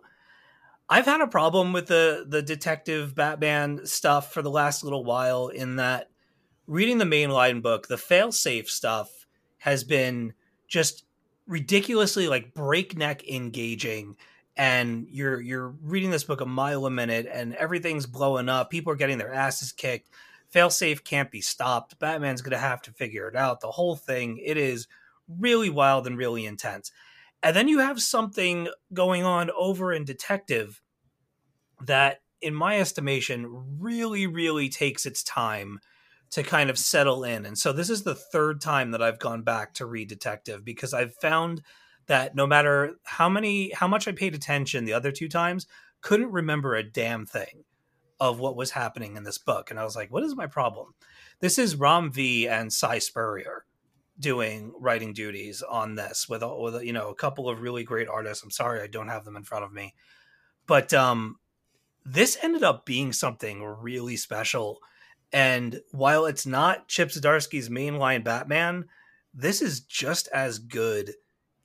I've had a problem with the the detective Batman stuff for the last little while in that reading the mainline book, the failsafe stuff has been just ridiculously like breakneck engaging and you're you're reading this book a mile a minute and everything's blowing up people are getting their asses kicked failsafe can't be stopped. Batman's gonna have to figure it out. The whole thing it is really wild and really intense. And then you have something going on over in detective that in my estimation really really takes its time to kind of settle in. And so this is the third time that i've gone back to read detective because i've found that no matter how many how much i paid attention the other two times couldn't remember a damn thing of what was happening in this book and i was like what is my problem? This is ram v and si spurrier doing writing duties on this with, with you know a couple of really great artists. I'm sorry i don't have them in front of me. But um this ended up being something really special and while it's not chip zdarsky's mainline batman this is just as good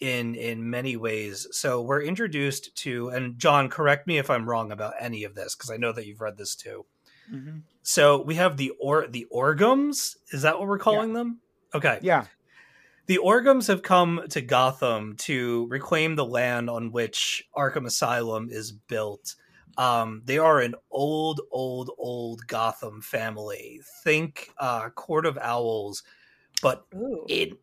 in in many ways so we're introduced to and john correct me if i'm wrong about any of this because i know that you've read this too Mhm. so we have the or the orghams is that what we're calling them okay Yeah. the orghams have come to gotham to reclaim the land on which arkham asylum is built Um, they are an old, old, old Gotham family. Think uh, Court of Owls, but Ooh. it.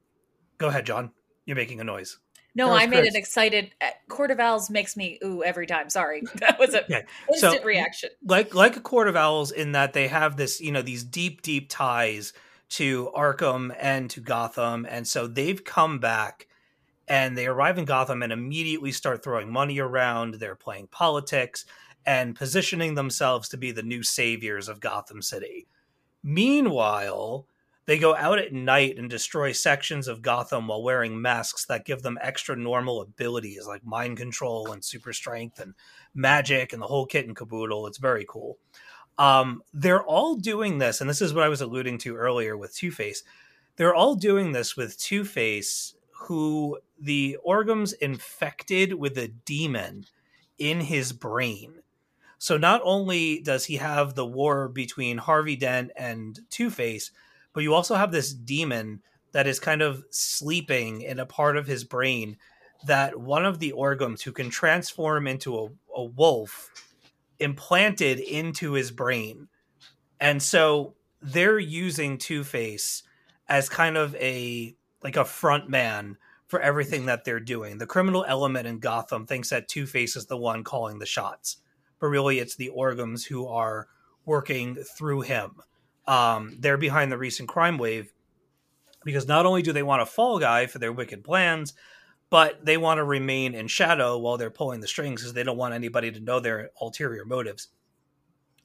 Go ahead, John. You're making a noise. No, I made Chris. an excited. uh, Court of Owls makes me ooh every time. Sorry, that was a Okay, instant so- reaction. like like a court of owls in that they have this you know these deep deep ties to arkham and to gotham and so they've come back and they arrive in gotham and immediately start throwing money around they're playing politics and positioning themselves to be the new saviors of gotham city meanwhile they go out at night and destroy sections of Gotham while wearing masks that give them extra normal abilities like mind control and super strength and magic and the whole kit and caboodle. It's very cool. Um, they're all doing this, and this is what I was alluding to earlier with Two Face. They're all doing this with Two Face, who the Orghams infected with a demon in his brain. So not only does he have the war between Harvey Dent and Two Face, but you also have this demon that is kind of sleeping in a part of his brain that one of the orghams who can transform into a, a wolf implanted into his brain. And so they're using Two Face as kind of a like a front man for everything that they're doing. The criminal element in Gotham thinks that Two Face is the one calling the shots, but really it's the orghams who are working through him um, they're behind the recent crime wave because not only do they want a fall guy for their wicked plans, but they want to remain in shadow while they're pulling the strings because they don't want anybody to know their ulterior motives.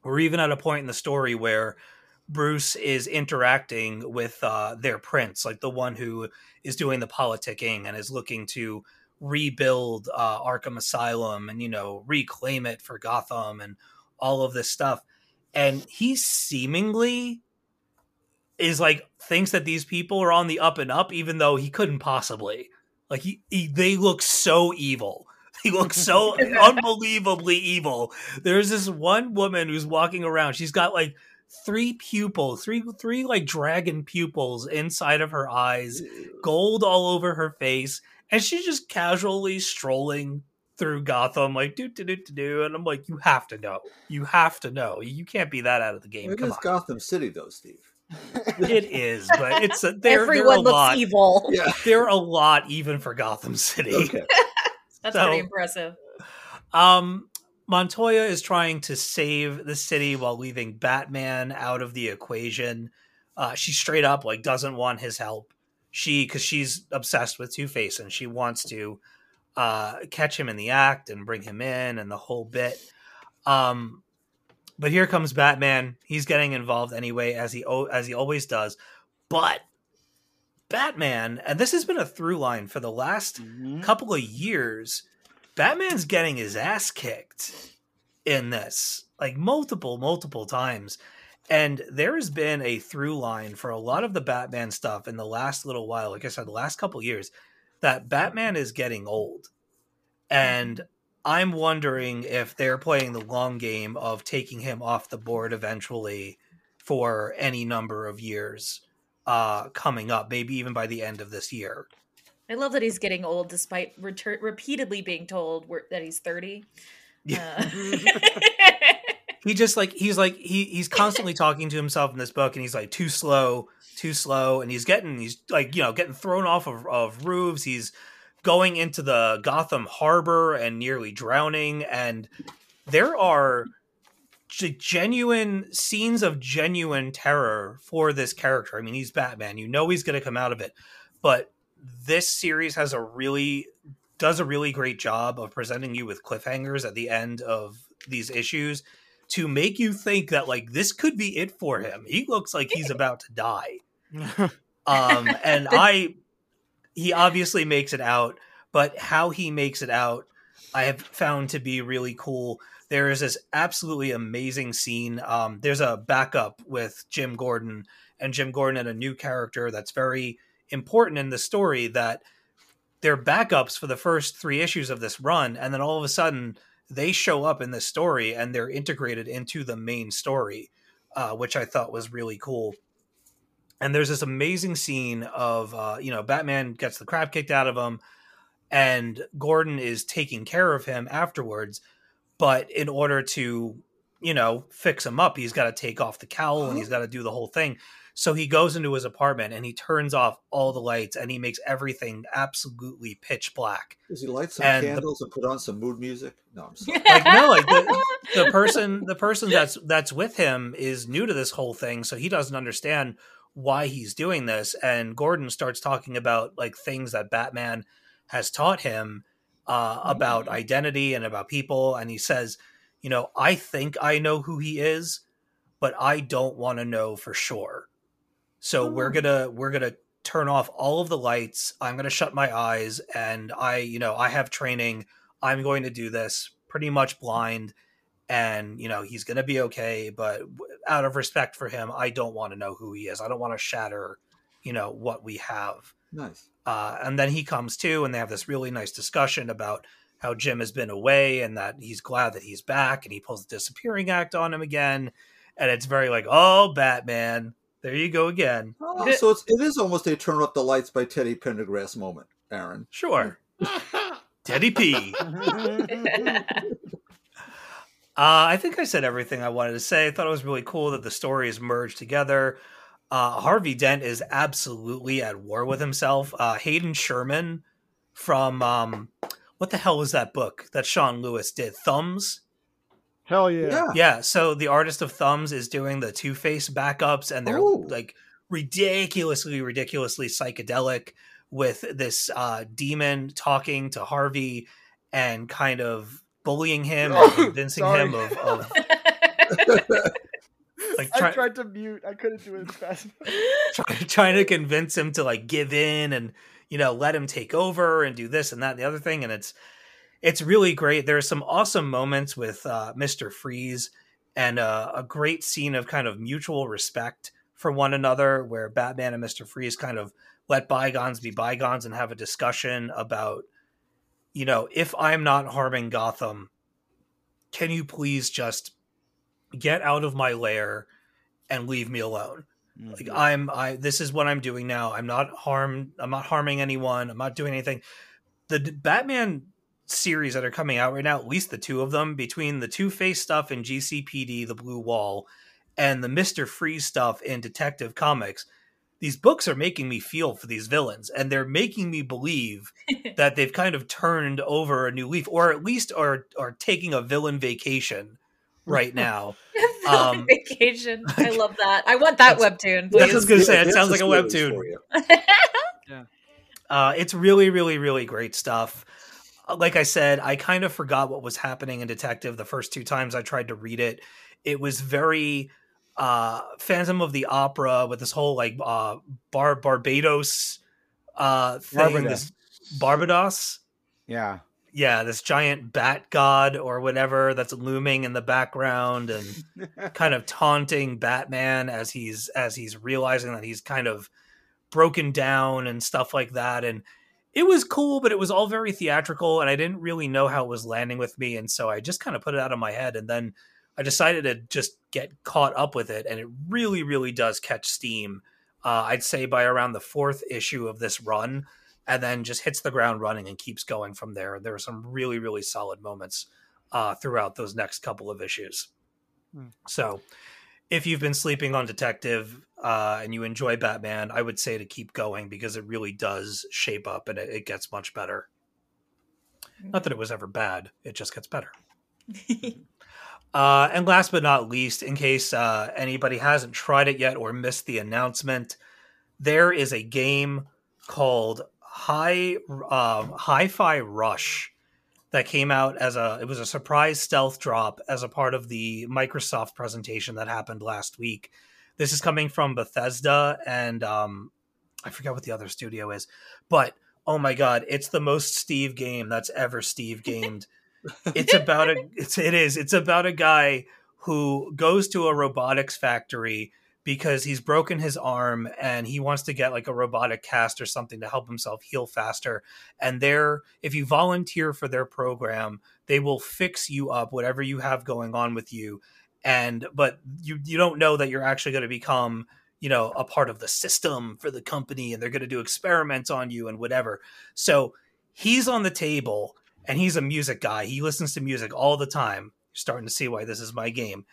We're even at a point in the story where Bruce is interacting with uh, their prince, like the one who is doing the politicking and is looking to rebuild uh, Arkham Asylum and, you know, reclaim it for Gotham and all of this stuff and he seemingly is like thinks that these people are on the up and up even though he couldn't possibly. Like he, he they look so evil. He looks so unbelievably evil. There's this one woman who's walking around. She's got like three pupils three three like dragon pupils inside of her eyes gold all over her face and she's just casually strolling through Gotham, like do do do do do, and I'm like, you have to know, you have to know, you can't be that out of the game. It Come is on, Gotham City, though, Steve. it is, but it's a, they're, Everyone they're a looks lot. evil. Yeah. They're a lot even for Gotham City. Okay. That's So- pretty impressive. Um, Montoya is trying to save the city while leaving Batman out of the equation. Uh, she straight up like doesn't want his help. She because she's obsessed with Two Face and she wants to uh, catch him in the act and bring him in and the whole bit. Um, but here comes Batman. He's getting involved anyway, as he as he always does. But Batman, and this has been a through line for the last couple of years. Batman's getting his ass kicked in this, like multiple, multiple times. And there has been a through line for a lot of the Batman stuff in the last little while. Like I said, the last couple years, that Batman is getting old. And I'm wondering if they're playing the long game of taking him off the board eventually for any number of years uh, coming up, maybe even by the end of this year. I love that he's getting old despite retur- repeatedly being told we're, that he's 30. Yeah. Uh, he just like he's like he he's constantly talking to himself in this book and he's like too slow too slow and he's getting he's like you know getting thrown off of, of roofs. He's going into the gotham harbor and nearly drowning and there are genuine scenes of genuine terror for this character. I mean he's batman. You know he's going to come out of it. But this series has a really does a really great job of presenting you with cliffhangers at the end of these issues to make you think that like this could be it for him. He looks like he's about to die. Um and I he obviously makes it out, but how he makes it out I have found to be really cool. There is this absolutely amazing scene. Um there's a backup with Jim Gordon and Jim Gordon and a new character that's very important in the story that they're backups for the first three issues of this run, and then all of a sudden they show up in this story and they're integrated into the main story, uh, which I thought was really cool. And there's this amazing scene of uh, you know Batman gets the crap kicked out of him, and Gordon is taking care of him afterwards. but in order to you know fix him up he's got to take off the cowl and he's got to do the whole thing so he goes into his apartment and he turns off all the lights and he makes everything absolutely pitch black. Does he light some And the- candles and put on some mood music? No, I'm sorry. like no like the, the person the person that's that's with him is new to this whole thing so he doesn't understand why he's doing this. And gordon starts talking about like things that batman has taught him uh, about identity and about people. And he says you know i think i know who he is but i don't want to know for sure so we're gonna we're gonna turn off all of the lights. I'm gonna shut my eyes and i you know i have training. I'm going to do this pretty much blind and you know he's to be okay but out of respect for him i don't want to know who he is. I don't want to shatter you know what we have. Nice. uh, and then he comes to and they have this really nice discussion about how jim has been away and that he's glad that he's back and he pulls the disappearing act on him again. And it's very like oh batman there you go again Oh, so it's, it is almost a turn up the lights by Teddy Pendergrass moment, Aaron. sure teddy p Uh, I think I said everything I wanted to say. I thought it was really cool that the stories merged together. Uh, Harvey Dent is absolutely at war with himself. Uh, Hayden Sherman from um, what the hell was that book that Sean Lewis did? Thumbs. Hell yeah. Yeah. Yeah. So the artist of Thumbs is doing the Two Face backups, and they're Oh. like ridiculously, ridiculously psychedelic with this uh, demon talking to Harvey and kind of bullying him and convincing Sorry. him of, of like I tried to mute. I couldn't do it fast. try, trying to convince him to like give in and you know let him take over and do this and that and the other thing and it's it's really great. There's some awesome moments with uh, mr freeze and uh, a great scene of kind of mutual respect for one another where batman and mr freeze kind of let bygones be bygones and have a discussion about you know if i'm not harming gotham can you please just get out of my lair and leave me alone? Like i'm i this is what i'm doing now. I'm not harmed i'm not harming anyone. I'm not doing anything. The batman series that are coming out right now at least the two of them between the two face stuff in gcpd the blue wall and the mr freeze stuff in detective comics these books are making me feel for these villains and they're making me believe that they've kind of turned over a new leaf or at least are are taking a villain vacation right now Um, vacation. I love that. I want that That's- webtoon, that's please. just gonna say it sounds like a webtoon. for you. Uh, it's really, really, really great stuff. Uh, Like I said, I kind of forgot what was happening in Detective the first two times I tried to read it. It was very uh, Phantom of the Opera with this whole like uh, Bar Barbatos uh, thing. Barbatos. This Barbatos, Yeah. yeah, this giant bat god or whatever that's looming in the background and kind of taunting Batman as he's as he's realizing that he's kind of broken down and stuff like that and it was cool but it was all very theatrical and I didn't really know how it was landing with me and so I just kind of put it out of my head and then I decided to just get caught up with it and it really really does catch steam. Uh, I'd say by around the fourth issue of this run and then just hits the ground running and keeps going from there. There are some really really solid moments uh, throughout those next couple of issues. Hmm. so if you've been sleeping on Detective uh, and you enjoy Batman, I would say to keep going because it really does shape up and it, it gets much better. Not that it was ever bad; it just gets better. uh, and last but not least, in case uh, anybody hasn't tried it yet or missed the announcement, there is a game called High um, Hi-Fi Rush that came out as a it was a surprise stealth drop as a part of the Microsoft presentation that happened last week. This is coming from Bethesda and um I forget what the other studio is, but oh my god, it's the most Steve game that's ever Steve gamed. it's about a it's it is it's about a guy who goes to a robotics factory because he's broken his arm and he wants to get like a robotic cast or something to help himself heal faster and they're if you volunteer for their program they will fix you up whatever you have going on with you and but you you don't know that you're actually going to become you know a part of the system for the company and they're going to do experiments on you and whatever so he's on the table and he's a music guy. He listens to music all the time. You're starting to see why this is my game.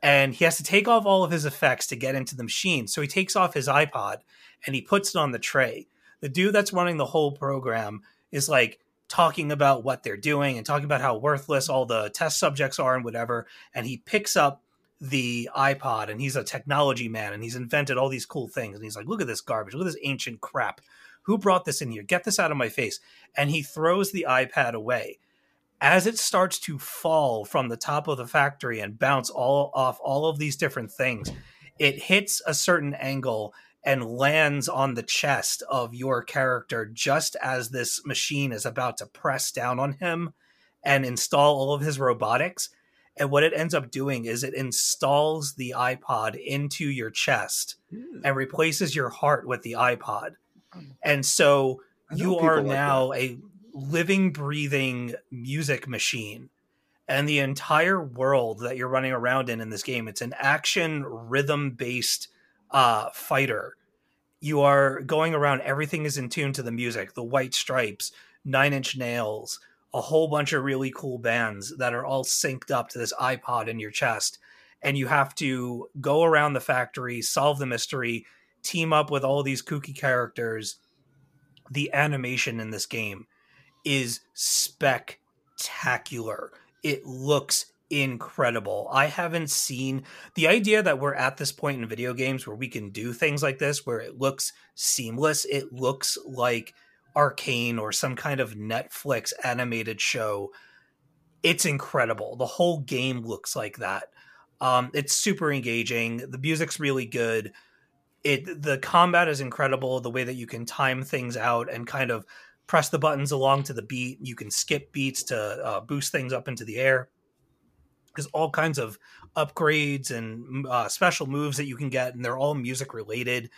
And he has to take off all of his effects to get into the machine. So he takes off his iPod and he puts it on the tray. The dude that's running the whole program is like talking about what they're doing and talking about how worthless all the test subjects are and whatever. And he picks up the iPod and he's a technology man and he's invented all these cool things. And he's like, look at this garbage. Look at this ancient crap. Who brought this in here? Get this out of my face. And he throws the iPad away. As it starts to fall from the top of the factory and bounce all off all of these different things, it hits a certain angle and lands on the chest of your character just as this machine is about to press down on him and install all of his robotics. And what it ends up doing is it installs the iPod into your chest and replaces your heart with the iPod. And so you are like now a living, breathing music machine. And the entire world that you're running around in in this game, it's an action rhythm based uh, fighter. You are going around, everything is in tune to the music. The White Stripes, Nine Inch Nails, a whole bunch of really cool bands that are all synced up to this iPod in your chest. And you have to go around the factory, solve the mystery, team up with all these kooky characters. The animation in this game is spectacular. It looks incredible. I haven't seen the idea that we're at this point in video games where we can do things like this where it looks seamless. It looks like Arcane or some kind of Netflix animated show. It's incredible. The whole game looks like that. Um, it's super engaging. The music's really good. It the combat is incredible. The way that you can time things out and kind of press the buttons along to the beat. You can skip beats to uh, boost things up into the air. There's all kinds of upgrades and uh, special moves that you can get, and they're all music related.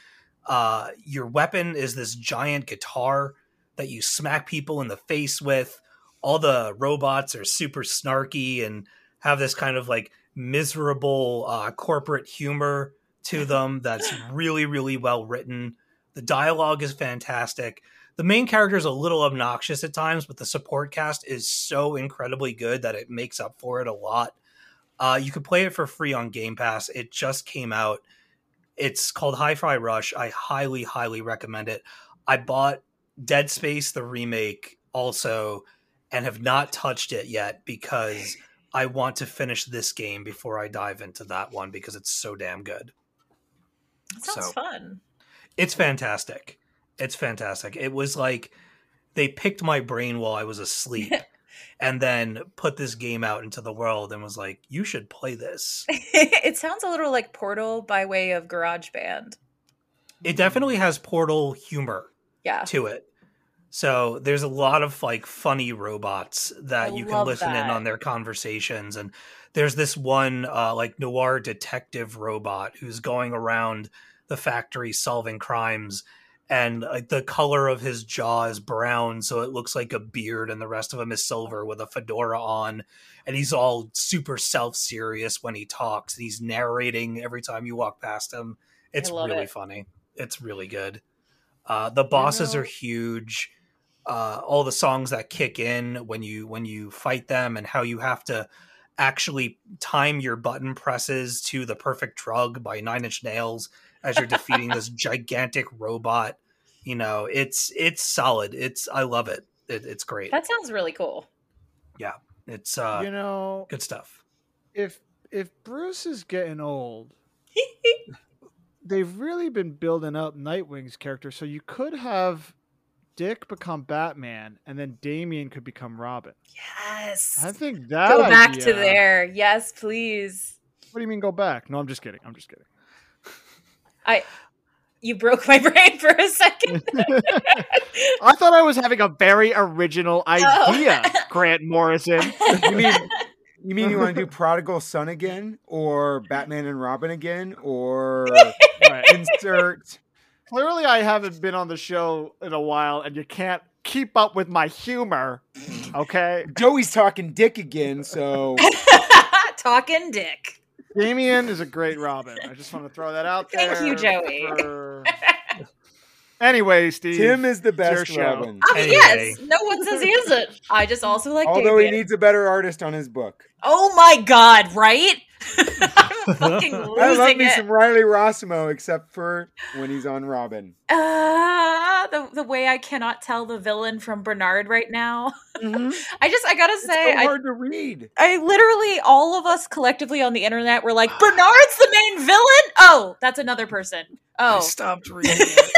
Uh, your weapon is this giant guitar that you smack people in the face with. All the robots are super snarky and have this kind of like miserable uh, corporate humor to them that's really, really well written. The dialogue is fantastic. The main character is a little obnoxious at times, but the support cast is so incredibly good that it makes up for it a lot. Uh, you can play it for free on Game Pass. It just came out. It's called Hi-Fi Rush. I highly, highly recommend it. I bought Dead Space the remake also, and have not touched it yet because I want to finish this game before I dive into that one because it's so damn good. That sounds So- fun. It's fantastic. It's fantastic. It was like they picked my brain while I was asleep and then put this game out into the world and was like, you should play this. it sounds a little like Portal by way of GarageBand. It definitely has Portal humor Yeah. to it. So there's a lot of like funny robots that I you can listen in on their conversations and there's this one uh, like noir detective robot who's going around the factory solving crimes and like the color of his jaw is brown so it looks like a beard and the rest of him is silver with a fedora on and he's all super self-serious when he talks and he's narrating every time you walk past him. It's really it. funny. It's really good. Uh, the bosses are huge. Uh, all the songs that kick in when you when you fight them and how you have to actually time your button presses to the perfect drug by nine inch nails as you're defeating this gigantic robot you know it's it's solid it's i love it, it it's great That sounds really cool. Yeah, it's uh you know, good stuff if if Bruce is getting old, they've really been building up Nightwing's character, so you could have Dick become Batman, and then Damian could become Robin. Yes. I think that Go back to there. Yes, please. What do you mean go back? No, I'm just kidding. I'm just kidding. I you broke my brain for a second. I thought I was having a very original Oh. idea, Grant Morrison. You mean you mean you want to do Prodigal Son again, or Batman and Robin again, or Right. insert? Clearly, I haven't been on the show in a while, and you can't keep up with my humor. Okay, Joey's talking dick again, so Talking dick. Damian is a great Robin. I just want to throw that out there. Thank you, Joey. for- Anyway, Steve. Tim is the it's best. Robin. Oh, I mean, Anyway. yes, no one says he isn't. I just also like Although he needs a better artist on his book. Oh my god, right? I'm fucking losing I love me it. some Riley Rossmo, except for when he's on Robin. Uh, the the way I cannot tell the villain from Bernard right now. Mhm. I just I gotta It's say so I, hard to read. I literally all of us collectively on the internet were like Bernard's the main villain. Oh, that's another person. Oh, I stopped reading it.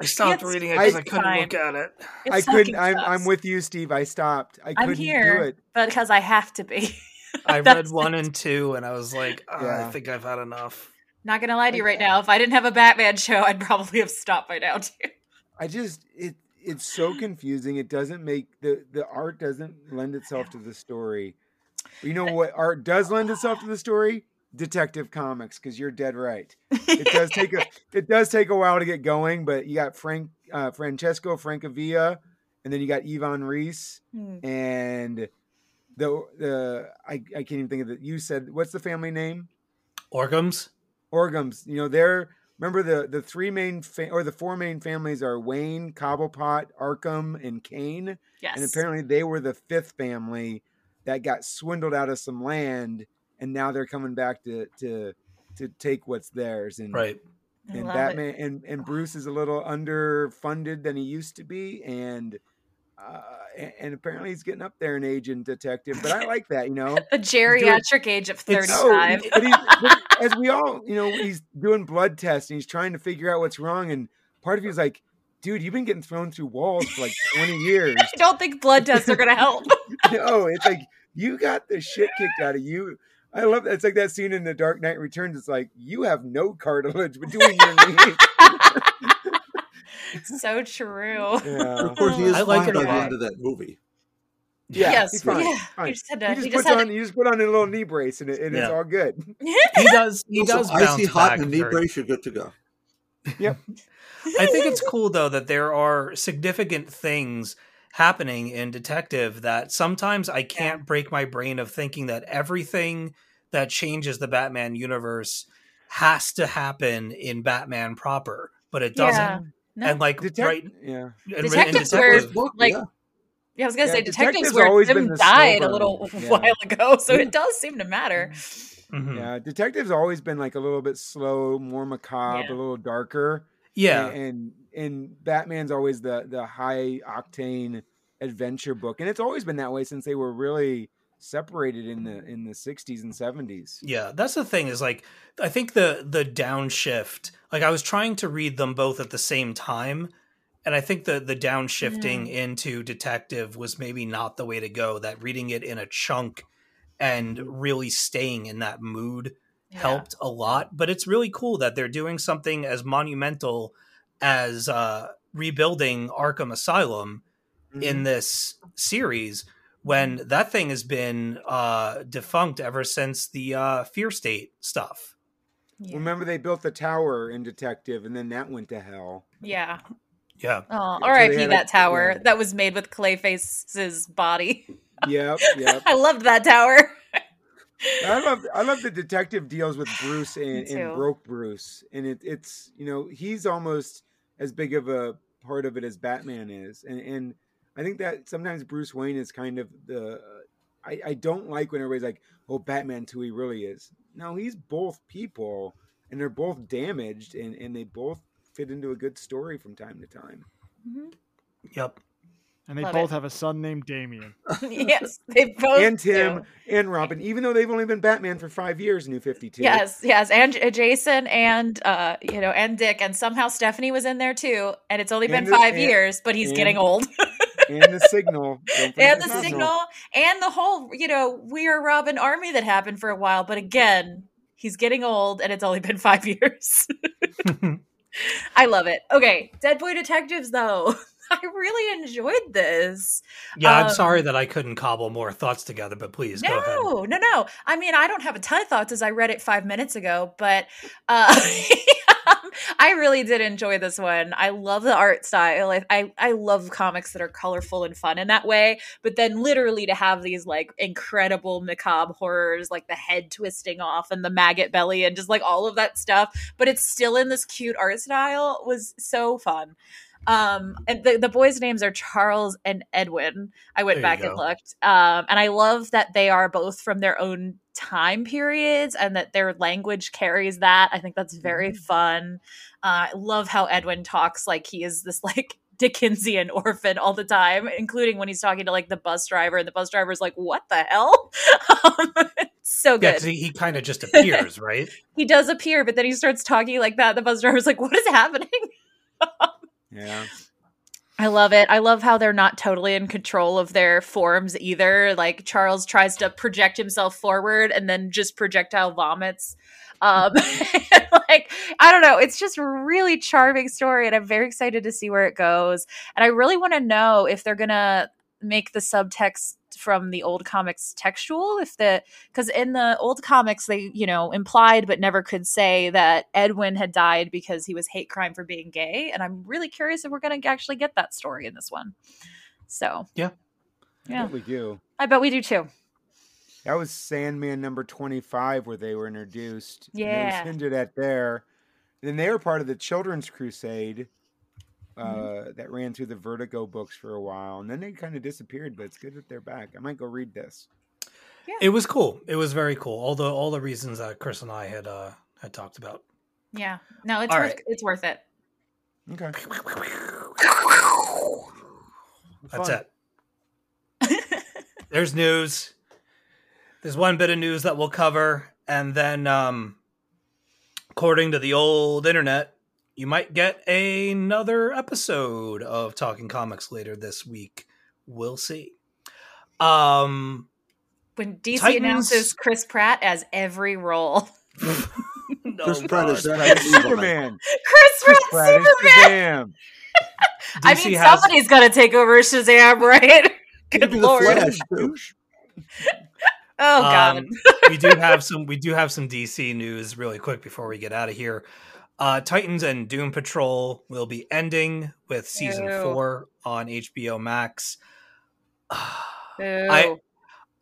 I stopped It's reading it because I, I- couldn't fine. look at it. it I couldn't. I'm. I'm with you, Steve. I stopped. I I'm couldn't here. do it. because I have to be. I read That's- one and two, and I was like, "Ah, Yeah. I think I've had enough. Not gonna lie to you right now. If I didn't have a Batman show, I'd probably have stopped by now too. I just it it's so confusing. It doesn't make the the art doesn't lend itself to the story. You know what art does lend itself to the story? Detective Comics, because you're dead right. It does take a it does take a while to get going, but you got Frank uh, Francesco Francavilla, and then you got Ivan Reis Hmm. and the the I, I can't even think of it. You said what's the family name? Orghams. Orghams. You know, they're remember the the three main fa- or the four main families are Wayne, Cobblepot, Arkham, and Kane. Yes. And apparently they were the fifth family that got swindled out of some land, and now they're coming back to to to take what's theirs. And Right. And love it. Batman and and Bruce is a little underfunded than he used to be, and. Uh, and, and apparently he's getting up there in age in detective, but I like that, you know. The geriatric age of It's- Oh, 35. but but as we all, you know, he's doing blood tests and he's trying to figure out what's wrong. And part of you is like, dude, you've been getting thrown through walls for like 20 years. I don't think blood tests are gonna help. no, it's like you got the shit kicked out of you. I love that. It's like that scene in The Dark Knight Returns. It's like you have no cartilage between your knees. So true. Yeah. Of course, he is I like fine it by the end of that movie. Yeah, yes. he's fine. Yeah. Fine. You just had He to. just, He just had on. You just put on a little knee brace and, it, and it's all good. He does. He Also, does. icy bounce hot back and knee very- brace, you're good to go. Yep. I think it's cool though that there are significant things happening in detective that sometimes I can't break my brain of thinking that everything that changes the Batman universe has to happen in Batman proper, but it doesn't. Yeah. No. And like Detec- right, Yeah. in- in Detectives detective- were- book, like, yeah. Yeah, I was gonna Yeah, say Detective's detectives where always Tim died a little. Yeah. while ago, so Yeah. it does seem to matter. Mhm. Yeah, detective's always been like a little bit slow, more macabre, Yeah. a little darker. yeah, and, and and Batman's always the the high octane adventure book, and it's always been that way since they were really separated in the in the sixties and seventies. Yeah, that's the thing is like I think the the downshift. Like I was trying to read them both at the same time, and I think the the downshifting into detective was maybe not the way to go. That reading it in a chunk and really staying in that mood Yeah. helped a lot. But it's really cool that they're doing something as monumental as uh, rebuilding Arkham Asylum Mm-hmm. in this series when that thing has been uh, defunct ever since the uh, Fear State stuff. Yeah. Remember, they built the tower in Detective, and then that went to hell. Yeah. Yeah, Oh, they R.I.P. had, that like, tower yeah. that was made with Clayface's body. Yep, yep. I loved that tower. I love I love the detective deals with Bruce and, and broke Bruce, and it, it's you know he's almost as big of a part of it as Batman is, and and I think that sometimes Bruce Wayne is kind of the I, I don't like when everybody's like, oh Batman's who he really is. No, he's both people, and they're both damaged, and and they both fit into a good story from time to time. yep. And they Love both it. have a son named Damian. yes, they both and Tim do. and Robin, even though they've only been Batman for five years, New Fifty Two. Yes, yes, and uh, Jason and uh, you know, and Dick, and somehow Stephanie was in there too. And it's only been And the- five and- years, but he's and- getting old. and the signal, and the signal. signal, and the whole you know, we are Robin army that happened for a while. But again, he's getting old, and it's only been five years. I love it. Okay, Dead Boy Detectives though. I really enjoyed this. Yeah, I'm Um, sorry that I couldn't cobble more thoughts together, but please go ahead. No, no, no. I mean, I don't have a ton of thoughts as I read it five minutes ago, but uh, I really did enjoy this one. I love the art style. I, I I love comics that are colorful and fun in that way. But then literally to have these like incredible macabre horrors, like the head twisting off and the maggot belly and just like all of that stuff, but it's still in this cute art style was so fun. Um, and the, the boys' names are Charles and Edwin. I went back and looked. Um, and I love that they are both from their own time periods and that their language carries that. I think that's very fun. Uh, I love how Edwin talks like he is this like Dickensian orphan all the time, including when he's talking to like the bus driver, and the bus driver's like, "What the hell?" um, so Yeah, good. 'cause he, he kind of just appears, right? he does appear, but then he starts talking like that. The bus driver's like, "What is happening?" Yeah. I love it. I love how they're not totally in control of their forms either. Like Charles tries to project himself forward and then just projectile vomits. Um, like I don't know. It's just a really charming story, and I'm very excited to see where it goes. And I really want to know if they're gonna make the subtext from the old comics textual if the because in the old comics they you know implied but never could say that edwin had died because he was hate crime for being gay and i'm really curious if we're going to actually get that story in this one so Yeah. I yeah we do. i bet we do too That was Sandman number 25 where they were introduced. and Yeah. It was hinted at there. Then they were part of the Children's Crusade uh, Mm-hmm. that ran through the Vertigo books for a while. And then they kind of disappeared, but it's good that they're back. I might go read this. It was cool. It was very cool. All the all the reasons that Chris and I had uh had talked about. yeah no it's All worth right. it's worth it Okay. That's Fun. it. There's news. There's one bit of news that we'll cover, and then, um, according to the old internet, you might get another episode of Talking Comics later this week. We'll see. Um, when dc Titans- announces chris pratt as every role no, Chris Pratt is that Superman. chris Chris pratt Pratt is superman Shazam. i DC mean has- somebody's gonna take over shazam right good lord Flash oh god Um, we do have some we do have some DC news really quick before we get out of here. Uh, Titans and Doom Patrol will be ending with season Ew. four on HBO Max. Boo. I,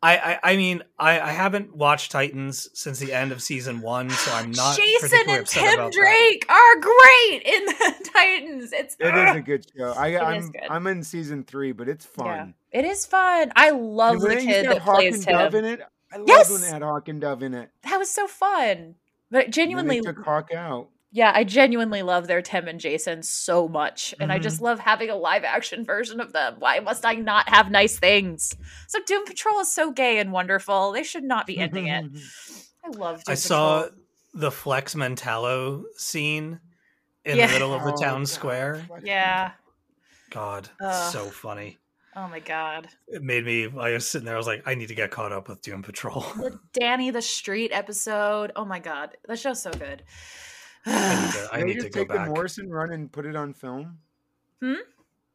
I, I mean, I, I haven't watched Titans since the end of season one, so I'm not. Jason and upset Tim about that. Drake are great in the Titans. It's It is a good show. I, It I'm is good. I'm in season three, but it's yeah, fun. it is fun. I love And the when they kid that have Hawk plays and Dove in it. I love Yes! when they had Hawk and Dove in it. That was so fun. But And then genuinely, they took Hawk out. Yeah, I genuinely love their Tim and Jason so much, and I Mm-hmm. just love having a live action version of them. Why must I not have nice things? So Doom Patrol is so gay and wonderful. They should not be ending it. I love. Doom I saw the Flex Mentallo scene in Yeah. the middle of the Oh, town God. square. Yeah. God, Ugh. so funny. Oh my god. It made me. I was sitting there. I was like, I need to get caught up with Doom Patrol. The Danny the Street episode. Oh my god, that show's so good. I need to, I Did they need to just go take back. the Morrison run and put it on film? Hmm?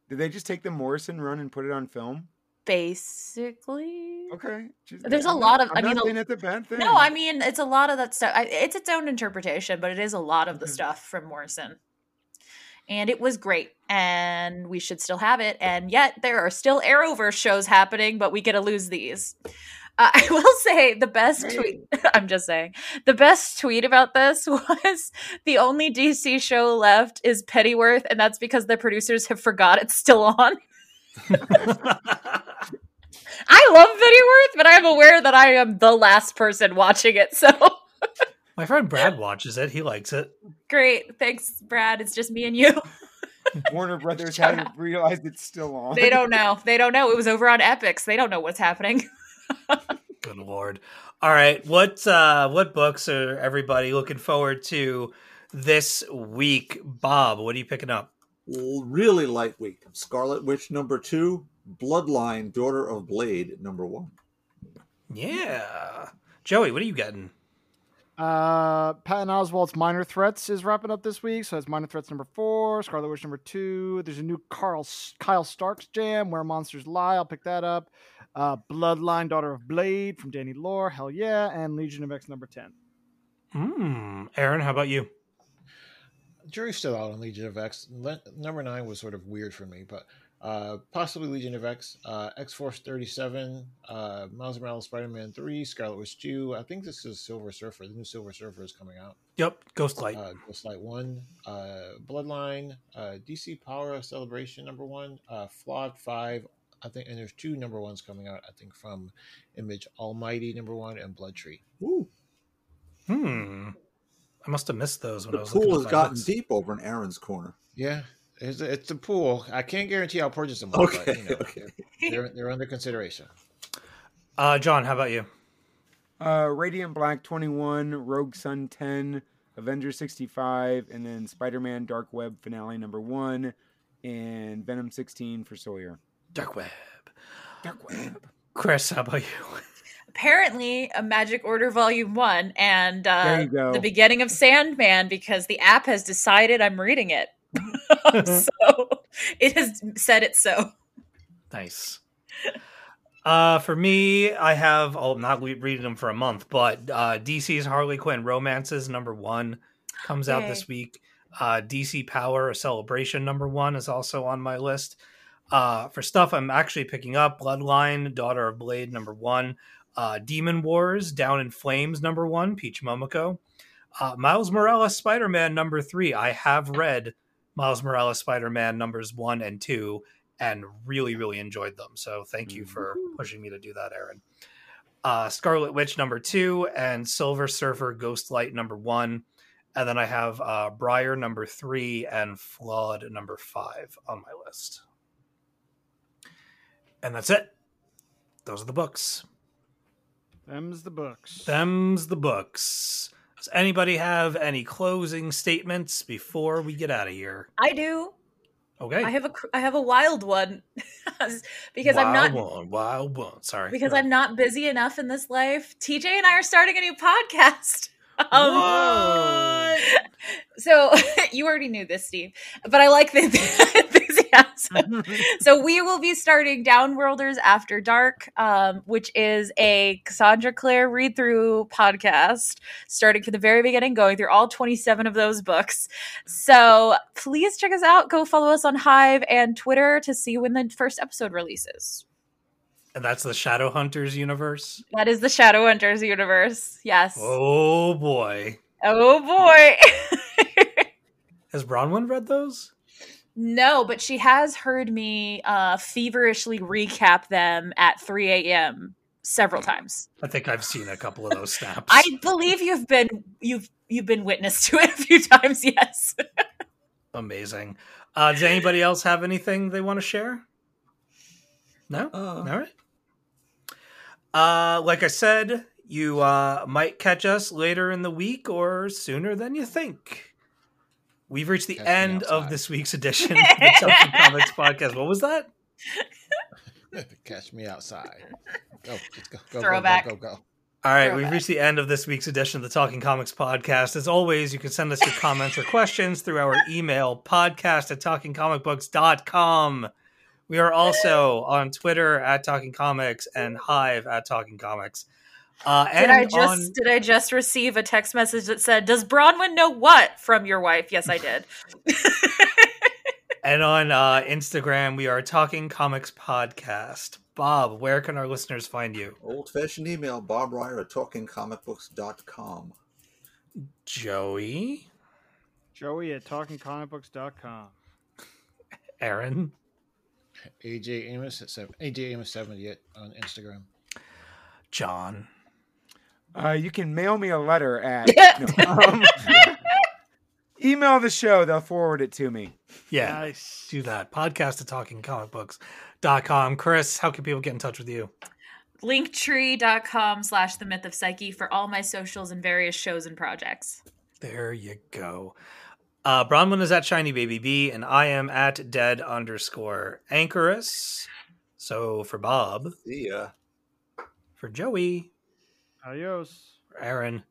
Did they just take the Morrison run and put it on film? Basically, Okay. just- There's a I'm lot not- of- I I'm mean, not a- saying it's a bad thing. no, I mean it's a lot of that stuff. I, it's its own interpretation, but it is a lot of the stuff from Morrison. And it was great, and we should still have it. And yet, there are still Arrowverse shows happening, but we get to lose these. Uh, I will say the best tweet. I'm just saying the best tweet about this was the only DC show left is Pennyworth, and that's because the producers have forgot it's still on. I love Pennyworth, but I'm aware that I am the last person watching it. So My friend Brad watches it. He likes it. great, thanks, Brad. It's just me and you. Warner Brothers Shut hasn't realized it's still on. They don't know. They don't know. It was over on Epix. They don't know what's happening. Good lord. All right. What uh what books are everybody looking forward to this week? Bob, what are you picking up? Really light week. Scarlet Witch number two, Bloodline, Daughter of Blade number one. Yeah. Joey, what are you getting? Uh, Patton Oswalt's Minor Threats is wrapping up this week, so that's Minor Threats number four, Scarlet Witch number two. There's a new Carl Kyle Starks jam, Where Monsters Lie. I'll pick that up. Uh, Bloodline, Daughter of Blade from Danny Lore. Hell yeah, and Legion of X number ten. Hmm. Aaron, how about you? jury's still out on Legion of X. Le- number nine was sort of weird for me, but uh, possibly Legion of X, uh, X Force 37, uh, Miles Morales Spider Man 3, Scarlet Witch 2. I think this is Silver Surfer. The new Silver Surfer is coming out. Yep, Ghostlight. Uh, Ghostlight 1, uh, Bloodline, uh, DC Power Celebration number 1, uh, Flawed 5. I think, and there's two number ones coming out, I think, from Image Almighty number 1 and Blood Tree. Ooh, hmm. I must have missed those when I the was looking pool has gotten list. deep over in Aaron's corner. Yeah, it's a, it's a pool. I can't guarantee I'll purchase them. Okay, but, you know, okay. they're, they're under consideration. Uh, John, how about you? Uh, Radiant Black 21, Rogue Sun 10, Avengers 65, and then Spider Man Dark Web finale number one, and Venom 16 for Sawyer. Dark Web. Dark Web. Chris, how about you? Apparently, a Magic Order Volume One, and uh, There you go. the beginning of Sandman because the app has decided I'm reading it. so it has said it so. Nice. Uh, for me, I have. Oh, I'm not re- reading them for a month, but uh, DC's Harley Quinn Romances number one comes out this week. Uh, DC Power a Celebration number one is also on my list. Uh, for stuff I'm actually picking up, Bloodline, Daughter of Blade number one, uh, Demon Wars, Down in Flames number one, Peach Momoko, uh, Miles Morales Spider Man number three. I have read Miles Morales Spider Man numbers one and two and really, really enjoyed them. So thank you for pushing me to do that, Aaron. Uh, Scarlet Witch number two and Silver Surfer Ghostlight number one. And then I have uh, Briar number three and Flawed number five on my list. And that's it. Those are the books. Them's the books. Them's the books. Does anybody have any closing statements before we get out of here? I do. Okay. I have a cr- I have a wild one because I'm not Wild one, wild one. Sorry. because Go I'm not busy enough in this life. TJ and I are starting a new podcast. Um, What? So you already knew this, Steve, but I like the enthusiasm. so we will be starting Downworlders After Dark, um, which is a Cassandra Clare read through podcast, starting from the very beginning, going through all 27 of those books. So please check us out. Go follow us on Hive and Twitter to see when the first episode releases. And that's the Shadowhunters universe. That is the Shadowhunters universe. Yes. Oh boy. Oh boy. Has Bronwyn read those? No, but she has heard me uh, feverishly recap them at 3 a.m. several times. I think I've seen a couple of those snaps. I believe you've been you've you've been witness to it a few times. Yes. Amazing. Uh, does anybody else have anything they want to share? No? Uh, All right. Uh, like I said, you uh, might catch us later in the week or sooner than you think. We've reached the Catch me end of this week's edition of the Talking Comics podcast. What was that? Catch me outside. Go, let's go, go, Throwback. go, go, go, go. All right, we've reached the end of this week's edition of the Talking Comics podcast. As always, you can send us your comments or questions through our email, podcast at talkingcomicbooks.com. We are also on Twitter at Talking Comics and Hive at Talking Comics. Uh, and Did I just on, did I just receive a text message that said, "Does Bronwyn know what?" from your wife? Yes, I did. and on uh, Instagram, we are Talking Comics Podcast. Bob, where can our listeners find you? Old fashioned email, Bob Reyer at talkingcomicbooks.com. Joey, Joey at talkingcomicbooks.com. Aaron, AJ Amos at seven, AJ Amos seventy eight on Instagram. John. Uh, you can mail me a letter at. no, um, email the show, they'll forward it to me. Yeah. Nice. do that. Podcast at talkingcomicbooks.com. Chris, how can people get in touch with you? Linktree.com slash the myth of psyche for all my socials and various shows and projects. There you go. Uh, Bronwyn is at Shiny Baby B, and I am at dead underscore Anchorus. So for Bob, See ya. for Joey, Adios. for Aaron,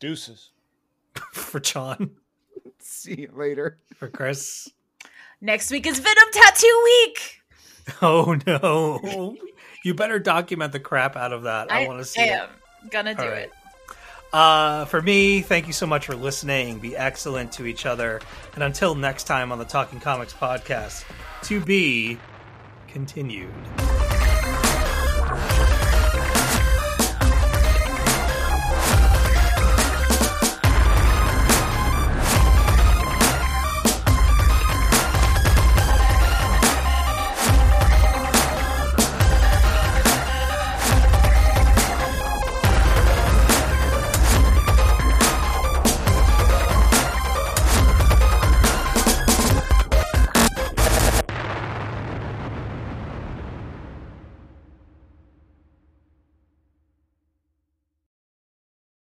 Deuces. for John, See you later. for Chris. Next week is Venom Tattoo Week. Oh no. You better document the crap out of that. I, want to see it. am gonna do All it. Uh, for me, thank you so much for listening. Be excellent to each other. And until next time on the Talking Comics podcast, to be continued.